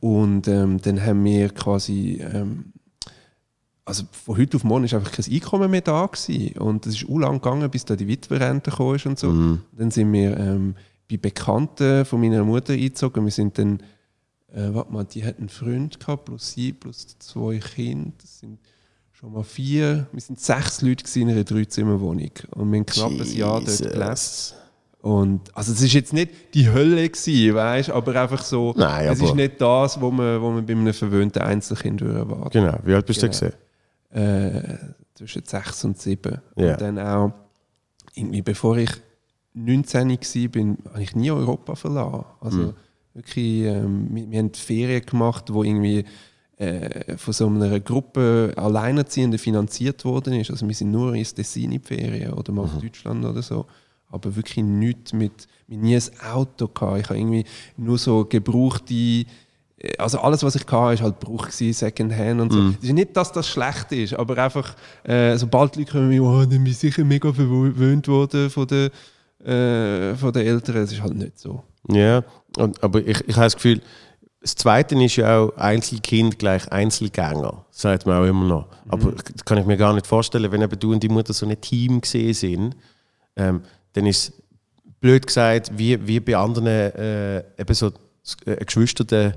Speaker 2: Und ähm, dann haben wir quasi, ähm, also von heute auf morgen ist einfach kein Einkommen mehr da gewesen. Und es ist auch lang gegangen, bis da die Witwerrente gekommen ist und so. Dann sind wir ähm, bei Bekannten von meiner Mutter eingezogen. Wir sind dann, äh, warte mal, die hat einen Freund gehabt, plus sie, plus zwei Kinder. Das sind schon mal vier. Wir sind sechs Leute in einer Dreizimmerwohnung. Und wir haben knapp ein Jahr dort gelebt. Und, also es ist jetzt nicht die Hölle gewesen, weißt, aber einfach so,
Speaker 1: Nein,
Speaker 2: es
Speaker 1: aber-
Speaker 2: ist nicht das, was man, was man bei einem verwöhnten Einzelkind würde erwarten
Speaker 1: Genau. Wie alt bist du
Speaker 2: Genau.
Speaker 1: gesehen?
Speaker 2: äh, zwischen sechs und sieben.
Speaker 1: Ja.
Speaker 2: Und dann auch, irgendwie bevor ich 19 war, bin, habe ich nie Europa verlassen. Also
Speaker 1: Mhm.
Speaker 2: wirklich, ähm, wir, wir haben Ferien gemacht, wo irgendwie äh, von so einer Gruppe Alleinerziehende finanziert worden ist. Also wir sind nur ins Tessin in die Ferien oder mal
Speaker 1: Mhm.
Speaker 2: auf Deutschland oder so. Aber wirklich nichts mit, mit nie ein Auto gehabt. Ich habe irgendwie nur so gebrauchte also alles, was ich hatte, ist halt Bruch gewesen, Secondhand und so.
Speaker 1: Mhm.
Speaker 2: Es ist nicht, dass das schlecht ist, aber einfach, äh, sobald die Leute kommen, oh, dann bin ich sicher mega verwöhnt worden von den, äh, von den Eltern. Es ist halt nicht so.
Speaker 1: Ja, und, aber ich, ich habe das Gefühl, das Zweite ist ja auch Einzelkind gleich Einzelgänger, sagt man auch immer noch. Aber das kann ich mir gar nicht vorstellen, wenn eben du und die Mutter so ein Team gesehen sind, ähm, dann ist es blöd gesagt, wie, wie bei anderen äh, eben so äh, geschwisterten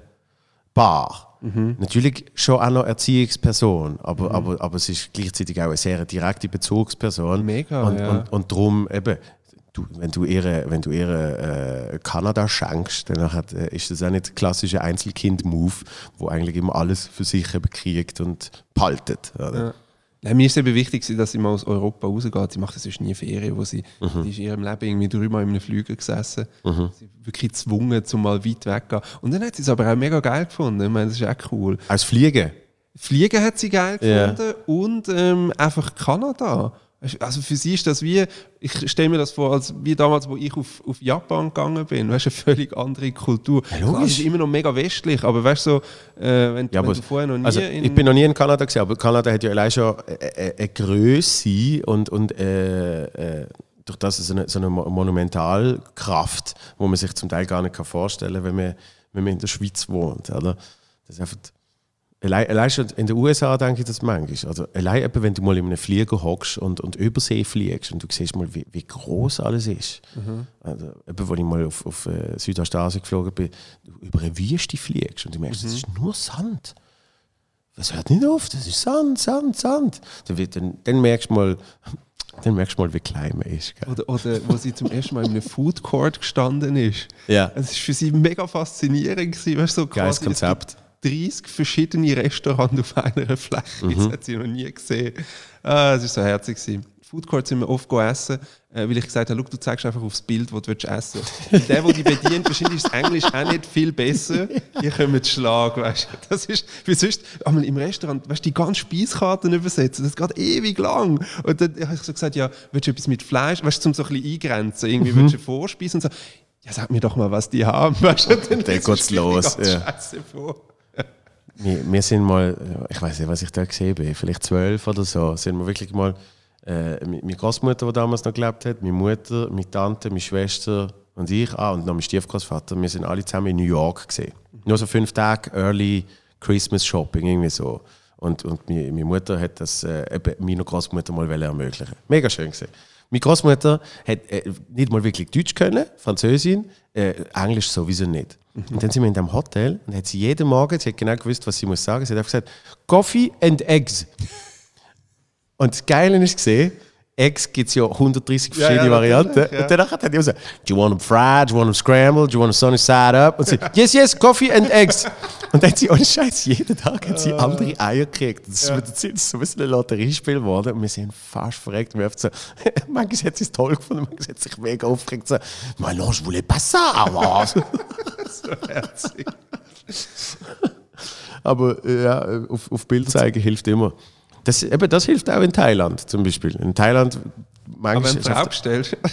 Speaker 1: Paar. Natürlich schon auch noch Erziehungsperson, aber, aber, aber es ist gleichzeitig auch eine sehr direkte Bezugsperson.
Speaker 2: Mega,
Speaker 1: und,
Speaker 2: ja.
Speaker 1: und, und darum eben, du, wenn du ihr, wenn du ihr äh, Kanada schenkst, dann hat, äh, ist das auch nicht der klassische Einzelkind-Move, wo eigentlich immer alles für sich eben kriegt und behaltet. Oder?
Speaker 2: Ja. Nein, mir ist es eben wichtig, dass sie mal aus Europa rausgeht. Sie macht das sonst nie Ferien, wo sie,
Speaker 1: Mhm.
Speaker 2: die ist in ihrem Leben irgendwie dreimal in einem Flüger gesessen. Sie ist wirklich gezwungen, zum mal weit weggehen. Und dann hat sie es aber auch mega geil gefunden. Ich meine, das ist auch cool.
Speaker 1: Als Fliegen.
Speaker 2: Fliegen hat sie geil gefunden und ähm, einfach Kanada. Also für sie ist das wie, ich stelle mir das vor, als wie damals, wo ich auf, auf Japan gegangen bin. Weißt du, eine völlig andere Kultur.
Speaker 1: Ja, logisch.
Speaker 2: Klar, es ist immer noch mega westlich, aber weißt du, so, äh, wenn,
Speaker 1: Ja,
Speaker 2: wenn du vorher noch nie
Speaker 1: also,
Speaker 2: in.
Speaker 1: ich bin noch nie in Kanada gewesen, aber Kanada hat ja allein schon eine, eine, eine Größe und, und äh, äh, durch das so eine, so eine Mo- Monumentalkraft, wo man sich zum Teil gar nicht vorstellen kann, wenn man, wenn man in der Schweiz wohnt. Oder? Das ist einfach, allein, allein schon in den USA denke ich das manchmal. Also, allein eben, wenn du mal in einem Flieger hockst und, und Übersee fliegst und du siehst mal, wie, wie groß alles ist. Also, eben, als ich mal auf, auf äh, Südostasien geflogen bin, du über eine Wüste fliegst und du merkst, das ist nur Sand. Das hört nicht auf, das ist Sand, Sand, Sand. Dann, wird, dann, dann merkst du mal, Dann merkst du mal, wie klein man ist. Gell?
Speaker 2: Oder, oder wo sie zum ersten Mal in einem Food Court gestanden ist.
Speaker 1: Ja.
Speaker 2: Es war für sie mega faszinierend. Gewesen, weißt, so
Speaker 1: Geiles Konzept.
Speaker 2: Gibt 30 verschiedene Restaurants auf einer Fläche.
Speaker 1: Mhm.
Speaker 2: Das hat sie noch nie gesehen. Ah, es war so herzig. Gewesen. Food Court sind wir oft essen, äh, weil ich gesagt habe, «Schau, du zeigst einfach aufs Bild, wo du essen willst. Der, der dich bedient, wahrscheinlich ist das Englisch auch nicht viel besser. Ihr kommt Schlag, weißt du. Das ist, wie sonst, einmal im Restaurant, weißt du, die ganzen Speiskarten übersetzen, das geht ewig lang. Und dann habe ich so gesagt, ja, willst du etwas mit Fleisch, weißt du, zum so ein bisschen eingrenzen, irgendwie willst du eine Vorspeise und so, ja, sag mir doch mal, was die haben, weißt du. Dann
Speaker 1: dann
Speaker 2: du
Speaker 1: geht's
Speaker 2: die
Speaker 1: los, ja.
Speaker 2: Scheiße vor.
Speaker 1: Wir, wir sind mal, ich weiß nicht, was ich da gesehen bin, vielleicht zwölf oder so, sind wir wirklich mal, äh, meine Großmutter, die damals noch gelebt hat, meine Mutter, meine Tante, meine Schwester und ich, ah, und noch mein Stiefgroßvater, wir sind alle zusammen in New York gesehen. Nur so fünf Tage Early Christmas Shopping, irgendwie so. Und, und meine, meine Mutter hat das äh, meiner Großmutter mal ermöglichen. Mega schön gesehen. Meine Großmutter hat äh, nicht mal wirklich Deutsch können, Französin, äh, Englisch sowieso nicht. Und dann sind wir in dem Hotel und hat sie jeden Morgen, sie hat genau gewusst, was sie muss sagen. Sie hat einfach gesagt, Coffee and Eggs. Und das Geile ist gesehen, Eggs gibt es ja 130
Speaker 2: Ja,
Speaker 1: verschiedene
Speaker 2: ja,
Speaker 1: Varianten.
Speaker 2: natürlich, ja.
Speaker 1: Und danach hat er gesagt, do you want them fried, do you want them scrambled, do you want them sunny side up? Und sie, yes, yes, coffee and eggs. Und dann hat sie, ohne Scheiß, jeden Tag hat sie andere Eier gekriegt. Das ist, das ist so ein bisschen ein Lotteriespiel geworden. Und wir sind fast verreckt. Wir haben so, manchmal hat sie es toll gefunden, manchmal hat sie sich mega aufgeregt. So, mais non, je voulais pas ça, aber...
Speaker 2: So herzig.
Speaker 1: Aber äh, ja, auf, auf Bild zeigen hilft immer. Das, eben, das hilft auch in Thailand zum Beispiel. In Thailand,
Speaker 2: Aber
Speaker 1: manchmal,
Speaker 2: wenn du Frau bestellst,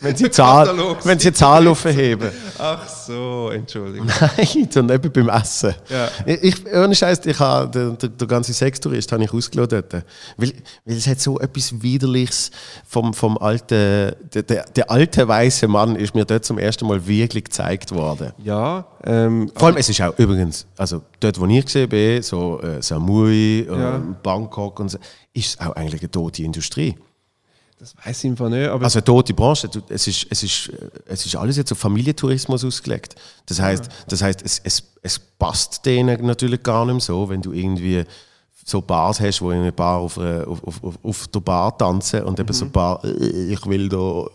Speaker 1: wenn sie Zahl, wenn sie Zahl aufheben.
Speaker 2: ach so, Entschuldigung.
Speaker 1: Nein, sondern eben beim Essen.
Speaker 2: Ja.
Speaker 1: Ich, ohne Scheiß, ich habe den, den, den ganzen Sextourist habe ich ausgeladen dort. Weil, weil es hat so etwas Widerliches vom, vom alten, der, der, der alte weiße Mann ist mir dort zum ersten Mal wirklich gezeigt worden.
Speaker 2: Ja, ähm,
Speaker 1: Vor allem, es ist auch übrigens, also dort, wo ich gesehen bin, so äh, Samui,
Speaker 2: Ja.
Speaker 1: Bangkok und so, ist es auch eigentlich eine tote Industrie.
Speaker 2: Das weiß ich einfach nicht, aber
Speaker 1: Also tote Branche. Es ist, es ist, es ist alles jetzt auf Familientourismus ausgelegt. Das heißt, das heißt es, es, es passt denen natürlich gar nicht mehr so, wenn du irgendwie so Bars hast, wo eine Bar auf, auf, auf, auf, der Bar tanzen und eben so ein Bar, äh, ich will da.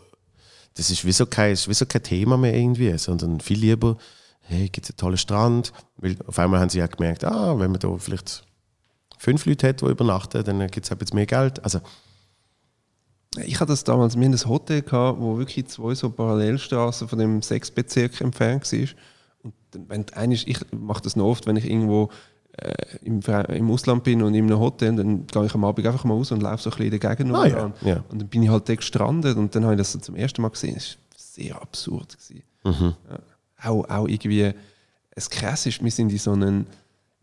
Speaker 1: Das ist wie so kein, ist wie so kein Thema mehr irgendwie, sondern viel lieber, hey, gibt es einen tollen Strand? Weil auf einmal haben sie ja gemerkt, ah, wenn man da vielleicht fünf Leute hat, die übernachten, dann gibt es ein bisschen mehr Geld. Also,
Speaker 2: ich hatte das damals, wir hatten ein Hotel, gehabt, wo wirklich zwei so Parallelstraßen von dem Sechsbezirk entfernt war. Und wenn einmal, ich mache das noch oft, wenn ich irgendwo äh, im, im Ausland bin und in einem Hotel, dann gehe ich am Abend einfach mal raus und laufe so ein bisschen in der Gegend
Speaker 1: Ah, ja, ja.
Speaker 2: Und dann bin ich halt dort gestrandet und dann habe ich das so zum ersten Mal gesehen. Das war sehr absurd. Gewesen.
Speaker 1: Mhm.
Speaker 2: Ja. Auch, auch irgendwie, es krass ist, wir sind in so einem,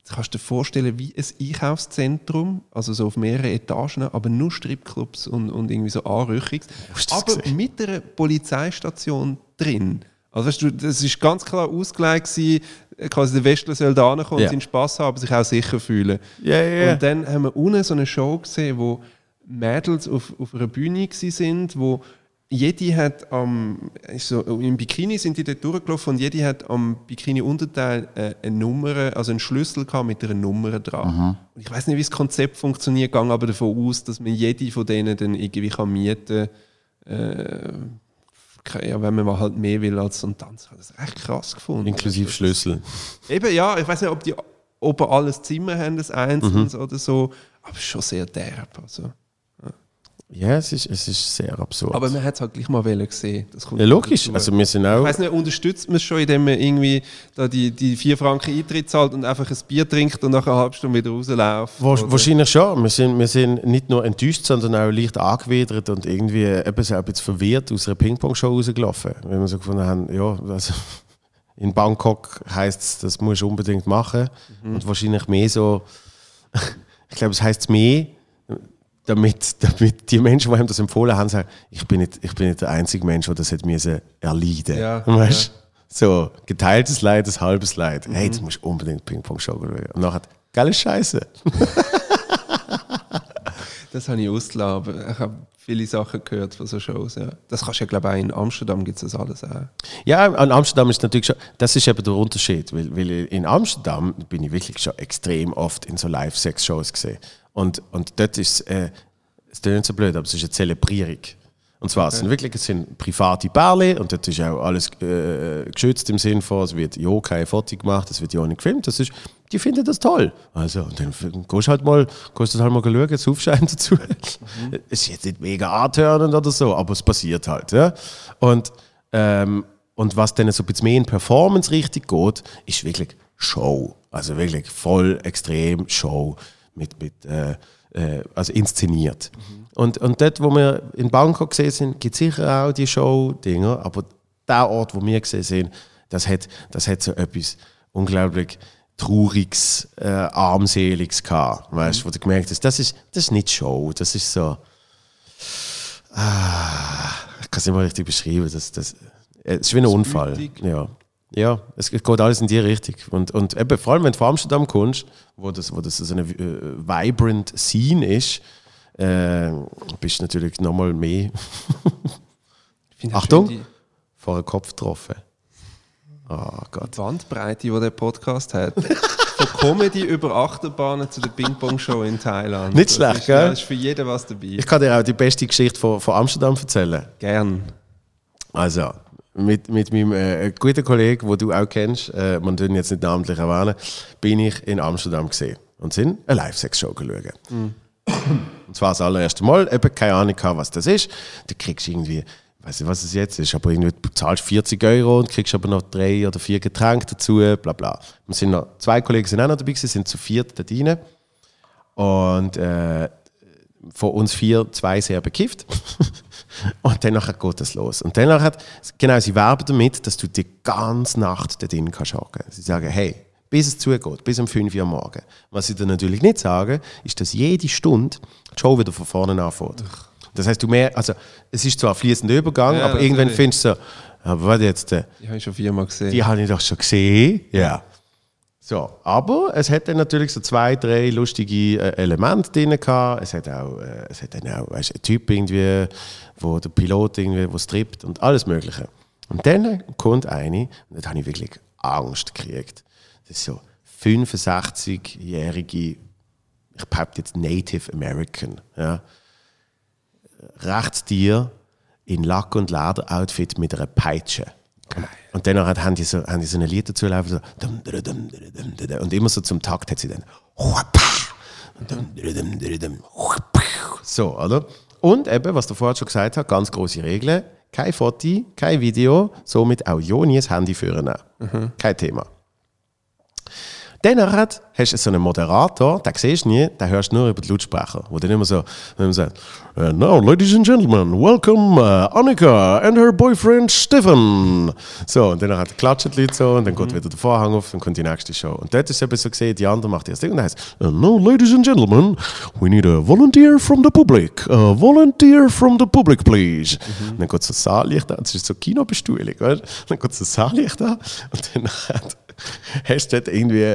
Speaker 2: jetzt kannst du dir vorstellen, wie ein Einkaufszentrum, also so auf mehreren Etagen, aber nur Stripclubs und, und irgendwie so Anrüchungs.
Speaker 1: Das
Speaker 2: Aber
Speaker 1: gesehen?
Speaker 2: mit einer Polizeistation drin. Also weißt du, das ist ganz klar ausgelegt gewesen, quasi der Westler soll da kommen
Speaker 1: Ja.
Speaker 2: und seinen Spass haben, aber sich auch sicher fühlen.
Speaker 1: Ja, ja.
Speaker 2: Und dann haben wir unten so eine Show gesehen, wo Mädels auf, auf einer Bühne sind, wo jede hat am, ist so, im Bikini sind die dort durchgelaufen und jede hat am Bikini-Unterteil äh, eine Nummer, also einen Schlüssel gehabt mit einer Nummer dran. Und ich weiß nicht, wie das Konzept funktioniert, gehe aber davon aus, dass man jede von denen dann irgendwie kann mieten kann. Äh, ja, wenn man mal halt mehr will als so ein Tanz. Ich habe das echt krass gefunden.
Speaker 1: Inklusive Schlüssel.
Speaker 2: Eben, ja, ich weiß nicht, ob die ob alles Zimmer haben, das einzelnes oder so, aber schon sehr derb. Also.
Speaker 1: Ja, es ist, es ist sehr absurd.
Speaker 2: Aber man hat es halt gleich mal gesehen.
Speaker 1: Ja, logisch.
Speaker 2: dazu.
Speaker 1: Also wir sind
Speaker 2: ich
Speaker 1: auch.
Speaker 2: weiß nicht, unterstützt man es schon, indem man irgendwie da die, die 4 Franken Eintritt zahlt und einfach ein Bier trinkt und nach einer halben Stunde wieder rausläuft?
Speaker 1: Wa-
Speaker 2: oder?
Speaker 1: Wahrscheinlich schon. Wir sind, wir sind nicht nur enttäuscht, sondern auch leicht angewidert und irgendwie eben so ein bisschen verwirrt aus einer Ping-Pong-Show rausgelaufen. Wenn wir so gefunden haben, ja, also in Bangkok heisst es, das musst du unbedingt machen. Und wahrscheinlich mehr so, ich glaube, es heisst mehr, damit, damit die Menschen, die ihm das empfohlen haben, sagen, ich bin nicht, ich bin nicht der einzige Mensch, der das hätte müssen erleiden
Speaker 2: Ja,
Speaker 1: weißt? So, geteiltes Leid, ein halbes Leid. Hey, jetzt musst du unbedingt Ping-Pong schauen. Und nachher, geile Scheiße.
Speaker 2: Das habe ich ausgelassen, ich habe viele Sachen gehört von so Shows. Ja. Das kannst du ja, glaube ich, auch in Amsterdam gibt es das alles auch.
Speaker 1: Ja, an Amsterdam ist natürlich schon, das ist eben der Unterschied, weil, weil in Amsterdam bin ich wirklich schon extrem oft in so Live-Sex-Shows gesehen. Und, und dort ist äh, es nicht so blöd, aber es ist eine Zelebrierung. Und zwar, es sind wirklich es sind private Bärle und dort ist auch alles äh, geschützt im Sinne von, es wird ja kein Foto gemacht, es wird ja auch nicht gefilmt. Das ist, die finden das toll. Also, und dann gehst du halt mal, gehst du halt mal schauen, das Aufschein dazu. Mhm. Es ist jetzt nicht mega antörnend oder so, aber es passiert halt. Ja? Und, ähm, und was dann so ein bisschen mehr in Performance richtig geht, ist wirklich Show. Also wirklich voll extrem Show mit, mit äh, äh, also inszeniert. Mhm. Und, und dort, wo wir in Bangkok gesehen sind, gibt es sicher auch die Show-Dinger, aber der Ort, wo wir gesehen sind, das hat, das hat so etwas unglaublich Trauriges, äh, Armseliges gehabt. Weißt du, wo du gemerkt hast, das ist, das ist nicht Show, das ist so. Ah, ich kann es nicht mal richtig beschreiben. Das, das, es ist wie ein Unfall. Ja. Ja, es geht alles in die Richtung. Und, und eben, vor allem, wenn du von Amsterdam kommst, wo das, wo das so eine äh, vibrant Scene ist, äh, bist du natürlich nochmal mehr. Achtung! Vor den Kopf getroffen. Oh Gott.
Speaker 2: Die Bandbreite, die der Podcast hat. Von Comedy über Achterbahnen zu der Ping-Pong-Show in Thailand.
Speaker 1: Nicht schlecht,
Speaker 2: ist,
Speaker 1: gell?
Speaker 2: Ja, ist für jeden was dabei.
Speaker 1: Ich kann dir auch die beste Geschichte von, von Amsterdam erzählen.
Speaker 2: Gern.
Speaker 1: Also, mit, mit meinem äh, guten Kollegen, den du auch kennst, äh, man tun jetzt nicht namentlich erwähnen, bin ich in Amsterdam gesehen und sind eine Live-Sex-Show geschaut. Mhm. Und zwar das allererste Mal, eben keine Ahnung was das ist. Du kriegst irgendwie, weiß nicht, was es jetzt ist, aber irgendwie, du zahlst 40 Euro und kriegst aber noch drei oder vier Getränke dazu, bla bla. Wir sind noch, zwei Kollegen sind auch noch dabei sind zu viert da drin. Und äh, von uns vier, zwei sehr bekifft. und dann geht das los. Und dann genau, sie werben damit, dass du die ganze Nacht da drin kannst hocken. Sie sagen, hey, bis es zugeht, bis um 5 Uhr morgens. Was sie dann natürlich nicht sagen, ist, dass jede Stunde die Show wieder von vorne anfängt. Das heißt, du mehr, also es ist zwar ein fließender Übergang, ja, aber irgendwann findest du so, aber was jetzt?
Speaker 2: Die habe ich schon viermal gesehen.
Speaker 1: Die habe ich doch schon gesehen, ja. So, aber es hat dann natürlich so zwei, drei lustige äh, Elemente drin gehabt. Es hat auch, äh, es hat dann auch weißt, einen Typ irgendwie, wo der Pilot irgendwie, wo strippt und alles Mögliche. Und dann kommt eine, und da habe ich wirklich Angst gekriegt. Das ist so 65-jährige, ich behaupte jetzt Native American, ja, rechts dir in Lack- und Leder-Outfit mit einer Peitsche. Und dann haben die so, haben die so ein Lied dazu laufen, so, und immer so zum Takt hat sie dann so, oder? Und eben, was der vorher schon gesagt hat, ganz große Regeln, kein Foto, kein Video, somit auch das Handy führen. Mhm. Kein Thema. Dann hast du so einen Moderator, den siehst du nie, den hörst du nur über die Lautsprecher, wo dann immer so dann sagt, uh, Now, ladies and gentlemen, welcome uh, Annika and her boyfriend Stefan. So, und dann hat klatschen die Leute so und dann mhm. geht wieder der Vorhang auf, dann kommt die nächste Show. Und dort ist es eben so gesehen, die andere macht das Ding und dann heißt uh, Now, ladies and gentlemen, we need a volunteer from the public. A volunteer from the public, please. Mhm. Und dann geht so das Saallicht an, das ist so Kinobestuhlung, weißt? Dann geht so das Saallicht an und dann hat hast du dort irgendwie,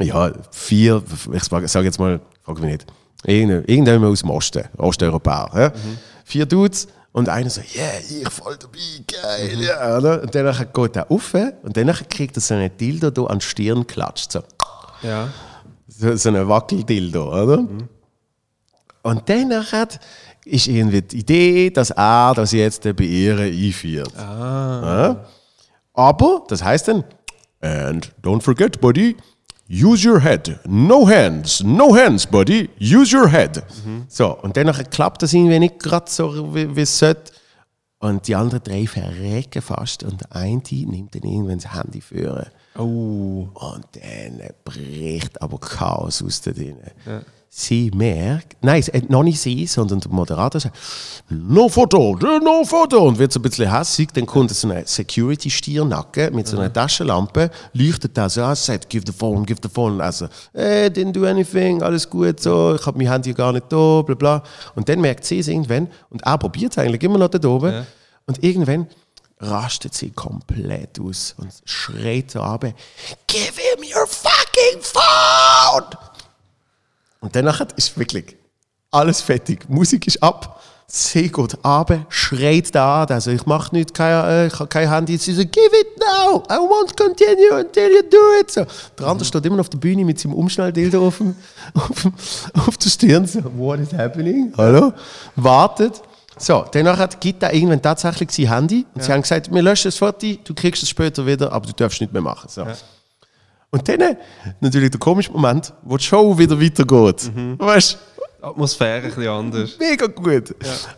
Speaker 1: ja, vier, ich sage jetzt mal, frage mich nicht, irgendjemand aus dem Osten, Osteuropäer. Ja? Mhm. Vier Dudes und einer so, yeah, ich voll dabei, geil, mhm. ja. Oder? Und dann geht er auf und dann kriegt er so einen Dildo da an die Stirn klatscht. So.
Speaker 2: Ja.
Speaker 1: So, so einen Wackeldildo, oder? Mhm. Und dann hat ist irgendwie die Idee, dass er das jetzt bei ihr einführt.
Speaker 2: Ah.
Speaker 1: Ja? Aber, das heißt dann, And don't forget, buddy, use your head. No hands, no hands, buddy. Use your head. Mhm. So, und dann klappt das irgendwie nicht gerade so, wie, es sollte. Und die anderen drei verrecken fast. Und der eine nimmt dann irgendwann das Handy führen.
Speaker 2: Oh.
Speaker 1: Und dann bricht aber Chaos aus da drin. Ja sie merkt, nein, noch nicht sie, sondern der Moderator sagt, no Foto, no Foto, und wird so ein bisschen hässig, dann kommt so ein Security-Stiernacken mit so einer Taschenlampe, leuchtet da so an, sagt, give the phone, give the phone, also, hey, didn't do anything, alles gut, so, ich habe mein Handy gar nicht da, bla bla. Und dann merkt sie es irgendwann, und er probiert eigentlich immer noch da oben, ja. und irgendwann rastet sie komplett aus und schreit so ab, give him your fucking phone! Und danach ist wirklich alles fertig. Musik ist ab. Sie geht runter, schreit da an. Also, ich mache nicht, kein, äh, ich habe kein Handy. Sie sagt, give it now, I won't continue until you do it. So. Der andere steht immer auf der Bühne mit seinem Umschnalldildo auf, dem, auf, dem, auf der Stirn. So, what is happening? Hallo? Wartet. So, danach hat Gita irgendwann tatsächlich sein Handy und sie haben gesagt, wir löschen das Foto, du kriegst es später wieder, aber du darfst nicht mehr machen. So. Und dann natürlich der komische Moment, wo die Show wieder weitergeht. Weißt
Speaker 2: Die Atmosphäre ein bisschen anders.
Speaker 1: Mega gut.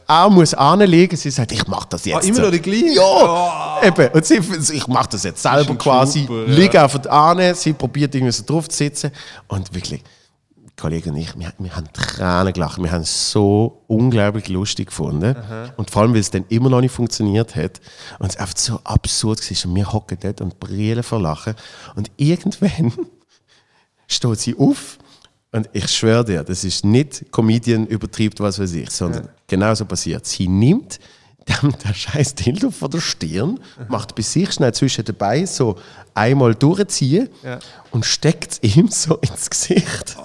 Speaker 1: Er muss anlegen, sie sagt, ich mache das jetzt.
Speaker 2: Ah, immer noch die gleiche?
Speaker 1: Ja, eben. Und sie, ich mache das jetzt selber quasi.
Speaker 2: Trooper, ja.
Speaker 1: Liege einfach an, sie probiert irgendwie so drauf zu sitzen. Und wirklich, Kollegen und ich, wir, wir haben Tränen gelacht. Wir haben es so unglaublich lustig gefunden. Und vor allem, weil es dann immer noch nicht funktioniert hat. Und es einfach so absurd war. Und wir hocken dort und brillen vor Lachen. Und irgendwann steht sie auf und ich schwöre dir, das ist nicht Comedian übertreibt, was weiß ich, sondern genau so passiert. Sie nimmt dem der scheiß Dildo von der Stirn, macht bei sich schnell zwischen Beinen so einmal durchziehen
Speaker 2: Ja.
Speaker 1: und steckt es ihm so ins Gesicht.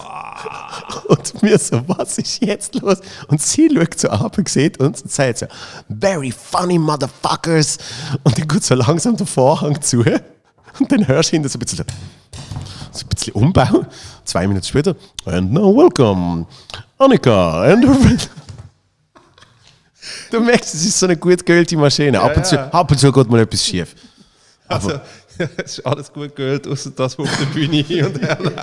Speaker 1: Und mir so, was ist jetzt los? Und sie schaut so ab und sieht uns und sagt so, very funny motherfuckers. Und dann geht so langsam der Vorhang zu. Und dann hörst du hinten so ein bisschen so ein bisschen Umbau. Zwei Minuten später, and now welcome, Annika and her friend. Du merkst, es ist so eine gut geölte Maschine. ab, und zu,
Speaker 2: ja.
Speaker 1: ab und zu geht mal etwas schief.
Speaker 2: Also, es ist alles gut gehört, außer das, was auf der Bühne hin und her läuft.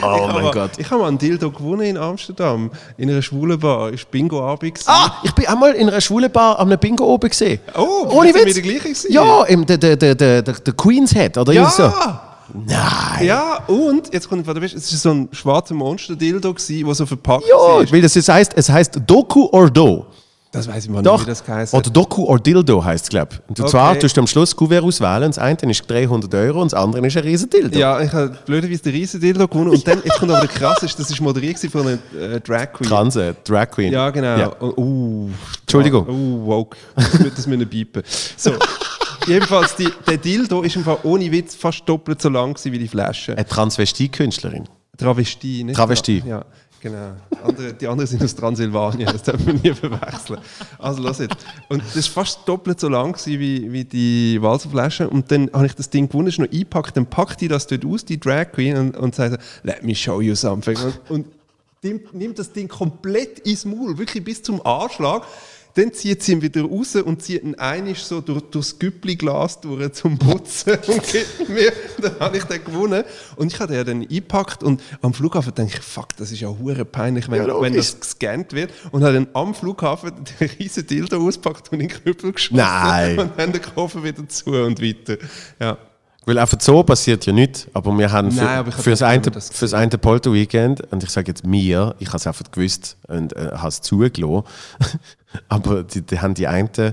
Speaker 1: Oh
Speaker 2: Ich
Speaker 1: mein
Speaker 2: habe-
Speaker 1: Gott.
Speaker 2: Ich habe mal einen Dildo gewonnen in Amsterdam, in einer schwulen Bar. Ist Bingo-Abend. gewesen.
Speaker 1: Ah, ich bin einmal in einer schwulen Bar am Bingo oben gesehen.
Speaker 2: Oh,
Speaker 1: ohne Witz.
Speaker 2: die gleiche gewesen?
Speaker 1: Ja, im, der, der, der, der, der, der Queen's Head, oder irgendwie so.
Speaker 2: Ja!
Speaker 1: Nein.
Speaker 2: Ja, und, jetzt kommt Beste, es war so ein schwarzer Monster-Dildo, der so verpackt
Speaker 1: Ja,
Speaker 2: war.
Speaker 1: weil das jetzt heißt, es heißt Doku or Do.
Speaker 2: Das weiß ich mal
Speaker 1: Doch.
Speaker 2: nicht, wie das geheißen
Speaker 1: Oder Doku or Dildo heißt es, glaube ich. Und
Speaker 2: Okay.
Speaker 1: zwar tust du am Schluss Kuvert auswählen. Das eine ist 300 Euro und das andere ist ein riesen Dildo.
Speaker 2: Ja, ich habe blöderweise den riesen Dildo gewonnen. Und dann, jetzt kommt aber der krass, ist, das war moderiert von einer äh, Drag Queen.
Speaker 1: Transe, Drag Queen.
Speaker 2: Ja, genau.
Speaker 1: Ja.
Speaker 2: Oh, uh,
Speaker 1: Entschuldigung.
Speaker 2: Uh, woke. Das müssen wir piepen. So. Jedenfalls, die, der Dildo ist im Fall ohne Witz fast doppelt so lang gewesen wie die Flasche.
Speaker 1: Eine Transvestie-Künstlerin.
Speaker 2: Travestie, nicht?
Speaker 1: Travestie.
Speaker 2: Ja, genau. Andere, die anderen sind aus Transsilvanien, das darf man nie verwechseln. Also, los jetzt. Und das war fast doppelt so lang gewesen wie, wie die Walserflasche. Und dann habe ich das Ding gewonnen, ist noch eingepackt, dann packt die das dort aus, die Drag Queen, und, und sagt let me show you something. Und, und nimmt, nimmt das Ding komplett ins Maul, wirklich bis zum Anschlag. Dann zieht sie ihn wieder raus und zieht ihn einig so durch, durchs Güppli-Glas durch zum Putzen und gibt mir. Dann habe ich den gewonnen. Und ich habe den ja dann eingepackt und am Flughafen denke ich, fuck, das ist ja hure peinlich, wenn,
Speaker 1: Ja,
Speaker 2: wenn das gescannt wird. Und habe dann am Flughafen den riesen Dildo ausgepackt und in den Knüppel geschossen.
Speaker 1: Nein.
Speaker 2: Und dann den Koffer wieder zu und weiter. Ja.
Speaker 1: Weil einfach so passiert ja nichts, aber wir haben für,
Speaker 2: Nein,
Speaker 1: für, das, eine,
Speaker 2: das
Speaker 1: für das eine Polter-Weekend, und ich sage jetzt mir, ich habe es einfach gewusst und äh, habe es zugelassen, aber die, die haben die einen äh,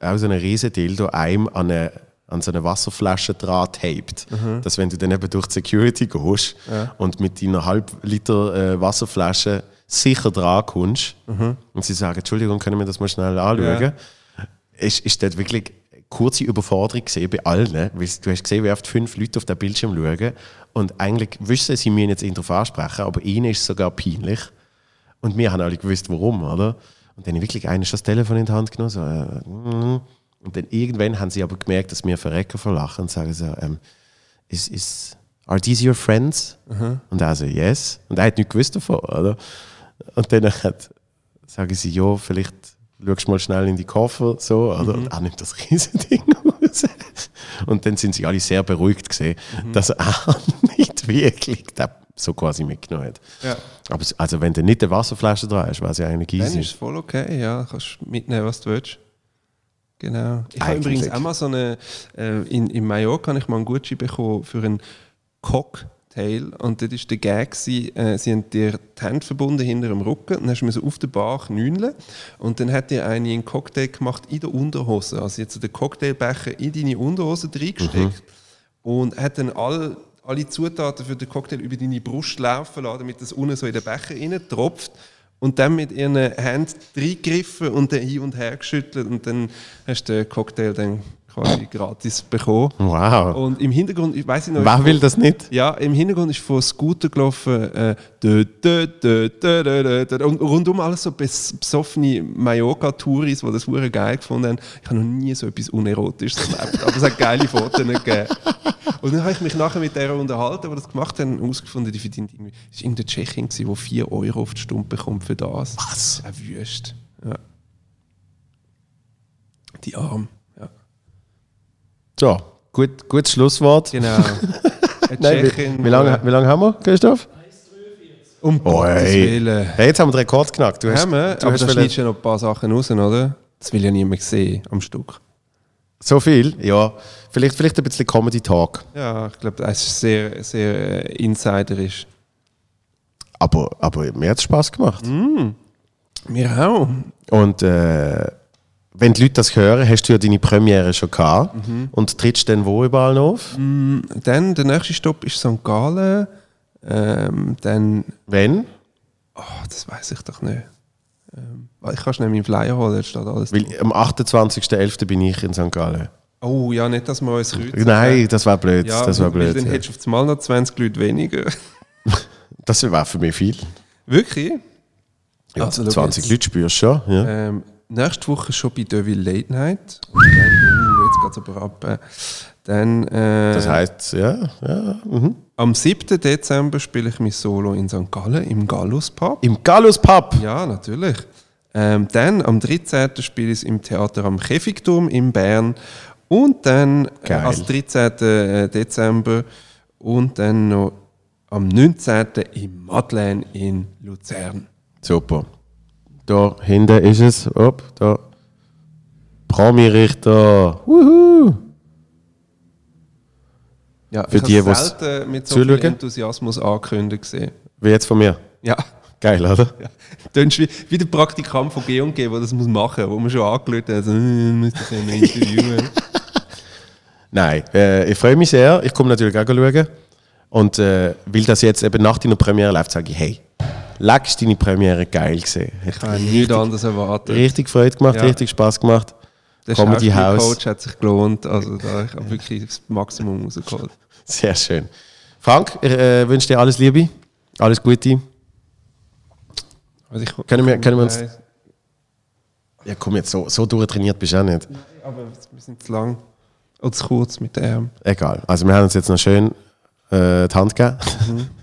Speaker 1: auch so einen riesen Dildo einem an, eine, an so eine Wasserflasche dran taped,
Speaker 2: Mhm.
Speaker 1: dass wenn du dann eben durch die Security gehst und mit deiner halb Liter äh, Wasserflasche sicher dran kommst
Speaker 2: Mhm.
Speaker 1: und sie sagen, Entschuldigung, können wir das mal schnell anschauen, ist, ist dort wirklich kurze Überforderung gesehen bei allen, weil du hast gesehen, wie oft fünf Leute auf den Bildschirm schauen und eigentlich wissen, sie müssen jetzt ihn darauf ansprechen, aber ihnen ist es sogar peinlich. Und wir haben alle gewusst, warum, oder? Und dann wirklich einer das Telefon in die Hand genommen, so, äh, mm. und dann irgendwann haben sie aber gemerkt, dass wir verrecken vor Lachen und sagen so, ähm, is, is, are these your friends? Und er so, yes. Und er hat nichts gewusst davon, oder? Und dann hat, sagen sie, ja, vielleicht schaust mal schnell in die Koffer, so, oder? Und er nimmt das riesige Ding raus. Und dann sind sie alle sehr beruhigt gesehen, dass er nicht wirklich das so quasi mitgenommen hat.
Speaker 2: Ja.
Speaker 1: Aber also wenn du nicht eine Wasserflasche dran hast, war es ja eigentlich
Speaker 2: Dann
Speaker 1: easy.
Speaker 2: ist es voll okay, ja. Kannst mitnehmen, was du willst. Genau. Ich habe übrigens auch mal so eine, äh, in, in Mallorca habe ich mal einen Gutschein bekommen für einen Cocktail und das war der Gag, äh, sie haben dir die Hände verbunden hinter dem Rücken und dann hast du auf der Bar knüneln und dann hat dir eine einen Cocktail gemacht in der Unterhose, also jetzt den Cocktailbecher in deine Unterhose reingesteckt und hat dann all, alle Zutaten für den Cocktail über deine Brust laufen lassen, damit das unten so in den Becher rein tropft. Und dann mit ihren Händen reingegriffen und dann hin und her geschüttelt. Und dann hast du den Cocktail dann quasi gratis bekommen.
Speaker 1: Wow.
Speaker 2: Und im Hintergrund, ich weiß nicht
Speaker 1: Wer will das nicht?
Speaker 2: ja, im Hintergrund ist von Scooter gelaufen äh, dö, dö, dö, dö, dö, dö, dö, und rundum alles so bes besoffene Mallorca-Touris, die das hure geil gefunden haben. Ich habe noch nie so etwas Unerotisches erlebt, aber es hat geile Fotos gegeben. Und dann habe ich mich nachher mit der unterhalten, die das gemacht haben, und herausgefunden, die verdient irgendwie, es war irgendeine Tschechin, die 4 Euro auf die Stunde bekommt für das.
Speaker 1: Was?
Speaker 2: Eine Wüste. Ja. Die Arm.
Speaker 1: So, gut, gutes Schlusswort.
Speaker 2: Genau.
Speaker 1: Nein, wie, wie, lange, wie lange haben wir, Christoph?
Speaker 2: Um Gottes
Speaker 1: Oi.
Speaker 2: Willen.
Speaker 1: Hey, jetzt haben wir den Rekord geknackt. Du hast,
Speaker 2: Haben wir?
Speaker 1: du
Speaker 2: Aber da schneidest ja noch ein paar Sachen raus, oder? Das will ja niemand sehen am Stück.
Speaker 1: so viel? Ja. Vielleicht, vielleicht ein bisschen Comedy Talk.
Speaker 2: Ja, ich glaube, das ist sehr, sehr äh, insiderisch.
Speaker 1: Aber, aber mir hat es Spass gemacht.
Speaker 2: Mir auch.
Speaker 1: Und äh, wenn die Leute das hören, hast du ja deine Premiere schon gehabt. Und trittst dann wo überall auf?
Speaker 2: Dann, der nächste Stopp ist St. Gallen. Ähm, dann,
Speaker 1: Wenn?
Speaker 2: oh, das weiß ich doch nicht. Ähm, ich kann schnell meinen Flyer holen, jetzt steht alles
Speaker 1: Weil
Speaker 2: drauf.
Speaker 1: am 28.11. bin ich in St. Gallen.
Speaker 2: Oh ja, nicht, dass wir uns kreuzen.
Speaker 1: Nein, das war blöd.
Speaker 2: ja,
Speaker 1: das war blöd.
Speaker 2: Dann
Speaker 1: ja.
Speaker 2: hättest du auf einmal noch 20 Leute weniger.
Speaker 1: Das war für mich viel.
Speaker 2: Wirklich?
Speaker 1: Ja,
Speaker 2: Also, schau
Speaker 1: 20
Speaker 2: jetzt.
Speaker 1: Leute spürst du schon. Ja.
Speaker 2: Ähm, nächste Woche schon bei Deville Late Night. Und dann, uh, jetzt geht es aber ab. Äh, dann, äh,
Speaker 1: Das heisst, ja, ja. Mhm.
Speaker 2: am 7. Dezember spiele ich mein Solo in St. Gallen im Gallus Pub.
Speaker 1: Im Gallus Pub.
Speaker 2: Ja, natürlich. Ähm, dann am 13. spiele ich es im Theater am Käfigturm in Bern. Und dann äh, als 13. Dezember und dann noch am 19. im Madeleine in Luzern.
Speaker 1: Super. Da hinten ist es. Op, da. Promi-Richter. Wuhu.
Speaker 2: Ja,
Speaker 1: Für
Speaker 2: ich
Speaker 1: die, wo's
Speaker 2: selten mit so viel
Speaker 1: zuschauen.
Speaker 2: Enthusiasmus angekündigt gesehen.
Speaker 1: Wie jetzt von mir.
Speaker 2: Ja.
Speaker 1: Geil, oder?
Speaker 2: Ja. Tönst wie, wie der Praktikant von G&G, der das muss machen muss, wo man schon angelötet hat, so, äh, müsste ja noch interviewen.
Speaker 1: Nein, äh, ich freue mich sehr. Ich komme natürlich auch schauen. Und äh, weil das jetzt eben nach deiner Premiere läuft, sage ich, hey, leckst deine Premiere geil gesehen.
Speaker 2: Ich habe nichts anderes erwartet.
Speaker 1: Richtig Freude gemacht,
Speaker 2: Ja.
Speaker 1: richtig Spaß gemacht.
Speaker 2: Der
Speaker 1: Comedy House.
Speaker 2: Coach hat sich gelohnt. Also da ich habe wirklich das Maximum rausgeholt.
Speaker 1: Sehr schön. Frank, ich äh, wünsche dir alles Liebe, alles Gute.
Speaker 2: Also ich,
Speaker 1: Können wir- können wir uns- Ja, komm jetzt, so, so durchtrainiert bist du auch nicht.
Speaker 2: aber wir sind zu lang. Oder zu kurz mit der Arm.
Speaker 1: Egal. Also wir haben uns jetzt noch schön äh, die Hand gegeben.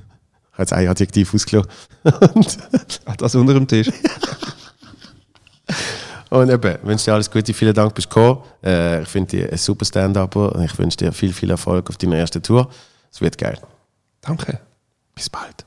Speaker 1: Ich habe jetzt ein Adjektiv ausgelassen. und,
Speaker 2: Ach, das unter dem Tisch.
Speaker 1: und eben, wünsche dir alles Gute, vielen Dank, bist du gekommen. Äh, ich finde dich ein super Stand-Upper und ich wünsche dir viel, viel Erfolg auf deiner ersten Tour. Es wird geil.
Speaker 2: Danke.
Speaker 1: Bis bald.